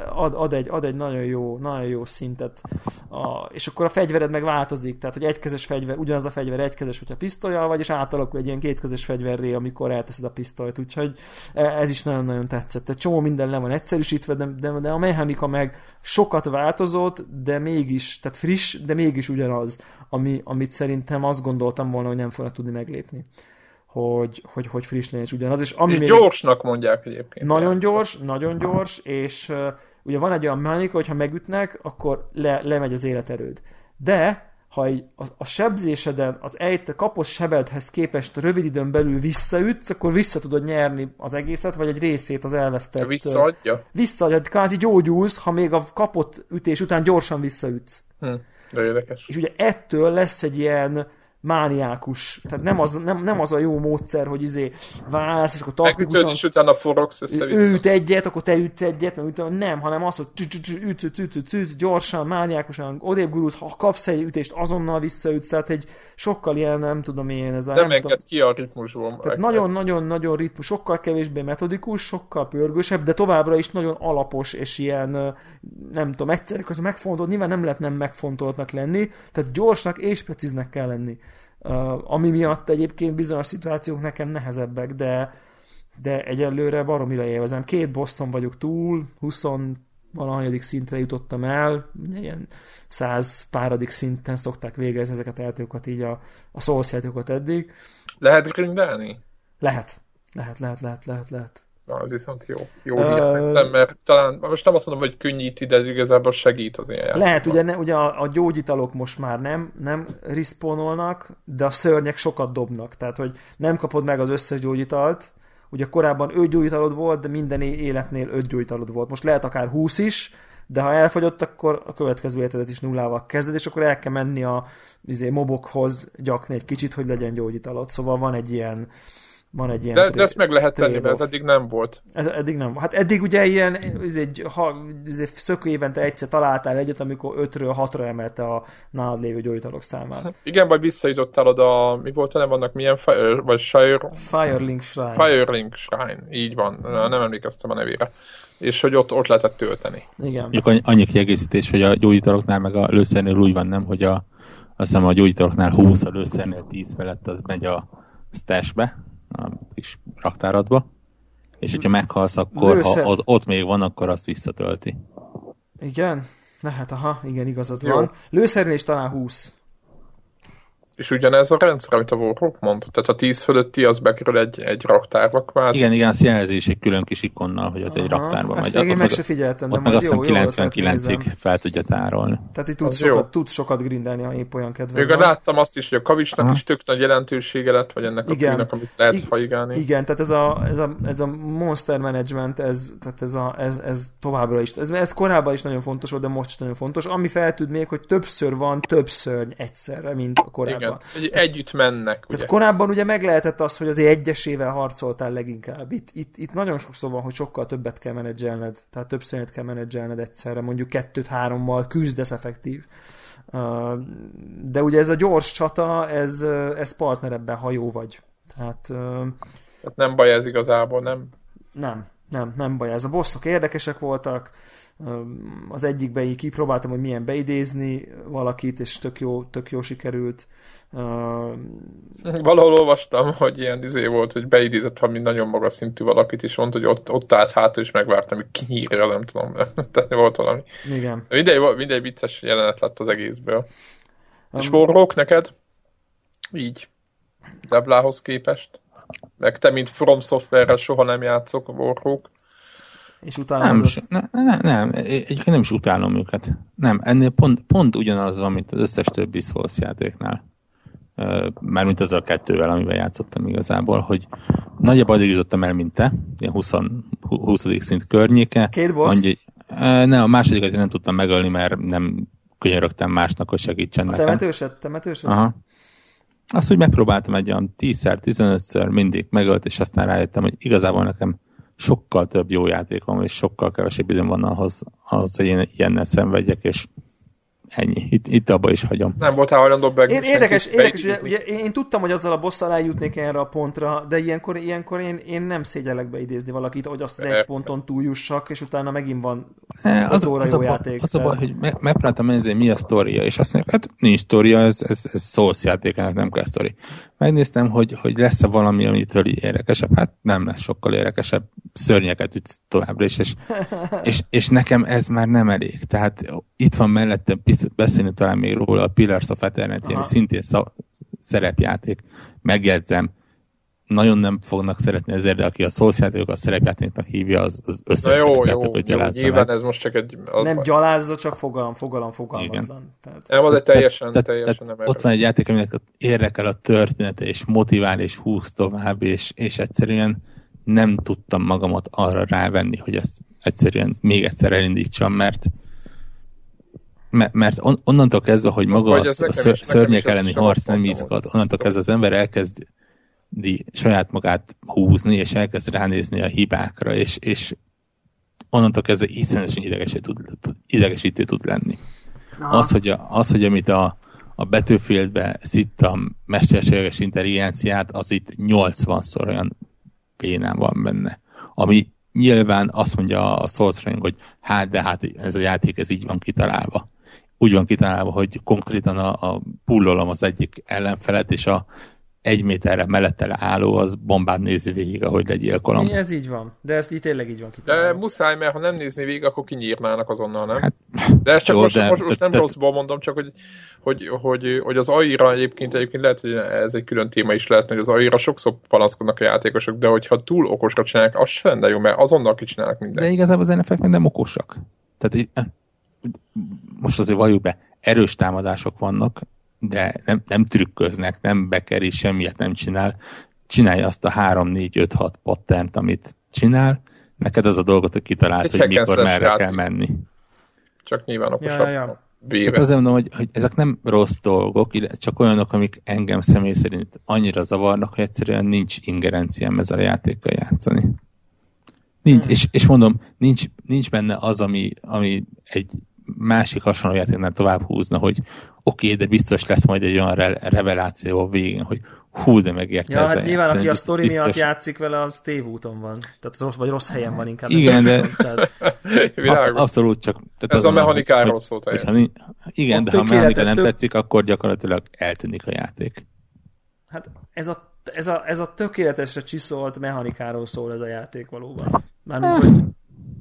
ad, ad, egy, ad egy nagyon jó, nagyon jó szintet. A, és akkor a fegyvered meg változik, tehát hogy egykezes fegyver, ugyanaz a fegyver egykezes, hogyha pisztolyal vagy, és átalakul egy ilyen kétkezes fegyverré, amikor elteszed a pisztolyt, úgyhogy e- ez is nagyon-nagyon tetszett. Tehát csomó minden le van egyszerűsítve, de, de, de a mechanika meg sokat változott, de mégis, tehát friss, de mégis ugyanaz, ami, amit szerintem azt gondoltam volna, hogy nem fognak tudni meglépni. Hogy, hogy, hogy friss legyen és ugyanaz. És ami És még gyorsnak mondják egyébként. nagyon gyors, nagyon gyors, és uh, ugye van egy olyan mechanika, hogy ha megütnek, akkor le, lemegy az életerőd. De ha egy, a, a sebzéseden az ejte kapott sebedhez képest rövid időn belül visszaütsz, akkor vissza tudod nyerni az egészet, vagy egy részét az elvesztett. Visszaadja? Visszaadja, kvázi gyógyulsz, ha még a kapott ütés után gyorsan visszaütsz. Hm, de érdekes. És ugye ettől lesz egy ilyen mániákus, tehát nem az, nem, nem az a jó módszer, hogy izé válsz, és akkor taktikusan és utána forogsz ő össze-vissza. üt egyet, akkor te ütsz egyet, meg ütöm, nem, hanem az, hogy ütsz, ütsz, ütsz, ütsz, ütsz, gyorsan, mániákusan, odébb gurulsz, ha kapsz egy ütést, azonnal visszaütsz, tehát egy sokkal ilyen, nem tudom én, ez a... Nem nem tudom, enged ki a ritmusból. nagyon-nagyon-nagyon ritmus, sokkal kevésbé metodikus, sokkal pörgősebb, de továbbra is nagyon alapos, és ilyen, nem tudom, egyszerre közben megfontolt, nyilván nem lehet nem megfontoltnak lenni, tehát gyorsnak és precíznek kell lenni. Ami miatt egyébként bizonyos szituációk nekem nehezebbek, de, de egyelőre baromira élvezem. Két Boston vagyok túl, 20 valahanyadik szintre jutottam el, ilyen száz páradik szinten szokták végezni ezeket a játékokat, így a, a Souls játékokat eddig. Lehet grindelni? Lehet. Lehet, lehet, lehet, lehet, lehet. Na, az viszont jó. Jó Ö- hír szerintem, mert talán, most nem azt mondom, hogy könnyíti, de igazából segít az ilyen Lehet, ugye, ne, ugye a, a gyógyitalok most már nem, nem respawnolnak, de a szörnyek sokat dobnak. Tehát, hogy nem kapod meg az összes gyógyitalt, ugye korábban 5 gyógyítalod volt, de minden életnél 5 gyógyítalod volt. Most lehet akár 20 is, de ha elfogyott, akkor a következő életedet is nullával kezded, és akkor el kell menni a izé, mobokhoz gyakni egy kicsit, hogy legyen gyógyítalod. Szóval van egy ilyen, van egy ilyen de, de ezt meg lehet tenni, mert ez eddig nem volt. Ez eddig nem. Hát eddig ugye ilyen, ez egy, ha, ez egy szökő évente egyszer találtál egyet, amikor 5-ről 6-ra emelte a nálad lévő gyógyítalok számát. Igen, vagy visszajutottál oda, mi volt nem vannak milyen Fire, vagy Shire... Firelink Shrine. Firelink Shrine, így van, nem emlékeztem a nevére. És hogy ott, ott lehetett tölteni. Igen. Csak annyi kiegészítés, hogy a gyógyítaloknál meg a lőszernél úgy van, nem, hogy a, azt hiszem a gyógyítaloknál 20, a lőszernél 10 felett az megy a stashbe, a kis raktáradba, és hogyha meghalsz, akkor Lőszer... ha ott, ott még van, akkor azt visszatölti. Igen? hát aha, igen, igazad Jó. van. Lőszernél is talán 20. És ugyanez a rendszer, amit a Warhawk mond, tehát a 10 fölötti az bekerül egy, egy raktárba kvázi. Igen, igen, azt jelzi egy külön kis ikonnal, hogy az Aha, egy raktárba megy. Ezt még meg se figyeltem. Ott meg azt hiszem 99-ig fel tudja tárolni. Tehát itt tudsz sokat, tudsz sokat grindelni, ha épp olyan kedved Még láttam azt is, hogy a kavicsnak Aha. is tök nagy jelentősége lett, vagy ennek igen. a kőnek, amit lehet I- hajigálni. Igen, tehát ez a, ez a, ez a monster management, ez, tehát ez, a, ez, ez továbbra is, ez, ez korábban is nagyon fontos volt, de most is nagyon fontos. Ami feltűnt még, hogy többször van több szörny egyszerre, mint a korábban. Igen. Egy, együtt mennek. Tehát ugye? korábban ugye meg lehetett az, hogy az egyesével harcoltál leginkább. Itt, itt, itt nagyon sokszor van, hogy sokkal többet kell menedzselned, tehát több szönet kell menedzselned egyszerre, mondjuk kettőt-hárommal küzdesz effektív. De ugye ez a gyors csata, ez, ez partnerebben, ha jó vagy. Tehát, Tehát nem baj ez igazából, nem? Nem, nem, nem baj. Ez a bosszok érdekesek voltak, az egyikbe így kipróbáltam, hogy milyen beidézni valakit, és tök jó, tök jó sikerült. Valahol olvastam, hogy ilyen izé volt, hogy beidézett valami nagyon magas szintű valakit, és mondta, hogy ott, ott állt hátul, és megvártam, hogy kinyírja, nem tudom, tehát volt valami. Igen. Mindegy, mindegy vicces jelenet lett az egészből. És Warrock neked? Így. Deblához képest? Meg te, mint From Software-rel soha nem játszok, Warrock. És utána nem, az... ne, ne, nem, egyébként nem is utálom őket. Nem, ennél pont, pont ugyanaz van, mint az összes többi Souls játéknál. Mármint ezzel a kettővel, amivel játszottam igazából, hogy nagyjából addig jutottam el, mint te, ilyen 20, 20. szint környéke. Két boss? Annyi, ne, a másodikat én nem tudtam megölni, mert nem könyörögtem másnak, hogy segítsen a nekem. Temetősed? Temetősed? Aha. Azt úgy megpróbáltam egy olyan 10-szer, 15-ször mindig megölt, és aztán rájöttem, hogy igazából nekem sokkal több jó játékom, és sokkal kevesebb időm van ahhoz, ahhoz hogy én ilyennel szenvedjek, és ennyi. Itt, itt abba is hagyom. Nem voltál hajlandó be. Érdekes, érdekes ugye, ugye, én tudtam, hogy azzal a bosszal eljutnék erre a pontra, de ilyenkor, ilyenkor én, én nem szégyellek beidézni valakit, hogy azt az Persze. egy ponton túljussak, és utána megint van ne, az, óra az jó a, játék. Az a baj, hogy me, megpróbáltam megnézni, mi a sztoria, és azt mondják, hát nincs sztoria, ez, ez, ez Souls játék, ez nem kell sztori. Megnéztem, hogy, hogy lesz-e valami, amitől érdekesebb. Hát nem lesz sokkal érdekesebb. Szörnyeket ütsz továbbra is, és, és, és nekem ez már nem elég. Tehát itt van beszélni talán még róla, a Pillars of Eternity, ami szintén szá- szerepjáték. Megjegyzem, nagyon nem fognak szeretni ezért, de aki a a szerepjátéknak hívja, az, az összes jó, szerepjátékot jó, jó, nyilván ez most csak egy... Nem gyalázza, csak fogalom, fogalom, fogalmatlan. Tehát... Nem, az egy teljesen, te, teljesen te, nem Ott van egy játék, aminek érdekel a története, és motivál, és húz tovább, és, és egyszerűen nem tudtam magamat arra rávenni, hogy ezt egyszerűen még egyszer elindítsam, mert mert, mert on, onnantól kezdve, hogy maga a, a ször, szörnyek elleni harc nem izgat, onnantól kezdve az ember elkezd saját magát húzni, és elkezd ránézni a hibákra, és, és onnantól kezdve iszonyatosan idegesítő tud, idegesítő tud lenni. Az hogy, a, az, hogy amit a, a Battlefieldbe szittam mesterséges intelligenciát, az itt 80-szor olyan pénán van benne. Ami nyilván azt mondja a Souls hogy hát, de hát ez a játék ez így van kitalálva úgy van kitalálva, hogy konkrétan a, a pullolom az egyik ellenfelet, és a egy méterre mellette álló, az bombán nézi végig, ahogy legyilkolom. Ez így van, de ez így tényleg így van kitalálva. De muszáj, mert ha nem nézni végig, akkor kinyírnának azonnal, nem? Hát, de ez csak jó, most, de, most, most nem de, rosszból mondom, csak hogy, hogy, hogy, hogy az AI-ra egyébként, egyébként lehet, hogy ez egy külön téma is lehet, hogy az AI-ra sokszor panaszkodnak a játékosok, de hogyha túl okosra csinálják, az sem lenne jó, mert azonnal kicsinálnak mindent. De igazából az nfl meg nem okosak. Tehát most azért valljuk be, erős támadások vannak, de nem, nem trükköznek, nem bekeri, semmiet nem csinál. csinálja azt a 3-4-5-6 patternt, amit csinál, neked az a dolgot, hogy kitalált, Egy hogy mikor merre slash kell menni. Csak nyilván Ja, okosabb. ja, ja. Véve. Tehát azért mondom, hogy, hogy ezek nem rossz dolgok, csak olyanok, amik engem személy szerint annyira zavarnak, hogy egyszerűen nincs ingerenciám ezzel a játékkal játszani. Nincs, Hmm. és, és mondom, nincs, nincs benne az, ami, ami egy másik hasonló játéknál tovább húzna, hogy oké, okay, de biztos lesz majd egy olyan re- reveláció a végén, hogy hú, de megérte Ja, hát nyilván, játszani, aki a sztori miatt biztos- játszik vele, az tévúton van. Tehát rossz, vagy rossz helyen van inkább. Igen, de- Tehát, Absz- abszolút csak. Tehát Ez a mechanikáról hogy- szólt hogyha Igen, Ott de ha a mechanika nem tök- tetszik, akkor gyakorlatilag eltűnik a játék. hát ez a, ez, a, ez a tökéletesre csiszolt mechanikáról szól ez a játék valóban. Mármint, hogy,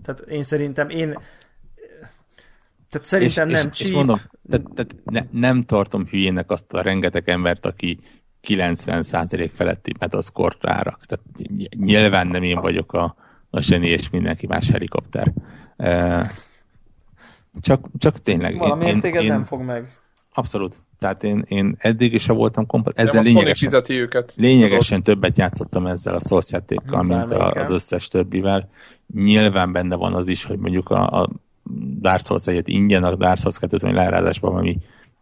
tehát én szerintem, én tehát szerintem és, nem és, cheap. és mondom, tehát, tehát ne, nem tartom hülyének azt a rengeteg embert, aki 90% feletti metaszkort rárak. Tehát ny- nyilván nem én vagyok a, a zseni és mindenki más helikopter. Csak, csak tényleg. Valamiért téged én, nem fog meg. Abszolút. Tehát én, én eddig is voltam komplet. Ezzel lényegesen, őket. lényegesen többet játszottam ezzel a Souls játékkal, mint a, az összes többivel. Nyilván benne van az is, hogy mondjuk a, a Dark Souls egyet ingyen, a Dark Souls 2-t vagy leárázásban, ami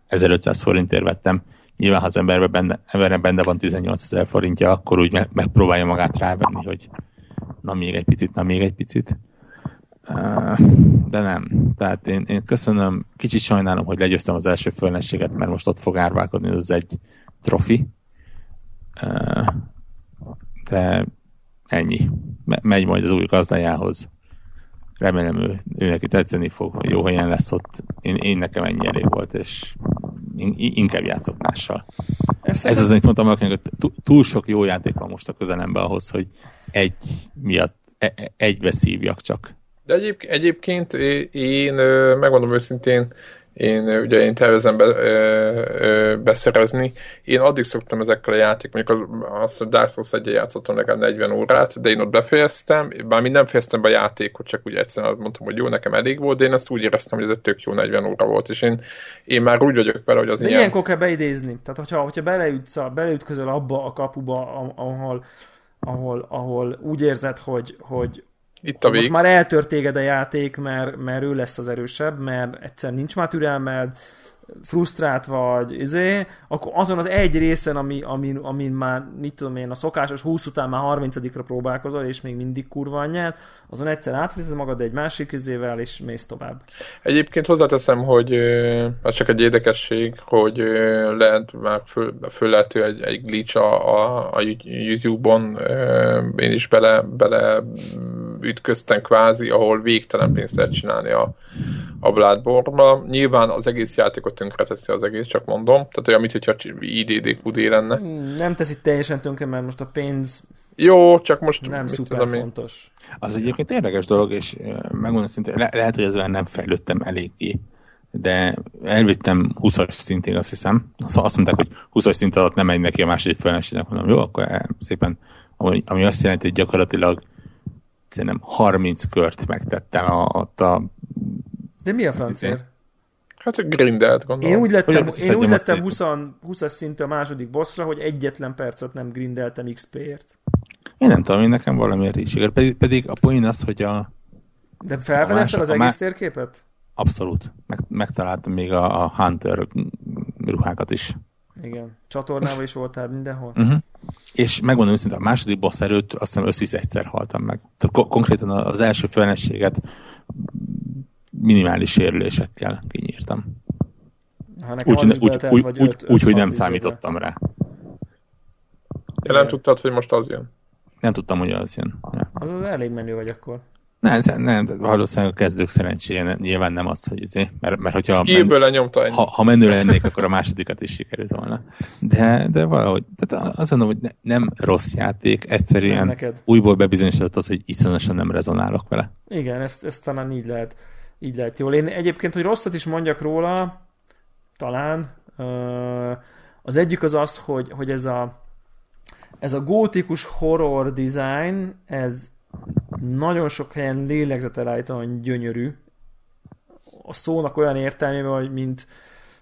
1500 forintért vettem. Nyilván, ha az emberben benne, emberben benne van 18 ezer forintja, akkor úgy meg, megpróbálja magát rávenni, hogy na még egy picit, na még egy picit. De nem. Tehát én, én köszönöm, kicsit sajnálom, hogy legyőztem az első fölnességet, mert most ott fog árválkodni, az egy trofi. De ennyi. Me- megy majd az új gazdájához. Remélem ő, ő neki tetszeni fog, hogy jó helyen lesz ott. Én, én nekem ennyi elég volt, és in- inkább játszok mással. Ez, Ez az, amit mondtam, valakinek, hogy túl- sok jó játék van most a közelemben ahhoz, hogy egy miatt e- e- egybe szívjak csak. De egyéb, egyébként én, megmondom őszintén, én ugye én tervezem be, ö, ö, beszerezni. Én addig szoktam ezekkel a játék, mondjuk az, azt, hogy Dark Souls 1 játszottam legalább 40 órát, de én ott befejeztem, bár mi nem fejeztem be a játékot, csak úgy egyszerűen azt mondtam, hogy jó, nekem elég volt, de én azt úgy éreztem, hogy ez egy tök jó 40 óra volt, és én, én már úgy vagyok vele, hogy az De ilyen... ilyenkor kell beidézni. Tehát, hogyha, hogyha beleütsz a, beleütközöl abba a kapuba, ahol, ahol, ahol úgy érzed, hogy, hogy Itt a most vég. már eltört téged a játék, mert, mert ő lesz az erősebb, mert egyszer nincs már türelmed, frusztrált vagy, izé, akkor azon az egy részen, ami, amin, amin már, mit tudom én, a szokásos 20 után már 30 próbálkozol, és még mindig kurva anyját, azon egyszer átveted magad egy másik izével, és mész tovább. Egyébként hozzáteszem, hogy ö, ez csak egy érdekesség, hogy lehet már föl, föllehető egy, egy glitch a, a, a YouTube-on, én is bele, bele ütköztem kvázi, ahol végtelen pénzt lehet csinálni a, a Bloodborne-ba. Nyilván az egész játékot tönkreteszi az egész, csak mondom. Tehát olyan, mintha IDDQD lenne. Hmm, Nem teszi teljesen tönkre, mert most a pénz Jó, csak most nem szuper tudom fontos. Az egyébként érdekes dolog, és megmondom szintén, le- lehet, hogy ezzel nem fejlődtem eléggé, de elvittem 20-as szintig, azt hiszem. Szóval azt mondták, hogy 20-as szint alatt nem megy neki a második felességnek, mondom, jó, akkor el- szépen, ami, ami azt jelenti, hogy gyakorlatilag szerintem 30 kört megtettem a, ott a De mi a francér? Hát hogy grindelt, gondolom. Én úgy lettem, én úgy lettem szét. 20, 20-as szintű a második bossra, hogy egyetlen percet nem grindeltem XP-ért. Én nem tudom, hogy nekem valamiért is sikerült. Pedig, pedig a poén az, hogy a De A felfedezted másik- az a egész má- térképet? abszolút meg, megtaláltam még a, a Hunter ruhákat is. Igen. Csatornával is voltál mindenhol? Uh-huh. És megmondom őszintén, a második boss előtt azt hiszem összvisz egyszer haltam meg. Tehát ko- konkrétan az első felességet minimális sérülésekkel kinyírtam. Ha nekem Úgy, az is úgy, beletelt, úgy, vagy úgy, öt- úgy, hogy öt-hat nem számítottam rá. Ja, nem tudtad, hogy most az jön. Nem tudtam, hogy az jön. Ja. Az az elég menő vagy akkor. Nem, nem, de valószínűleg a kezdők szerencséje nem- nyilván nem az, hogy izé, mert, mert hogyha lenyomta ennyi. ha, ha menő lennék, akkor a másodikat is sikerült volna. De, de valahogy, tehát azt mondom, hogy ne, nem rossz játék, Nem egyszerűen neked. újból bebizonyosodott az, hogy iszonyosan nem rezonálok vele. Igen, ezt, ezt talán így lehet, így lehet jól. Én egyébként, hogy rosszat is mondjak róla, talán, az egyik az az, hogy, hogy ez a ez a gótikus horror design, ez nagyon sok helyen lélegzetelállítóan gyönyörű. A szónak olyan értelmében, hogy mint,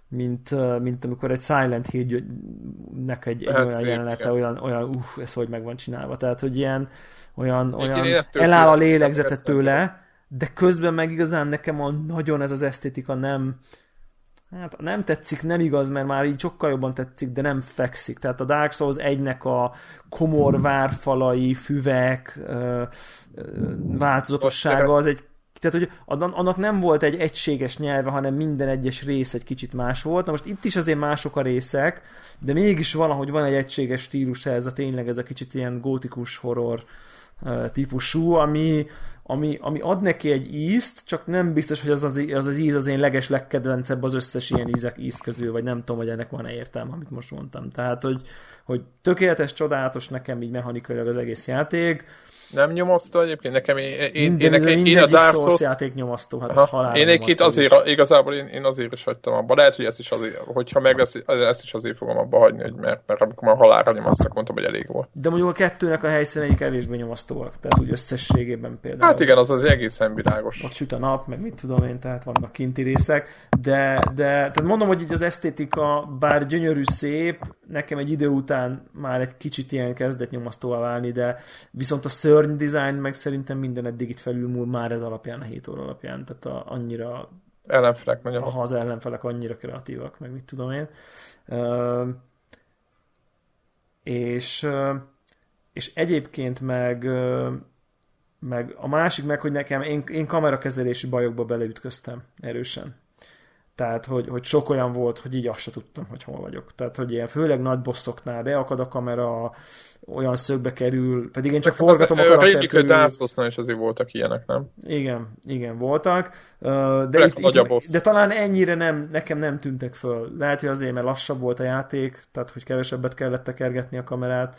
mint, mint amikor egy Silent Hill-nek egy, egy hát olyan jelenete, olyan, olyan uff, ez hogy meg van csinálva. Tehát, hogy ilyen olyan, olyan eláll a lélegzetet tőle, de közben meg igazán nekem a, nagyon ez az esztétika nem, Hát nem tetszik, nem igaz, mert már így sokkal jobban tetszik, de nem fekszik. Tehát a Dark Souls egynek a komor várfalai, füvek, változatossága az egy tehát, hogy annak nem volt egy egységes nyelve, hanem minden egyes rész egy kicsit más volt. Na most itt is azért mások a részek, de mégis valahogy van egy egységes stílus ez a tényleg ez a kicsit ilyen gótikus horror típusú, ami, ami, ami ad neki egy ízt, csak nem biztos, hogy az az, az, az íz az én leges legkedvencebb az összes ilyen ízek íz közül, vagy nem tudom, hogy ennek van-e értelme, amit most mondtam. Tehát, hogy, hogy tökéletes, csodálatos nekem így mechanikailag az egész játék, nem nyomasztó egyébként, nekem én, én, én, nekem, én a Dark Souls... játék nyomasztó, hát halál Én egy azért, igazából én, én azért is hagytam abba. Lehet, hogy ezt is azért, hogyha meg lesz, ezt is azért fogom abba hagyni, hogy mert, mert amikor már halálra nyomasztok, mondtam, hogy elég volt. De mondjuk a kettőnek a helyszínei kevésbé nyomasztóak, tehát úgy összességében például. Hát igen, az az egészen világos. Ott süt a nap, meg mit tudom én, tehát vannak kinti részek, de, de tehát mondom, hogy így az esztétika, bár gyönyörű, szép, nekem egy idő után már egy kicsit ilyen kezdett nyomasztóvá válni, de viszont a szörny design meg szerintem minden eddig itt felülmúl már ez alapján, a 7 óra alapján, tehát a, annyira ellenfelek nagyon. Ha az ellenfelek annyira kreatívak, meg mit tudom én. Uh, és, uh, és egyébként meg uh, meg a másik meg, hogy nekem én, én kamerakezelési bajokba beleütköztem erősen. Tehát, hogy, hogy sok olyan volt, hogy így azt se tudtam, hogy hol vagyok. Tehát, hogy ilyen főleg nagy bosszoknál beakad a kamera, olyan szögbe kerül, pedig én csak Csak forgatom az, a karakter körül. A is azért voltak ilyenek, nem? Igen, igen, voltak. De, itt, itt, de talán ennyire nem, nekem nem tűntek föl. Lehet, hogy azért, mert lassabb volt a játék, tehát hogy kevesebbet kellett tekergetni a kamerát.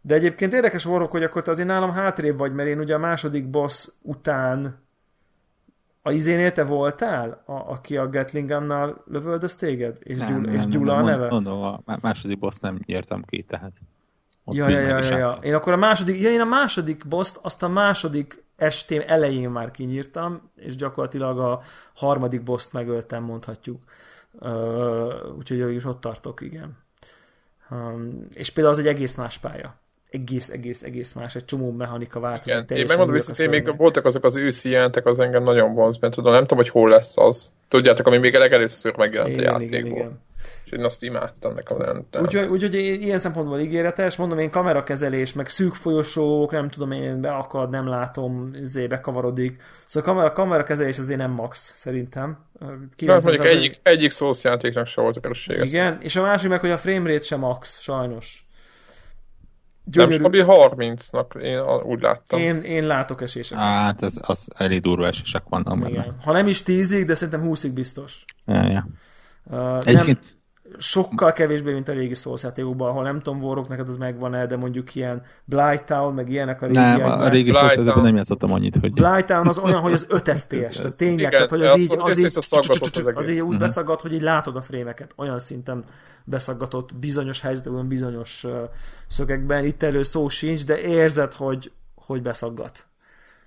De egyébként érdekes vorok, hogy akkor te azért nálam hátrébb vagy, mert én ugye a második boss után a izénél te voltál, a, aki a Gatling Gunnal lövöldöz téged? És, nem, Gyula, nem, és Gyula nem, a neve? Mondom, a második boss nem nyertem ki, tehát... Ja, ja, ja, ja, ja. Én akkor a második, ja, én a második boss azt a második estém elején már kinyírtam, és gyakorlatilag a harmadik boss megöltem, mondhatjuk. Uh, úgyhogy is ott tartok, igen. Um, és például az egy egész más pálya egész, egész, egész más, egy csomó mechanika változik. Igen. Én megmondom hogy még voltak azok az őszi jelentek, az engem nagyon vonz, mert tudom, nem tudom, hogy hol lesz az. Tudjátok, ami még legelőször megjelent igen, a játékból. Igen, igen. És én azt imádtam nekem nem. Úgyhogy, úgyhogy ilyen szempontból ígéretes, mondom én kamerakezelés, meg szűk folyosók, nem tudom én, beakad, nem látom, zé, bekavarodik. Szóval a kamera, kamerakezelés azért nem max, szerintem. Nem, mondjuk egyik, egyik szószjátéknak se volt a kerülsége. Igen, és a másik meg, hogy a framerate sem max, sajnos. Gyönyörű. Nem stabil 30-nak, én úgy láttam. Én, én látok eséseket. Hát az, az elég durva esések vannak Igen. Ha nem is 10-ig, de szerintem 20-ig biztos. Ja, ja. Uh, Egyébként... Nem, sokkal kevésbé, mint a régi Souls játékokban, ahol nem tudom, Warrock neked az megvan-e, de mondjuk ilyen Town, meg ilyenek a régi Nem, a régi Souls nem játszottam annyit, hogy... Town az olyan, hogy az 5 FPS, tehát tényleg, tehát, hogy az így, az így, az így úgy beszaggat, hogy így látod a frémeket, olyan szinten beszaggatott bizonyos helyzetekben, bizonyos szögekben, itt elő szó sincs, de érzed, hogy, hogy beszaggat.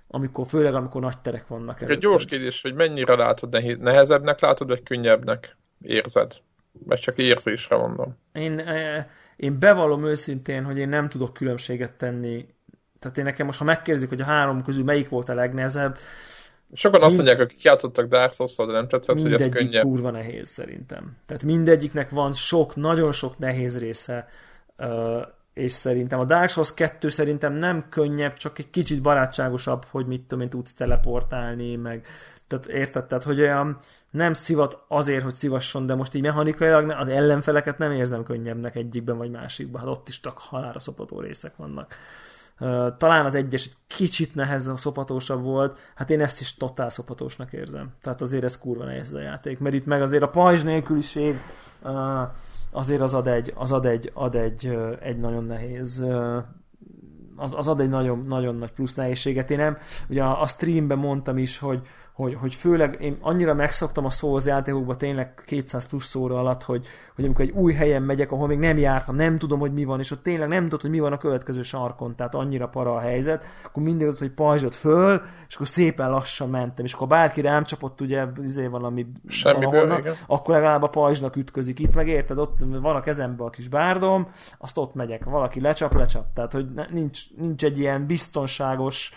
Amikor, főleg amikor nagy terek vannak előtted. Egy gyors kérdés, hogy mennyire látod nehéz, nehezebbnek látod, vagy könnyebbnek érzed? Mert csak érzésre mondom. Én, eh, én bevallom őszintén, hogy én nem tudok különbséget tenni. Tehát én nekem most, ha megkérdezik, hogy a három közül melyik volt a legnehezebb, Sokan azt mondják, akik játszottak Dark souls de nem tetszett, hogy ez könnyebb. kurva nehéz szerintem. Tehát mindegyiknek van sok, nagyon sok nehéz része, és szerintem a Dark Souls 2 szerintem nem könnyebb, csak egy kicsit barátságosabb, hogy mit tudom én, tudsz teleportálni, meg tehát érted, tehát hogy olyan nem szivat azért, hogy szivasson, de most így mechanikailag az ellenfeleket nem érzem könnyebbnek egyikben vagy másikban, hát ott is csak halára szopató részek vannak. Talán az egyes egy kicsit nehezebb, szopatósabb volt, hát én ezt is totál szopatósnak érzem. Tehát azért ez kurva nehéz ez a játék, mert itt meg azért a pajzs nélküliség azért az ad egy, az ad egy, ad egy, egy nagyon nehéz az, az ad egy nagyon, nagyon nagy plusz nehézséget. Én nem, ugye a, a streamben mondtam is, hogy, hogy, hogy főleg én annyira megszoktam a Souls játékokba tényleg 200 plusz szóra alatt, hogy, hogy amikor egy új helyen megyek, ahol még nem jártam, nem tudom, hogy mi van, és ott tényleg nem tudod, hogy mi van a következő sarkon, tehát annyira para a helyzet, akkor mindig az, hogy pajzsot föl, és akkor szépen lassan mentem, és akkor bárki rám csapott, ugye, izé valami valahonnan, akkor legalább a pajzsnak ütközik. Itt meg érted, ott van a kezemben a kis bárdom, azt ott megyek. Valaki lecsap, lecsap. Tehát, hogy nincs, nincs egy ilyen biztonságos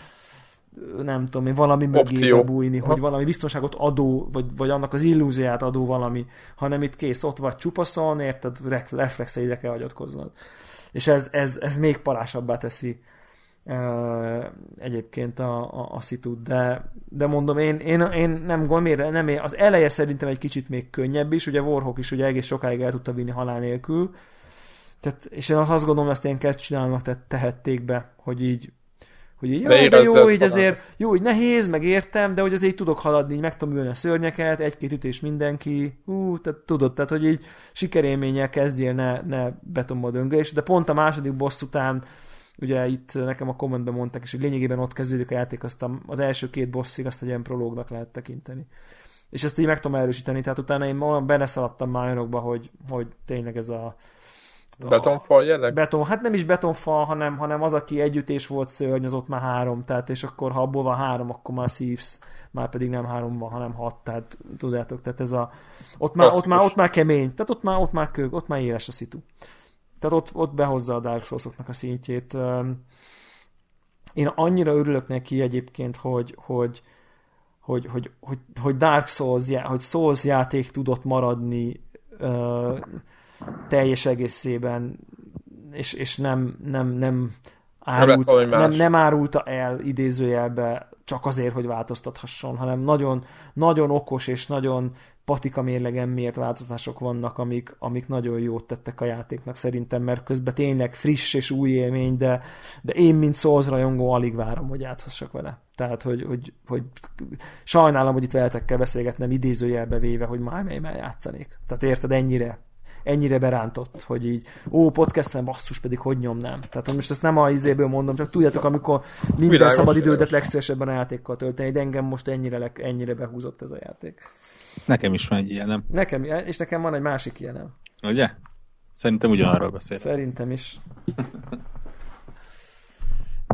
nem tudom én, valami mögé bújni, hogy valami biztonságot adó, vagy, vagy annak az illúziát adó valami, hanem itt kész, ott vagy csupaszon, érted, re- reflexeidre kell hagyatkoznod. És ez, ez, ez még parásabbá teszi uh, egyébként a, a, a szitut, de, de mondom, én, én, én nem gondolom, nem, én, az eleje szerintem egy kicsit még könnyebb is, ugye Warhawk is ugye egész sokáig el tudta vinni halál nélkül, tehát, és én azt gondolom, hogy azt ilyen csinálnak, tehát tehették be, hogy így hogy így, jó, de Leérezzed jó, így azért, jó, így nehéz, meg értem, de hogy azért így tudok haladni, így meg tudom ülni a szörnyeket, egy-két ütés mindenki, hú, tehát tudod, tehát hogy így sikerélménnyel kezdjél, ne, ne betonba döngés, de pont a második boss után, ugye itt nekem a kommentben mondták is, hogy lényegében ott kezdődik a játék, azt a, az első két bosszig azt egy ilyen prológnak lehet tekinteni. És ezt így meg tudom erősíteni, tehát utána én olyan beleszaladtam már olyanokba, hogy, hogy tényleg ez a Betonfal jelleg? beton, hát nem is betonfal, hanem, hanem az, aki együttés volt szörny, az ott már három, tehát és akkor ha abból van három, akkor már szívsz, már pedig nem három van, hanem hat, tehát tudjátok, tehát ez a, ott már, ott már, ott már kemény, tehát ott már, ott már kő, ott már éles a szitu. Tehát ott, ott behozza a Dark Souls-oknak a szintjét. Én annyira örülök neki egyébként, hogy, hogy, hogy, hogy, hogy, hogy Dark Souls, hogy Souls játék tudott maradni teljes egészében, és, és nem, nem, nem, árult, nem, nem árulta el idézőjelbe csak azért, hogy változtathasson, hanem nagyon, nagyon okos és nagyon patika mérlegen miért változtatások vannak, amik, amik nagyon jót tettek a játéknak szerintem, mert közben tényleg friss és új élmény, de, de én, mint Souls rajongó, alig várom, hogy játszhassak vele. Tehát, hogy, hogy, hogy sajnálom, hogy itt veletek kell beszélgetnem idézőjelbe véve, hogy már melyben játszanék. Tehát érted, ennyire ennyire berántott, hogy így, ó, podcastben basszus, pedig hogy nyomnám. Tehát most ezt nem a izéből mondom, csak tudjátok, amikor minden Világos, szabad idődet legszívesebben a játékkal tölteni, de engem most ennyire, le, ennyire behúzott ez a játék. Nekem is van egy ilyenem. Nekem, és nekem van egy másik ilyenem. Ugye? Szerintem ugyanarról beszél. Szerintem is.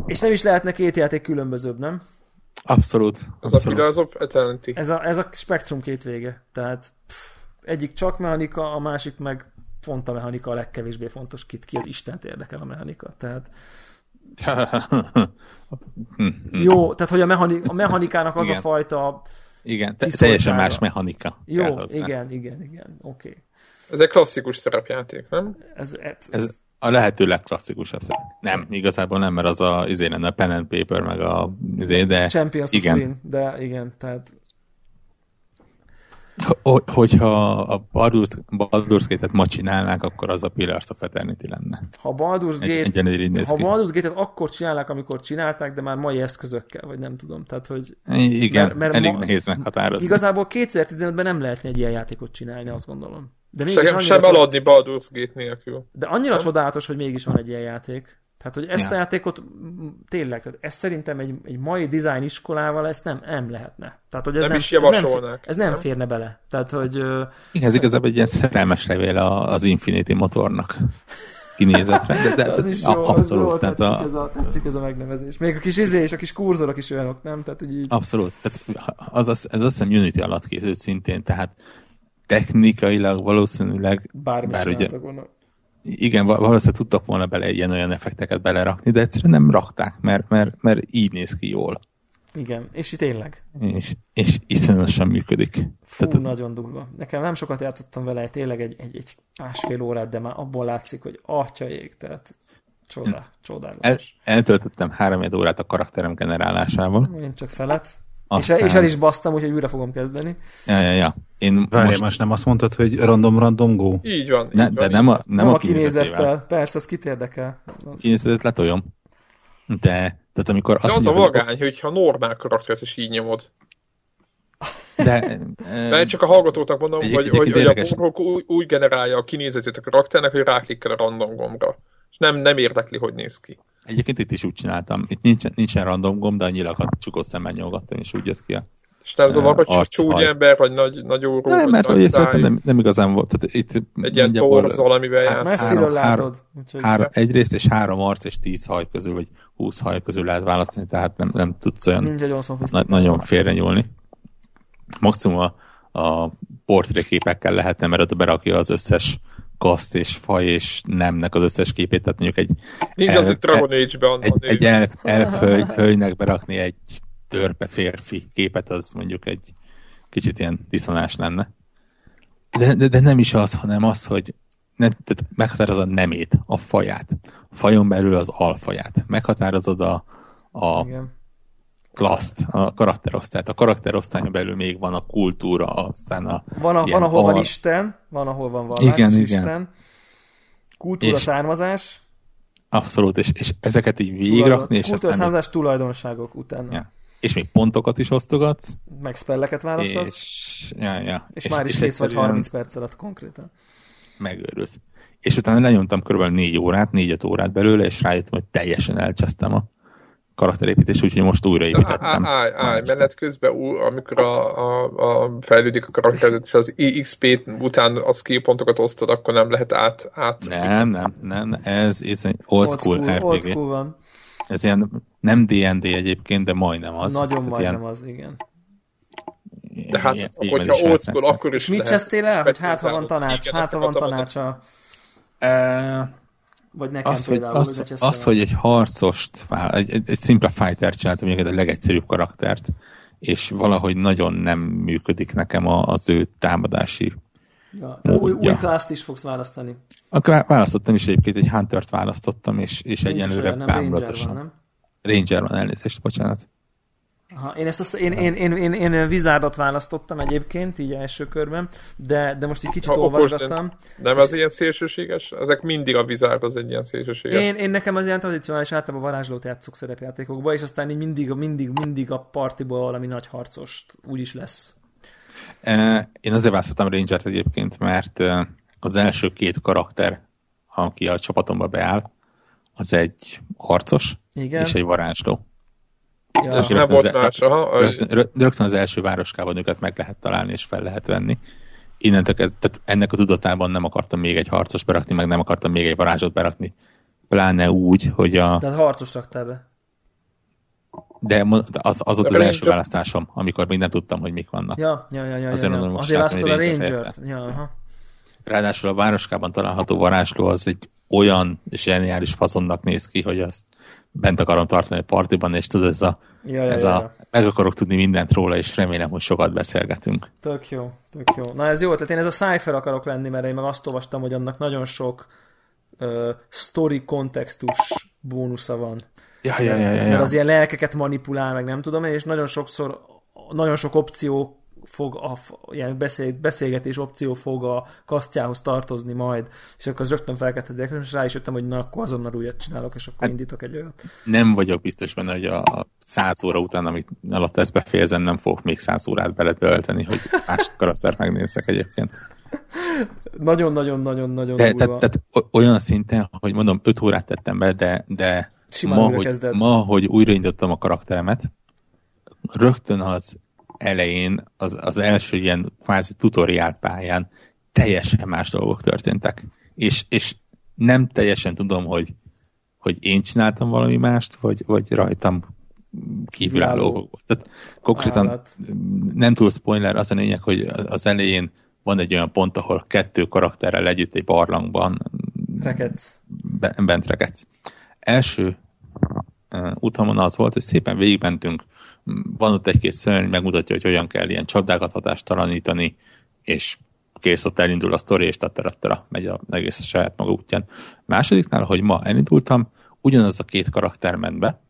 És nem is lehetne két játék különbözőbb, nem? Abszolút. Az a abszolút. Pillars of Eternity. Ez a, ez a spektrum két vége. Tehát pff, egyik csak mechanika, a másik meg pont a mechanika a legkevésbé fontos, kit ki az Istent érdekel a mechanika. Tehát jó, tehát hogy a, mechani, a mechanikának az Igen. a fajta Igen, te, teljesen más mechanika. jó, igen, igen, igen, oké. Okay. Ez egy klasszikus szerepjáték, nem? Ez, ez, Ez a lehető legklasszikusabb szerint. Nem, igazából nem, mert az a izé lenne a pen and paper, meg a izé, de Champions igen. of Win, de igen, tehát hogyha a Baldur's, Baldur's Gate-et ma csinálnák, akkor az a Pillars of Eternity lenne. ha Baldur's Egy, Gate néz Ha ki. Baldur's Gate-et akkor csinálják, amikor csinálták, de már mai eszközökkel, vagy nem tudom. Tehát, hogy Igen, mert- mert elég ma- nehéz meghatározni. igazából 2015-ben nem lehetne egy ilyen játékot csinálni, azt gondolom. De mégis Sem, sem eladni Baldur's Gate nélkül. de annyira csodálatos, hogy mégis van egy ilyen játék. Tehát, hogy ezt Ja. a játékot tényleg, tehát ez szerintem egy, egy mai design iskolával ezt nem, nem lehetne. Tehát, hogy ez Nem nem, is ez nem, nem nem? férne bele. Tehát, hogy Igen, ez igazából egy ilyen szerelmes levél a- az Infinity motornak kinézetre, de, de, az is jó, abszolút, az jó tehát tetszik, a, ez a, tetszik ez a megnevezés. Még a kis izé és a kis kurzorok is olyanok, nem? Tehát, hogy így... abszolút. Tehát az, az, ez azt hiszem Unity alatt készült szintén, tehát technikailag valószínűleg, Bármit bár ugye, volna. Igen, val- valószínűleg tudtak volna bele ilyen-olyan effekteket belerakni, de egyszerűen nem rakták, mert, mert, mert így néz ki jól, Igen, és itt tényleg. és, és iszonyatosan működik. Fú, Tehát, nagyon durva. Nekem nem sokat játszottam vele, tényleg egy, egy, egy másfél órát, de már abból látszik, hogy atya ég, tehát csodá, el, csodálatos. eltöltöttem három órát a karakterem generálásával. Én csak felet. Aztán- És, el, és el is basztam, úgyhogy újra fogom kezdeni. Ja, ja, ja. Én Várjál, most, most nem azt mondtad, hogy random random go? Így van. ne, így de van, nem a, Nem, a a kinézettel. Persze, az kit érdekel. Kinézetet letoljom. De, tehát amikor De azt az a mondja, hogy- vagány, hogyha normál karaktert is így nyomod. De, De csak a hallgatóknak mondom, Egy- hogy, egyébként hogy, hogy a úgy, úgy generálja a kinézetét a karakternek, hogy ráklikkel a random gombra. És nem, nem érdekli, hogy néz ki. egyébként itt is úgy csináltam. Itt nincsen, nincsen random gomb, de a nyilakat csukott szemmel nyolgattam, és úgy jött ki a És nem zavar, hogy csúnya ember, vagy nagy, nagy óró, Nem, mert nagy hogy száj, nem, nem igazán volt. Tehát itt egy ilyen nagyjából torz valamivel Há- jár. Messziről három- látod. Három, egyrészt és három arc és tíz haj közül, vagy húsz haj közül lehet választani, tehát nem, nem tudsz olyan Fist. na- nagyon félre nyúlni. Maximum a, a portréképekkel lehetne, mert ott berakja az összes kaszt és faj és nemnek az összes képét, tehát mondjuk egy, Nincs az el- egy Dragon Age-ben. egy, egy elf, elf hölgy, hölgynek berakni egy törpe férfi képet, az mondjuk egy kicsit ilyen diszonás lenne. De, de, de nem is az, hanem az, hogy nem, tehát meghatározod a nemét, a faját. A fajon belül az alfaját. Meghatározod a, a Igen. Klaszt, a karakterosztályt. A karakterosztályon belül még van a kultúra, aztán a Van, a, ilyen van ahol van Isten, van, ahol van vallás Igen, és igen. Isten. Kultúra, És- származás. Abszolút, és, és ezeket így végigrakni, és kultúra, aztán még, származás, tulajdonságok utána. ja, és még pontokat is osztogatsz, Meg spelleket választasz. És, és, ja, ja, és, már is kész vagy egyszerűen 30 perc alatt konkrétan. megőrülsz. És utána lenyomtam kb. 4 órát, 4-5 órát belőle, és rájöttem, hogy teljesen elcsesztem a karakterépítés, úgyhogy most újraépítettem. Állj, állj, menet közben, ú, amikor a, a, a fejlődik a karaktered, és az XP után a skill pontokat osztod, akkor nem lehet át... át Nem, nem, nem, ez, ez egy old school, school, old RPG. school van. Ez ilyen nem D&D egyébként, de majdnem az. Nagyon Tehát majdnem ilyen- az, igen. De hát, ilyen hogyha is old school, akkor is mit lehet csesztél el, hogy hát ha van tanács, Igen, hát ha van tanácsa, Eh, vagy nekem az, hogy, például. az, hogy az, el. hogy egy harcost, egy, egy, egy szimpla fighter csináltam, a legegyszerűbb karaktert, és valahogy nagyon nem működik nekem a- az ő támadási Ja, új, új módja. klászt is fogsz választani. Akkor választottam is egyébként, egy Huntert választottam, és, és Nincs egyenlőre nem Ranger van, bámulatosan. nem? Ranger van, elnézést, bocsánat. Aha, én, ezt az, én, én, én, én, én Vizárdot választottam egyébként, így első körben, de, de most egy kicsit Ha olvasgattam. Nem az ilyen szélsőséges? Ezek mindig a vizár az egy ilyen szélsőséges. Én, én nekem az ilyen tradicionális általában varázslót játszok szerepjátékokba, és aztán így mindig, mindig, mindig a partiból valami nagy harcost úgyis lesz. Eh, Én azért választottam Ranger-t egyébként, mert eh, az első két karakter, aki a csapatomba beáll, az egy harcos Igen. és egy varázsló. Ja. És Rögtön nem volt az- más, aha. Rögtön, rö- rögtön az első városkában őket meg lehet találni, és fel lehet venni. Innentől kezd, tehát ennek a tudatában nem akartam még egy harcos berakni, meg nem akartam még egy varázslót berakni. Pláne úgy, hogy a... Tehát harcos raktál be. De de az, az De az első választásom, amikor még nem tudtam, hogy mik vannak. Ja, ja, ja, ja. Azért ja, mondom, ja. most Azért látom, a Ranger. Ja, aha. Ráadásul a városkában található varázsló az egy olyan zseniális fazonnak néz ki, hogy azt bent akarom tartani a partiban, és tudod, ez a, Ja, ja, ez ja, a meg akarok tudni mindent róla, és remélem, hogy sokat beszélgetünk. Tök jó, tök jó. Na ez jó, tehát én ez a Cypher akarok lenni, mert én meg azt olvastam, hogy annak nagyon sok uh, story kontextus bónusza van. Ja, ja, ja, ja, Mert ja. az ilyen lelkeket manipulál, meg nem tudom és nagyon sokszor, nagyon sok opció fog, a, ilyen beszél, beszélgetés opció fog a kasztjához tartozni majd, és akkor az rögtön felkeltett érdeklődni, és rá is jöttem, hogy na, akkor azonnal újat csinálok, és Hát- akkor indítok egy olyat. Nem vagyok biztos benne, hogy a száz óra után, amit alatt ezt befejezem, nem fogok még száz órát beletölteni, hogy más karakter megnézzek egyébként. Nagyon-nagyon-nagyon-nagyon De, tehát, tehát olyan szinten, hogy mondom, öt órát tettem be, de, de Simán ma, hogy, kezded. ma, hogy újraindítottam a karakteremet, rögtön az elején, az, az első ilyen kvázi tutoriál pályán teljesen más dolgok történtek. És, és nem teljesen tudom, hogy, hogy én csináltam valami mást, vagy, vagy rajtam kívülálló volt. Tehát konkrétan Állat. nem túl spoiler, az a lényeg, hogy az elején van egy olyan pont, ahol kettő karakterrel együtt egy barlangban Rekedsz. be- bent rekedsz. Első uh, utamon az volt, hogy szépen végigmentünk, van ott egy-két szörny, megmutatja, hogy hogyan kell ilyen csapdákat hatástalanítani, és kész, ott elindul a sztori, és tattarattara, megy az egész a saját maga útján. Másodiknál, hogy ma elindultam, ugyanaz a két karakter ment be,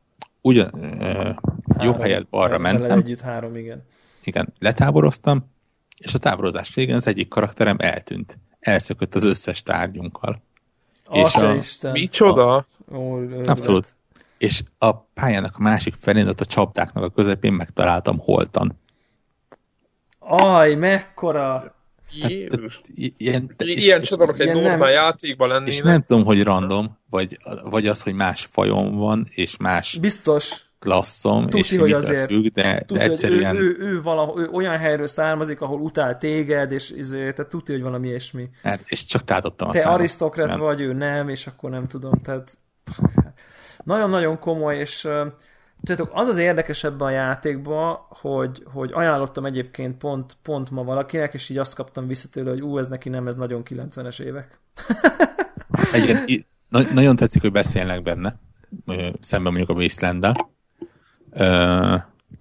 ugyan, uh, jobb helyet balra mentem, együtt három, igen. igen, letáboroztam, és a táborozás végén az egyik karakterem eltűnt. Elszökött az összes tárgyunkkal. És Atya a- Isten. Micsoda? Ó, őrület. Abszolút. És a pályának a másik felén, ott a csapdáknak a közepén megtaláltam holtan. Aj, mekkora! Jézus. I- Ilyen, Ilyen és, csodálok egy ilyen normál nem- játékban lennének. és nem tudom, hogy random, vagy, vagy az, hogy más fajon van, és más Biztos. klasszom, Tuti, és hogy azért- függ, de, Tudod, de egyszerűen... ő, ő, ő, valahol, ő olyan helyről származik, ahol utál téged, és izé, tehát tudja, hogy valami ilyesmi. Hát, és csak tátottam a Te számot. arisztokrat Nem. vagy, ő nem, és akkor nem tudom, tehát nagyon-nagyon komoly, és tudjátok, az az érdekes ebben a játékban, hogy, hogy ajánlottam egyébként pont, pont ma valakinek, és így azt kaptam vissza tőle, hogy ú, ez neki nem, ez nagyon 90-es évek. Egyébként na- nagyon tetszik, hogy beszélnek benne, szemben mondjuk a wasteland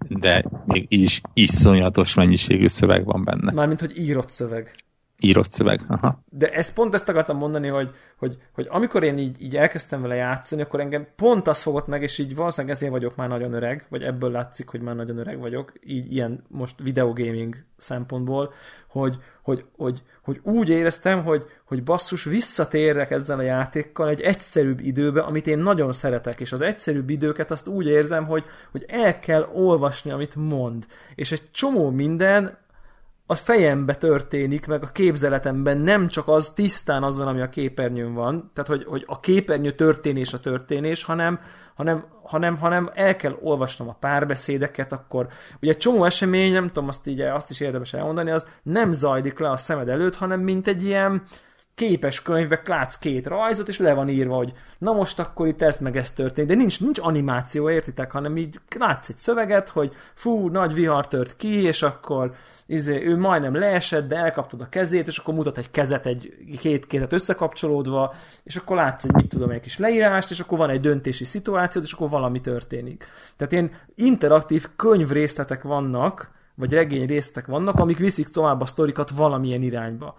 de még így is iszonyatos mennyiségű szöveg van benne. Mármint, hogy írott szöveg. Írott szöveg. Aha. De ezt pont ezt akartam mondani, hogy, hogy, hogy amikor én így, így elkezdtem vele játszani, akkor engem pont az fogott meg, és így valószínűleg ezért vagyok már nagyon öreg, vagy ebből látszik, hogy már nagyon öreg vagyok, így ilyen most videogaming szempontból, hogy, hogy, hogy, hogy úgy éreztem, hogy, hogy basszus, visszatérek ezzel a játékkal egy egyszerűbb időbe, amit én nagyon szeretek, és az egyszerűbb időket azt úgy érzem, hogy, hogy el kell olvasni, amit mond. És egy csomó minden a fejembe történik, meg a képzeletemben nem csak az tisztán az van, ami a képernyőn van, tehát hogy, hogy a képernyő történés a történés, hanem, hanem, hanem, hanem el kell olvasnom a párbeszédeket, akkor ugye egy csomó esemény, nem tudom, azt, így, azt is érdemes elmondani, az nem zajlik le a szemed előtt, hanem mint egy ilyen képes könyvbe látsz két rajzot, és le van írva, hogy na most akkor itt ez meg ez történt, de nincs, nincs animáció, értitek, hanem így látsz egy szöveget, hogy fú, nagy vihar tört ki, és akkor izé, ő majdnem leesett, de elkaptad a kezét, és akkor mutat egy kezet, egy két kezet összekapcsolódva, és akkor látsz egy, mit tudom, egy kis leírást, és akkor van egy döntési szituáció, és akkor valami történik. Tehát ilyen interaktív könyvrészletek vannak, vagy regény részletek vannak, amik viszik tovább a sztorikat valamilyen irányba.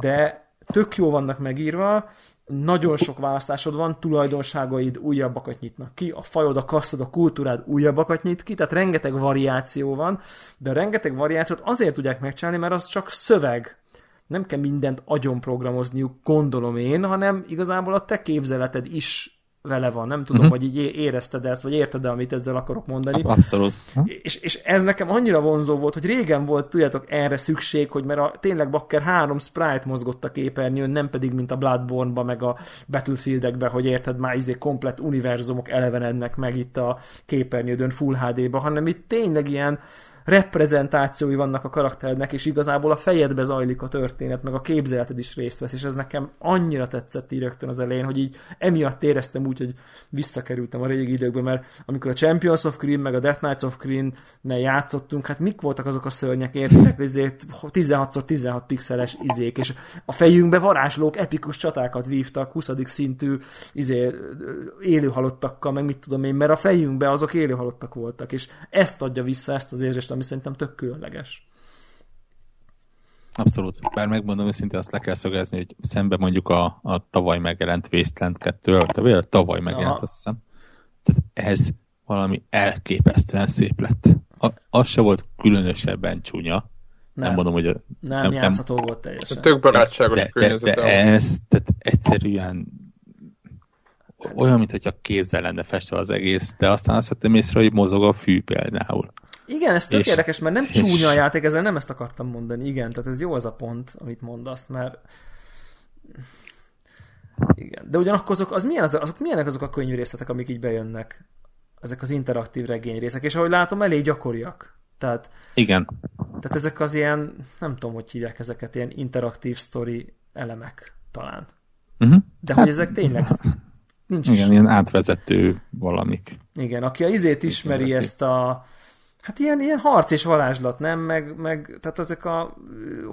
De tök jó vannak megírva, nagyon sok választásod van, tulajdonságaid újabbakat nyitnak ki, a fajod, a kasztod, a kultúrád újabbakat nyit ki, tehát rengeteg variáció van, de rengeteg variációt azért tudják megcsinálni, mert az csak szöveg. Nem kell mindent agyon programozniuk, gondolom én, hanem igazából a te képzeleted is vele van. Nem tudom, uh-huh. hogy így érezted ezt, vagy érted amit ezzel akarok mondani. Abszolút. És, és ez nekem annyira vonzó volt, hogy régen volt, tudjátok, erre szükség, hogy mert a, tényleg bakker három sprite mozgott a képernyőn, nem pedig mint a Bloodborne-ba, meg a Battlefield-ekben, hogy érted, már izé komplet univerzumok elevenednek meg itt a képernyődön Full HD-ba, hanem itt tényleg ilyen reprezentációi vannak a karakternek, és igazából a fejedbe zajlik a történet, meg a képzeleted is részt vesz, és ez nekem annyira tetszett így rögtön az elején, hogy így emiatt éreztem úgy, hogy visszakerültem a régi időkbe, mert amikor a Champions of Green, meg a Death Knights of Green-nel játszottunk, hát mik voltak azok a szörnyek, értitek, ezért 16x16 pixeles izék, és a fejünkbe varázslók epikus csatákat vívtak, 20. szintű izé, élőhalottakkal, meg mit tudom én, mert a fejünkbe azok élőhalottak voltak, és ezt adja vissza ezt az érzést, ami szerintem tök különleges. Abszolút. Bár megmondom őszintén, azt le kell szögezni, hogy szembe mondjuk a, a tavaly megjelent Wasteland 2 vagy a tavaly megjelent, Aha. azt hiszem. Tehát ez valami elképesztően szép lett. A, az se volt különösebben csúnya. Nem, Nem. mondom, hogy a, Nem, nem- nem nem. játszható volt teljesen. Tök barátságos de, de, de ez tehát egyszerűen olyan, mintha kézzel lenne festve az egész, de aztán azt vettem észre, hogy mozog a fű például. Igen, ez tök És- érdekes, mert nem és- csúnya a játék, ezzel nem ezt akartam mondani. Igen, tehát ez jó az a pont, amit mondasz, mert igen. De ugyanakkor azok, az milyen, az, azok milyenek azok a könyvrészletek, amik így bejönnek? Ezek az interaktív regényrészek, és ahogy látom, elég gyakoriak. Tehát, Igen, tehát ezek az ilyen, nem tudom, hogy hívják ezeket, ilyen interaktív story elemek talán. uh-huh. De hát, hogy ezek tényleg nincs is igen, ilyen átvezető valamik. Igen, aki a izét ismeri Ismereti. ezt a Hát ilyen, ilyen harc és varázslat, nem? Meg, meg tehát ezek a,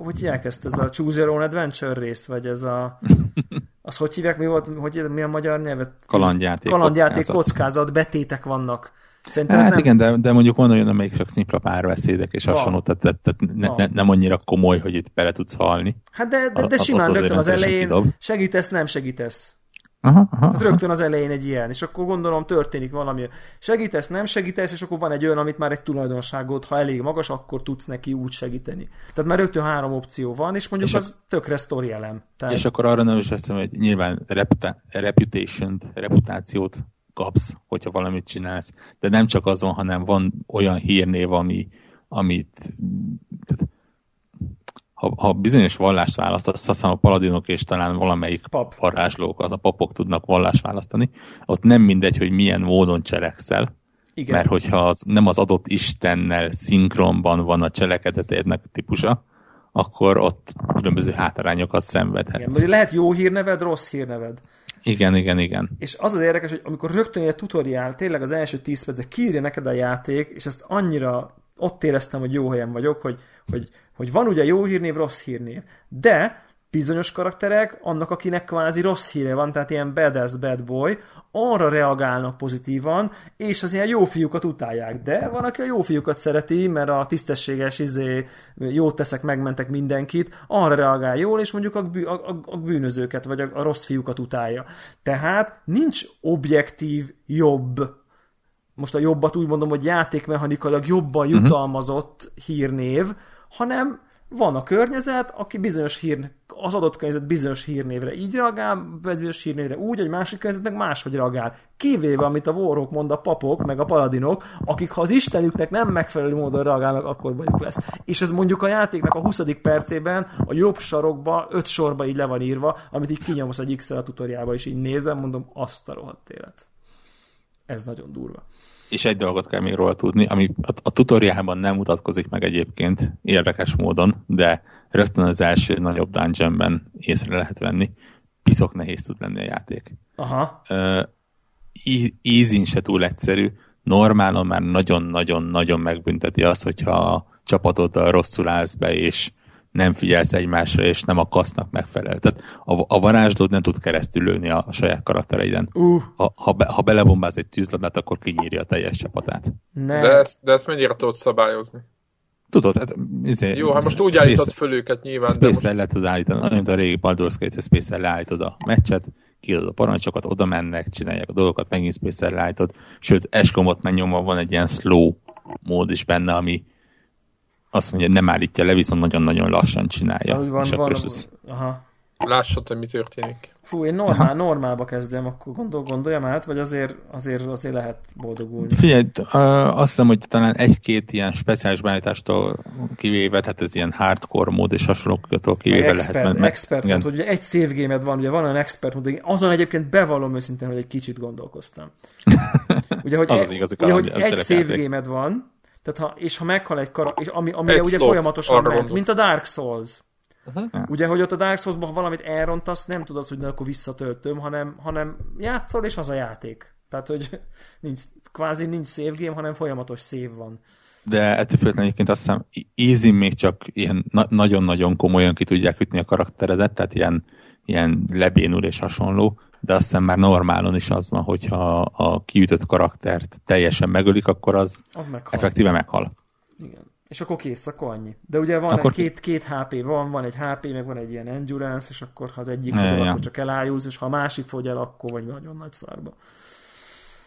hogy hívják ezt, ez a Choose Your Own Adventure rész, vagy ez a, az hogy hívják, mi volt, hogy, mi a magyar nyelvet? Kalandjáték, Kalandjáték, kockázat. kockázat, betétek vannak. Szerintem ez Hát nem, igen, de, de mondjuk van olyan, amelyik csak szimpla párbeszédek és hasonló, tehát, tehát, tehát ne, ne, nem annyira komoly, hogy itt bele tudsz halni. hát de, de, de simán az rögtön az elején kidob. segítesz, nem segítesz. Aha, aha, Tehát rögtön az elején egy ilyen, és akkor gondolom történik valami. Segítesz, nem segítesz, és akkor van egy olyan, amit már egy tulajdonságot, ha elég magas, akkor tudsz neki úgy segíteni. Tehát már rögtön három opció van, és mondjuk És az tökre sztori elem. Tehát, És akkor arra nem is veszem, hogy nyilván reputa- reputation reputációt kapsz, hogyha valamit csinálsz. De nem csak azon, hanem van olyan hírnév, ami, amit tehát, ha, ha bizonyos vallást választasz, azt hiszem a paladinok és talán valamelyik Pap. varázslók, az a papok tudnak vallást választani, ott nem mindegy, hogy milyen módon cselekszel, Igen. Mert hogyha az, nem az adott Istennel szinkronban van a cselekedetednek típusa, akkor ott különböző hátrányokat szenvedhetsz. Igen, lehet jó hírneved, rossz hírneved. Igen, igen, igen. És az az érdekes, hogy amikor rögtön egy tutoriál, tényleg az első 10 percet kiírja neked a játék, és ezt annyira ott éreztem, hogy jó helyen vagyok, hogy, hogy, hogy van ugye jó hírnév, rossz hírnév. De bizonyos karakterek, annak, akinek kvázi rossz híre van, tehát ilyen badass bad boy, arra reagálnak pozitívan, és az ilyen jó fiúkat utálják. De van, aki a jó fiúkat szereti, mert a tisztességes izé, jót teszek, megmentek mindenkit, arra reagál jól, és mondjuk a, bű, a, a bűnözőket, vagy a, a rossz fiúkat utálja. Tehát nincs objektív jobb most a jobbat úgy mondom, hogy játékmechanikailag jobban mhm. jutalmazott uh-huh. hírnév, hanem van a környezet, aki bizonyos hír, az adott környezet bizonyos hírnévre így reagál, bizonyos hírnévre úgy, egy másik környezet meg máshogy reagál. Kivéve, amit a Warhawk mond a papok, meg a paladinok, akik ha az istenüknek nem megfelelő módon reagálnak, akkor bajuk lesz. És ez mondjuk a játéknak a 20. percében a jobb sarokba, öt sorba így le van írva, amit így kinyomsz egy x a tutoriába, és így nézem, mondom, azt a rohadt élet. Ez nagyon durva és egy dolgot kell még róla tudni, ami a, a tutoriálban nem mutatkozik meg egyébként érdekes módon, de rögtön az első nagyobb dungeonben észre lehet venni. Piszok nehéz tud lenni a játék. Aha. Uh, easy se túl egyszerű. Normálon már nagyon-nagyon-nagyon megbünteti az, hogyha a csapatoddal rosszul állsz be, és nem figyelsz egymásra, és nem a kasznak megfelel. Tehát a, a varázslód nem tud keresztül lőni a, a saját karaktereiden. Uh. Ha, ha, be, ha belebombáz egy tűzlabdát, akkor kinyírja a teljes csapatát. Ne. De, ezt, de ezt mennyire tudod szabályozni? Tudod, hát... Izé, Jó, hát most úgy állítod föl őket nyilván, space de most... le tudod állítani, mint a régi Baldur's Gate, space leállítod a meccset, kiadod a parancsokat, oda mennek, csinálják a dolgokat, megint space leállítod. Sőt, eskomot mennyomva van egy ilyen slow mód is benne, ami azt mondja, hogy nem állítja le, viszont nagyon-nagyon lassan csinálja. Ahogy van, és van, az... aha. Lássad, hogy mi történik. Fú, én normál, Aha. normálba kezdem, akkor gondol, gondoljam át, vagy azért, azért, azért lehet boldogulni? Figyelj, azt hiszem, hogy talán egy-két ilyen speciális beállítástól kivéve, tehát ez ilyen hardcore mód és hasonlóktól kivéve meg expert, lehet. Meg, expert mód, hogy ugye egy save game van, ugye van olyan expert mód, azon egyébként bevallom őszintén, hogy egy kicsit gondolkoztam. Ugye, hogy, az az igazi ugye, hogy egy save game van, tehát ha, és ha meghal egy karakter, és ami, amire egy ugye slot, folyamatosan ment, mint a Dark Souls. Uh-huh. Ugye, hogy ott a Dark souls ha valamit elrontasz, nem tudod, hogy na, akkor visszatöltöm, hanem, hanem játszol, és az a játék. Tehát, hogy nincs, kvázi nincs save game, hanem folyamatos save van. De ettől függetlenül egyébként azt hiszem, easy még csak ilyen na- nagyon-nagyon komolyan ki tudják ütni a karakteredet, tehát ilyen, ilyen lebénul és hasonló, de azt hiszem már normálon is az van, hogyha a kiütött karaktert teljesen megölik, akkor az, az meghal. effektíve meghal. Igen. És akkor kész, akkor annyi. De ugye van akkor... két, két HP van, van egy HP, meg van egy ilyen endurance, és akkor ha az egyik fogy ja. akkor csak elájúz, és ha a másik fogy el, akkor vagy nagyon nagy szarba.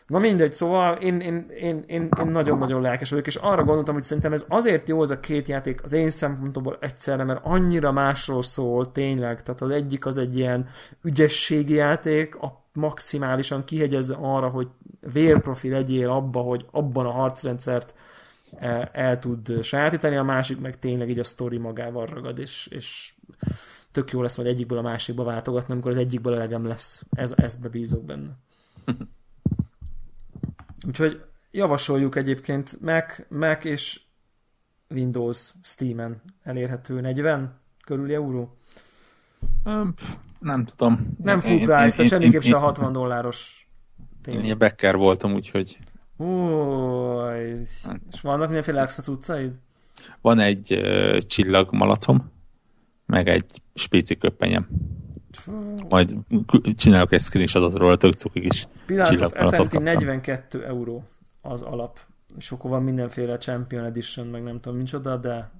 Na mindegy, szóval én, én, én, én, én nagyon-nagyon lelkes vagyok, és arra gondoltam, hogy szerintem ez azért jó ez a két játék az én szempontomból egyszerre, mert annyira másról szól tényleg, tehát az egyik az egy ilyen ügyességi játék, a maximálisan kihegyezze arra, hogy vérprofi legyél abba, hogy abban a harcrendszert el, el tud sajátítani, a másik meg tényleg így a sztori magával ragad, és, és tök jó lesz majd egyikből a másikba váltogatni, amikor az egyikből elegem lesz. Ez, ezt bebízok benne. Úgyhogy javasoljuk egyébként Mac, Mac és Windows Steam-en elérhető 40 körüli euró. Nem tudom. Nem full price, én, tehát semmiképp se 60 dolláros tény. Én Becker voltam, úgyhogy... Új, és vannak mindenféle extra utcaid? Van egy uh, csillagmalacom, meg egy spéci köppenyem. Majd csinálok egy screenshotot róla, tök cukik is. Pillars of Eternity 42 euró az alap. És akkor van mindenféle Champion Edition, meg nem tudom micsoda, de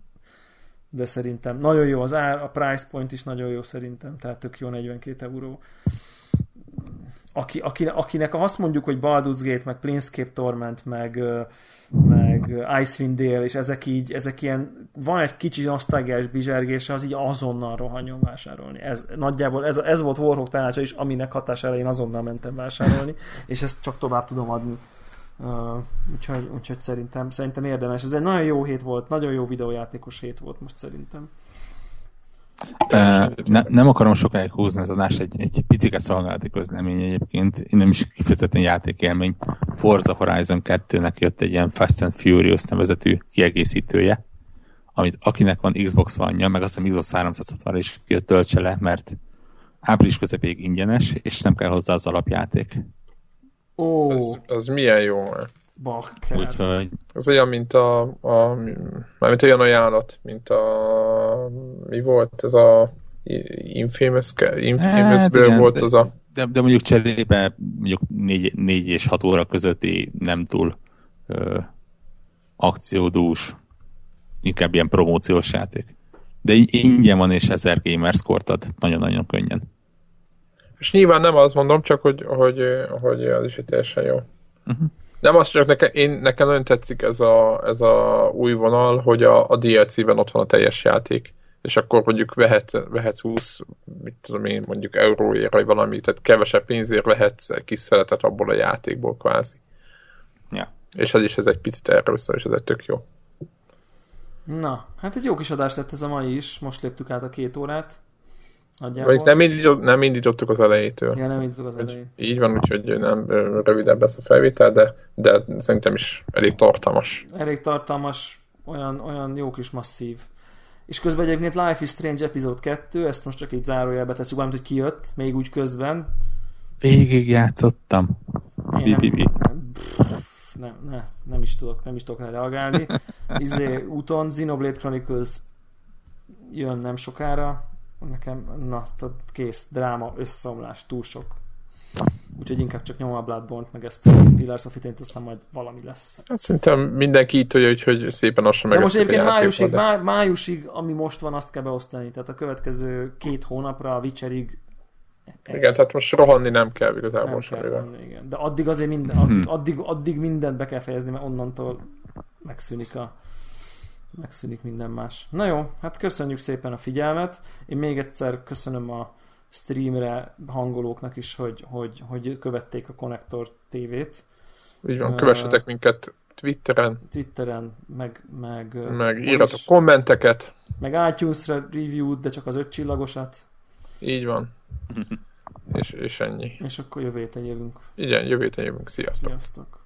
de szerintem nagyon jó az ár, a price point is nagyon jó szerintem, tehát tök jó 42 euró. Aki, aki, akinek azt mondjuk, hogy Baldur's Gate, meg Planescape Torment, meg, meg Icewind Dale, és ezek így, ezek ilyen, van egy kicsi nosztalgiás bizsergése, az így azonnal rohanjon vásárolni. Ez, nagyjából ez, ez volt Warhawk tanácsa is, aminek hatására én azonnal mentem vásárolni, és ezt csak tovább tudom adni. Uh, úgyhogy, úgyhogy szerintem, szerintem érdemes. Ez egy nagyon jó hét volt, nagyon jó videójátékos hét volt most szerintem. Ne, nem akarom sokáig húzni az adást, egy, egy picike szolgálati közlemény egyébként, én nem is kifejezetten játékélmény. Forza Horizon 2-nek jött egy ilyen Fast and Furious nevezetű kiegészítője, amit akinek van Xbox vanja, meg azt hiszem Xbox 360 is jött töltse le, mert április közepéig ingyenes, és nem kell hozzá az alapjáték. Ó, Az, az milyen jó. Bakker. Úgyhogy Az olyan, mint a, a mármint olyan ajánlat, mint a mi volt ez a Infamous, Infamousből igen, volt de- az a de, de mondjuk cserébe mondjuk 4, 4 és 6 óra közötti nem túl ö, akciódús, inkább ilyen promóciós játék. De ingyen van és 1000 gamer score ad nagyon-nagyon könnyen. És nyilván nem azt mondom, csak hogy, hogy, hogy az is egy teljesen jó. Uh-huh. Nem azt csak nekem, én, nekem nagyon tetszik ez a, ez a új vonal, hogy a, a DLC-ben ott van a teljes játék. És akkor mondjuk vehetsz, vehetsz 20, mit tudom én, mondjuk euróért, vagy valami, tehát kevesebb pénzért vehetsz egy kis szeletet abból a játékból kvázi. Ja. És ez is ez egy picit erről szól, és ez egy tök jó. Na, hát egy jó kis adás lett ez a mai is, most léptük át a két órát. Vagy Nagyjából. nem, indított, nem indítottuk az elejétől. Ja, nem indítottuk az elején. így van, úgyhogy nem rövidebb lesz a felvétel, de, de szerintem is elég tartalmas. Elég tartalmas, olyan, olyan jó kis masszív. És közben egyébként Life is Strange epizód 2, ezt most csak így zárójelbe tesszük, valamint, hogy kijött, még úgy közben. Végig játszottam. Bi-bi-bi. nem, nem, ne, nem is tudok, nem is tudok rá reagálni. Izé, úton Xenoblade Chronicles jön nem sokára. Nekem, na, tudod, kész, dráma, összeomlás, túl sok. Úgyhogy inkább csak nyomom a Bloodborne-t, meg ezt a Pillars of Eternity, aztán majd valami lesz. Hát szerintem mindenki így tudja, hogy, hogy szépen lassan De meg most egyébként májusig, de... má, májusig, ami most van, azt kell beosztani. Tehát a következő két hónapra, a Witcherig ez Igen, tehát most rohanni nem kell igazából nem sem. kell venni, igen. De addig azért minden, addig, addig, addig mindent be kell fejezni, mert onnantól megszűnik a megszűnik minden más. Na jó, hát köszönjük szépen a figyelmet. Én még egyszer köszönöm a streamre hangolóknak is, hogy, hogy, hogy követték a Connector TV-t. Így van, kövessetek minket Twitteren, Twitteren, meg, meg, meg írjatok kommenteket. meg iTunes-ra review de csak az öt csillagosat, Így van. és, és ennyi. és akkor jövő héten jövünk. Igen, jövő héten jövünk. Sziasztok! Sziasztok!